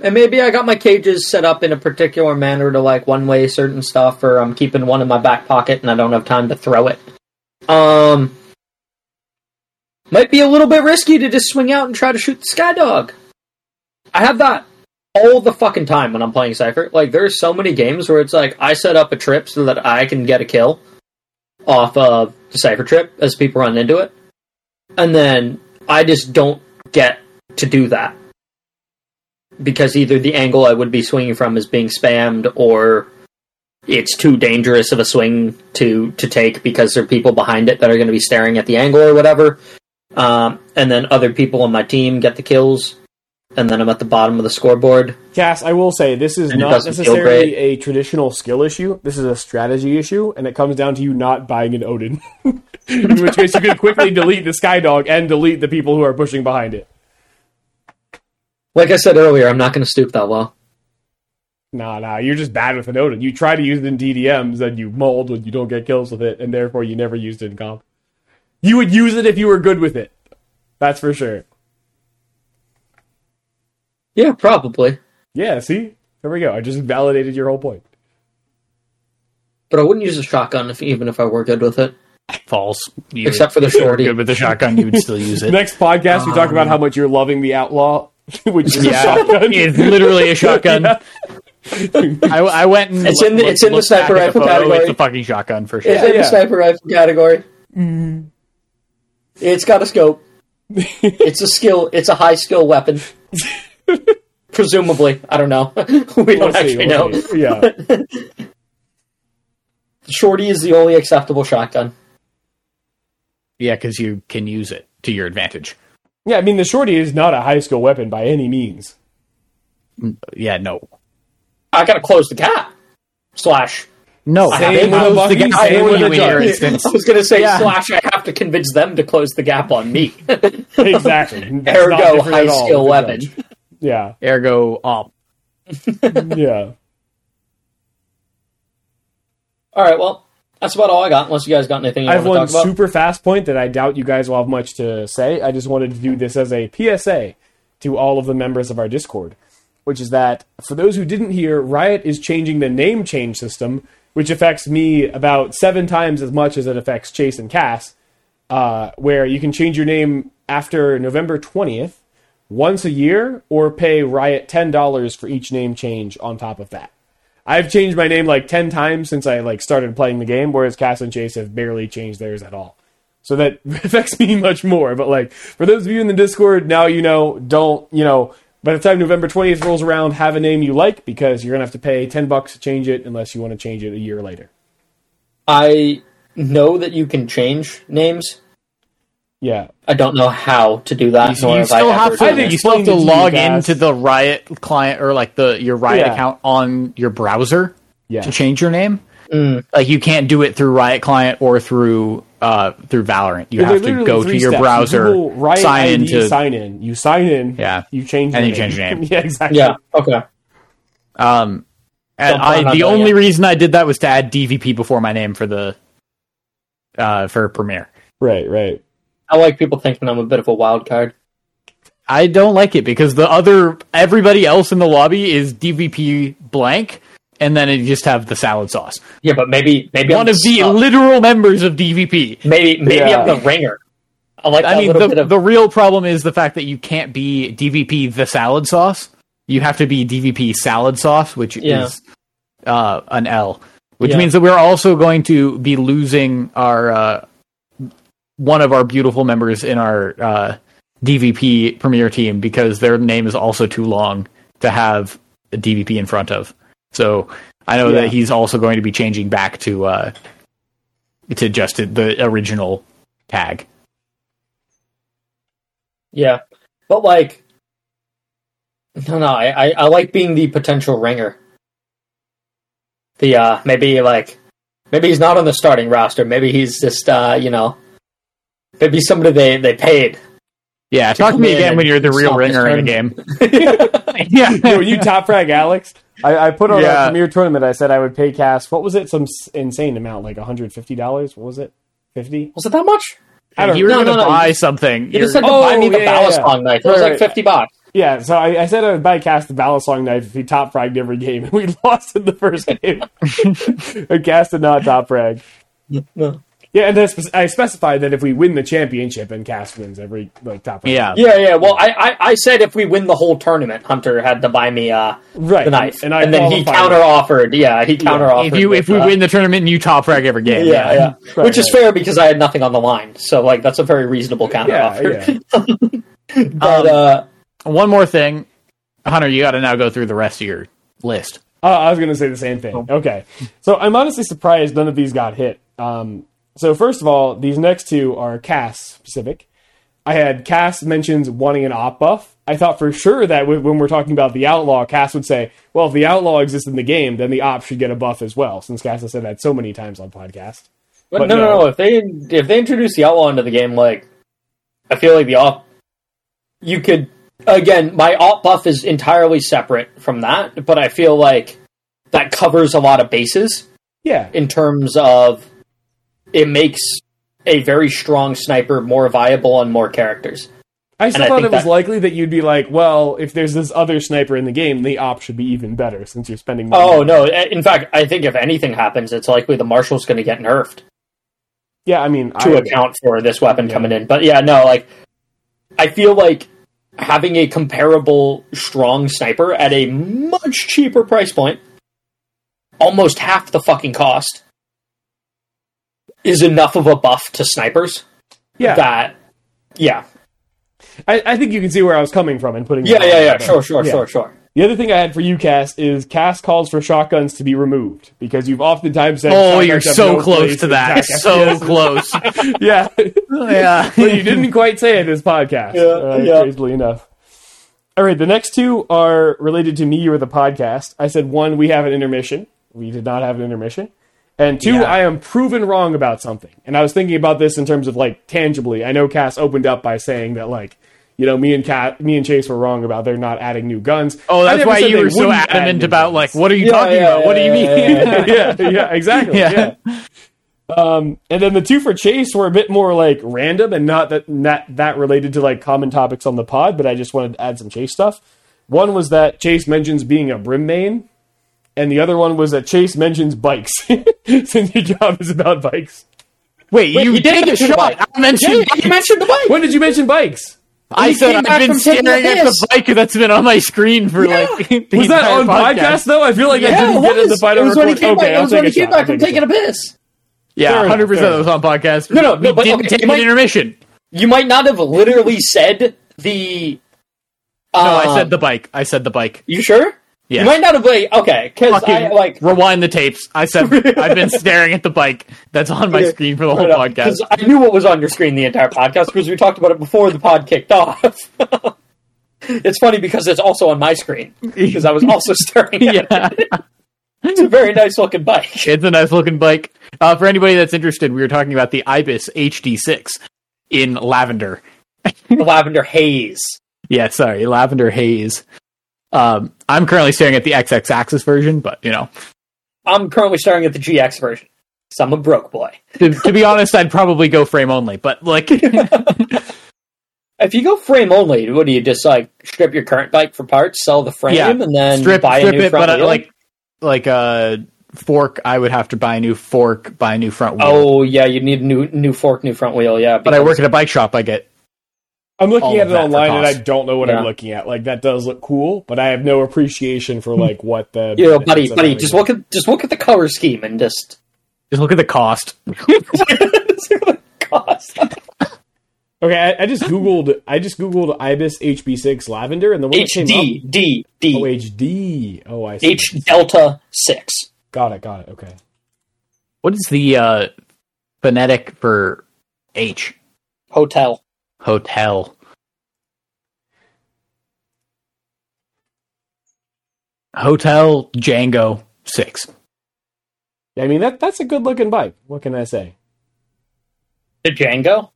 and maybe I got my cages set up in a particular manner to like one way certain stuff, or I'm keeping one in my back pocket and I don't have time to throw it. Um might be a little bit risky to just swing out and try to shoot the sky dog. I have that all the fucking time when I'm playing Cypher. Like, there's so many games where it's like I set up a trip so that I can get a kill off of the Cypher trip as people run into it, and then I just don't get to do that because either the angle I would be swinging from is being spammed or it's too dangerous of a swing to to take because there are people behind it that are going to be staring at the angle or whatever. Um, and then other people on my team get the kills, and then I'm at the bottom of the scoreboard. Cass, I will say this is not necessarily a traditional skill issue. This is a strategy issue, and it comes down to you not buying an Odin. In which case, you can quickly delete the Skydog and delete the people who are pushing behind it. Like I said earlier, I'm not going to stoop that low. Nah, nah, you're just bad with an Odin. You try to use it in DDMs, and you mold when you don't get kills with it, and therefore you never used it in comp. You would use it if you were good with it. That's for sure. Yeah, probably. Yeah, see? There we go. I just validated your whole point. But I wouldn't use a shotgun if, even if I were good with it. False. You Except for the if you shorty. Good with the shotgun, you would still use it. Next podcast, we talk about um, how much you're loving the Outlaw, which is a yeah, shotgun. it's literally a shotgun. I, I went and It's in the- it's in the looked back sniper at the rifle photo. category. It's a fucking shotgun for sure. It's in yeah. the sniper rifle category. Mm-hmm. It's got a scope. it's a skill. It's a high skill weapon. Presumably, I don't know. we We'll don't see, actually we'll know. see. Yeah. Shorty is the only acceptable shotgun. Yeah, because you can use it to your advantage. Yeah, I mean, the shorty is not a high skill weapon by any means. Mm, yeah, no, I gotta close the gap. Slash. no. Same with the the gap same with the in your Johnny. instance. I was gonna say Yeah. slash. I have to convince them to close the gap on me. Exactly. That's Ergo, high skill with the weapon. Judge. Yeah, Ergo, op. yeah. All right. Well, that's about all I got. Unless you guys got anything you I have want to one talk about. super fast point that I doubt you guys will have much to say. I just wanted to do this as a PSA to all of the members of our Discord, which is that for those who didn't hear, Riot is changing the name change system, which affects me about seven times as much as it affects Chase and Cass, uh, where you can change your name after November 20th once a year or pay Riot $10 for each name change on top of that. I've changed my name like 10 times since I like started playing the game, whereas Cass and Chase have barely changed theirs at all. So that affects me much more. But like for those of you in the Discord, now you know. Don't you know? By the time November twentieth rolls around, have a name you like because you're gonna have to pay ten bucks to change it unless you want to change it a year later. I know that you can change names. Yeah, I don't know how to do that. You, nor you have I still have to. I think. You still have to explain to log into the Riot client or like the your Riot Yeah. account on your browser yeah. to change your name. Mm. Like you can't do it through Riot client or through uh through Valorant. You They're have to go to your steps. Browser, Google Riot sign ID, into sign in. You sign in. Yeah. You change And your you change your name. yeah, exactly. Yeah. Okay. Um, and I the only it. reason I did that was to add DVP before my name for the uh for Premier. Right. Right. I like people thinking I'm a bit of a wild card. I don't like it because the other everybody else in the lobby is DVP blank, and then you just have the salad sauce. Yeah, but maybe maybe One I'm of the literal members of DVP. maybe maybe Yeah. I'm the ringer. I like that I mean, little the, bit of the real problem is the fact that you can't be DVP the salad sauce. You have to be DVP salad sauce, which Yeah. is uh, an L, which Yeah. means that we're also going to be losing our uh, one of our beautiful members in our uh, DVP Premier team because their name is also too long to have a DVP in front of. So I know Yeah. that he's also going to be changing back to uh, to just the original tag. yeah, but like no no I, I I like being the potential ringer. The uh maybe like maybe he's not on the starting roster. Maybe he's just uh you know maybe somebody they they paid. Yeah, talk to me again when you're the real ringer in a game. tournament. yeah, Yo, you top frag Alex. I, I put on Yeah. a premier tournament. I said I would pay Cass. What was it? Some insane amount, like 150 dollars. What was it? 50? Was it that much? I don't you were No, going to no, no. buy something. You You're- just had to Oh, buy me the yeah, Balisong yeah. knife. It was Right, like fifty bucks. Yeah. So I, I said I would buy Cass the Balisong knife if he top fragged every game, and we lost in the first game. and Cass did not top frag. No. Yeah, and spe- I specified that if we win the championship and Cass wins every like top frag. yeah. Yeah, yeah. Well, I, I, I said if we win the whole tournament, Hunter had to buy me uh, right. the knife, and, and, I then he counter offered. Yeah, he counter offered. If you if we win the tournament and you top frag every game, yeah, yeah, Right, which is fair because I had nothing on the line. So like that's a very reasonable counter offer. yeah. yeah. But uh, One more thing, Hunter, you got to now go through the rest of your list. Uh, I was going to say the same thing. Okay. So I'm honestly surprised none of these got hit. Um, so, first of all, these next two are Cass specific. I had Cass mentions wanting an op buff. I thought for sure that when we're talking about the outlaw, Cass would say, well, if the outlaw exists in the game, then the op should get a buff as well, since Cass has said that so many times on podcast. but, but no, no, no. no. If they if they introduce the outlaw into the game, like I feel like the op, you could again. My op buff is entirely separate from that, but I feel like that covers a lot of bases. Yeah. in terms of it makes a very strong sniper more viable on more characters. I still And thought think it was that- likely that you'd be like, well, if there's this other sniper in the game, the op should be even better since you're spending more Oh money. no! In fact, I think if anything happens, it's likely the marshal's going to get nerfed Yeah, I mean, to I, account for this weapon Yeah. coming in. But yeah, no, like I feel like having a comparable strong sniper at a much cheaper price point, almost half the fucking cost, is enough of a buff to snipers yeah, that yeah, I, I think you can see where I was coming from and putting. yeah, yeah, yeah, there. sure, sure, Yeah. sure, sure. The other thing I had for you, Cass, is Cass calls for shotguns to be removed because you've oftentimes said. Oh, you're so no close to that. So FPS. close. yeah, yeah. but you didn't quite say it this podcast. Yeah, uh, yeah. Crazily enough. All right, the next two are related to me or the podcast. I said one, we have an intermission. We did not have an intermission. And two, Yeah. I am proven wrong about something. And I was thinking about this in terms of like tangibly. I know Cass opened up by saying that like, you know, me and Cat, me and Chase were wrong about they're not adding new guns. Oh, that's why you were so adamant about guns. like, what are you Yeah, talking yeah, about? What do you mean? yeah, yeah. exactly. Yeah. Yeah. Um, and then the two for Chase were a bit more like random and not that not that related to like common topics on the pod, but I just wanted to add some Chase stuff. One was that Chase mentions being a brim main, and the other one was that Chase mentions bikes. Since your job is about bikes. Wait, Wait, you he did take a the shot. bike. I mentioned. you mentioned the bike. When did you mention bikes? I said came I've back been from taking staring a at the bike that's been on my screen for like. the Was that on podcast. though? I feel like I didn't get in the was. final It was when he came okay, back. It I'll was take when he came back from taking a piss. Yeah, hundred percent fair of those on podcast. No, no, no, but didn't okay, take you an intermission. You might not have literally said the. No, I um, said the bike. I said the bike. You sure? Yeah. You might not have like okay, because I like rewind the tapes. I said I've been staring at the bike that's on my screen for the whole podcast. I knew what was on your screen the entire podcast because we talked about it before the pod kicked off. it's funny because it's also on my screen because I was also staring at yeah, it. It's a very nice looking bike. it's a nice looking bike. Uh, for anybody that's interested, we were talking about the Ibis HD6 in lavender. The lavender haze. Yeah, sorry, lavender haze. Um, I'm currently staring at the XX Axis version, but you know, I'm currently staring at the GX version. So I'm a broke boy. to, to be honest, I'd probably go frame only. But like, If you go frame only, what do you just like strip your current bike for parts, sell the frame, Yeah, and then strip, buy strip a new it, front but uh, wheel? like, like a fork, I would have to buy a new fork, buy a new front wheel. oh yeah, you need a new new fork, new front wheel. Yeah, but I work at a bike shop. I get I'm looking at it online and I don't know what Yeah. I'm looking at. Like that does look cool, but I have no appreciation for like what the You know, buddy, buddy, just look at just look at the color scheme and just just look at the cost. cost. Okay, I, I just googled. I just googled ibis HB6 lavender, and the one that came HD up. D Oh, D HD. Oh, I see. H Delta six. Got it. Got it. Okay. What is the uh, phonetic for H? Hotel. Hotel. Hotel Django six. I mean that that's a good looking bike. What can I say? The Django.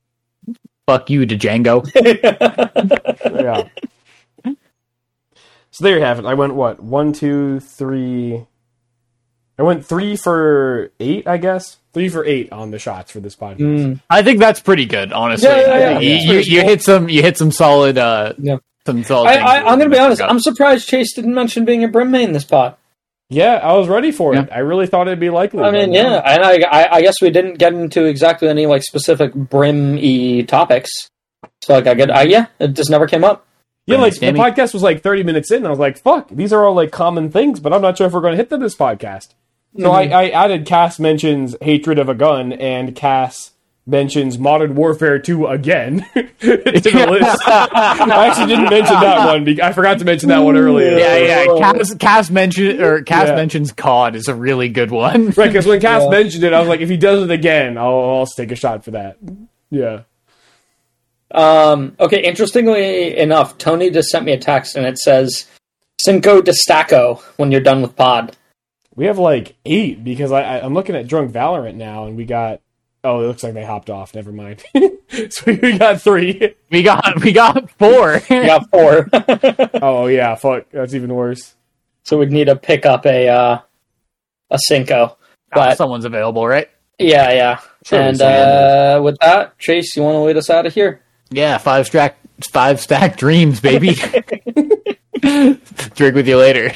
Fuck you to Django. yeah. So there you have it. I went what one, two, three. I went three for eight, I guess. Three for eight on the shots for this podcast. Mm, I think that's pretty good, honestly. Yeah, yeah, I yeah. you, It's you, pretty you hit some you hit some solid uh Yeah. some solid I, I, I'm going to be honest. Up. I'm surprised Chase didn't mention being a brim main this pot. Yeah, I was ready for Yeah. it. I really thought it'd be likely. I mean, but yeah, and I, I, I guess we didn't get into exactly any like specific brim y topics. So like I get, I, yeah, it just never came up. Yeah, like the podcast was like 30 minutes in, and I was like, fuck, these are all like common things, but I'm not sure if we're going to hit them this podcast. So Mhm. I, I added Cass mentions Hatred of a Gun and Cass mentions Modern Warfare 2 again to the list. I actually didn't mention that one. Because I forgot to mention that one earlier. Yeah, yeah. Cass, Cass mentioned or Cass Yeah. mentions COD is a really good one. Right, because when Cass Yeah. mentioned it, I was like, if he does it again, I'll, I'll also take a shot for that. Yeah. Um, okay, interestingly enough, Tony just sent me a text and it says Cinco de Stacco when you're done with pod. We have like eight because I, I, I'm looking at Drunk Valorant now, and we got. Oh, it looks like they hopped off. Never mind. so we got three. We got we got four. We got four. Oh yeah, fuck. That's even worse. so we'd need to pick up a uh, a Cinco. Ah, But someone's available, right? yeah, yeah. Sure, and uh, with that, Chase, you want to lead us out of here? Yeah, five stack five stack dreams, baby. Drink with you later.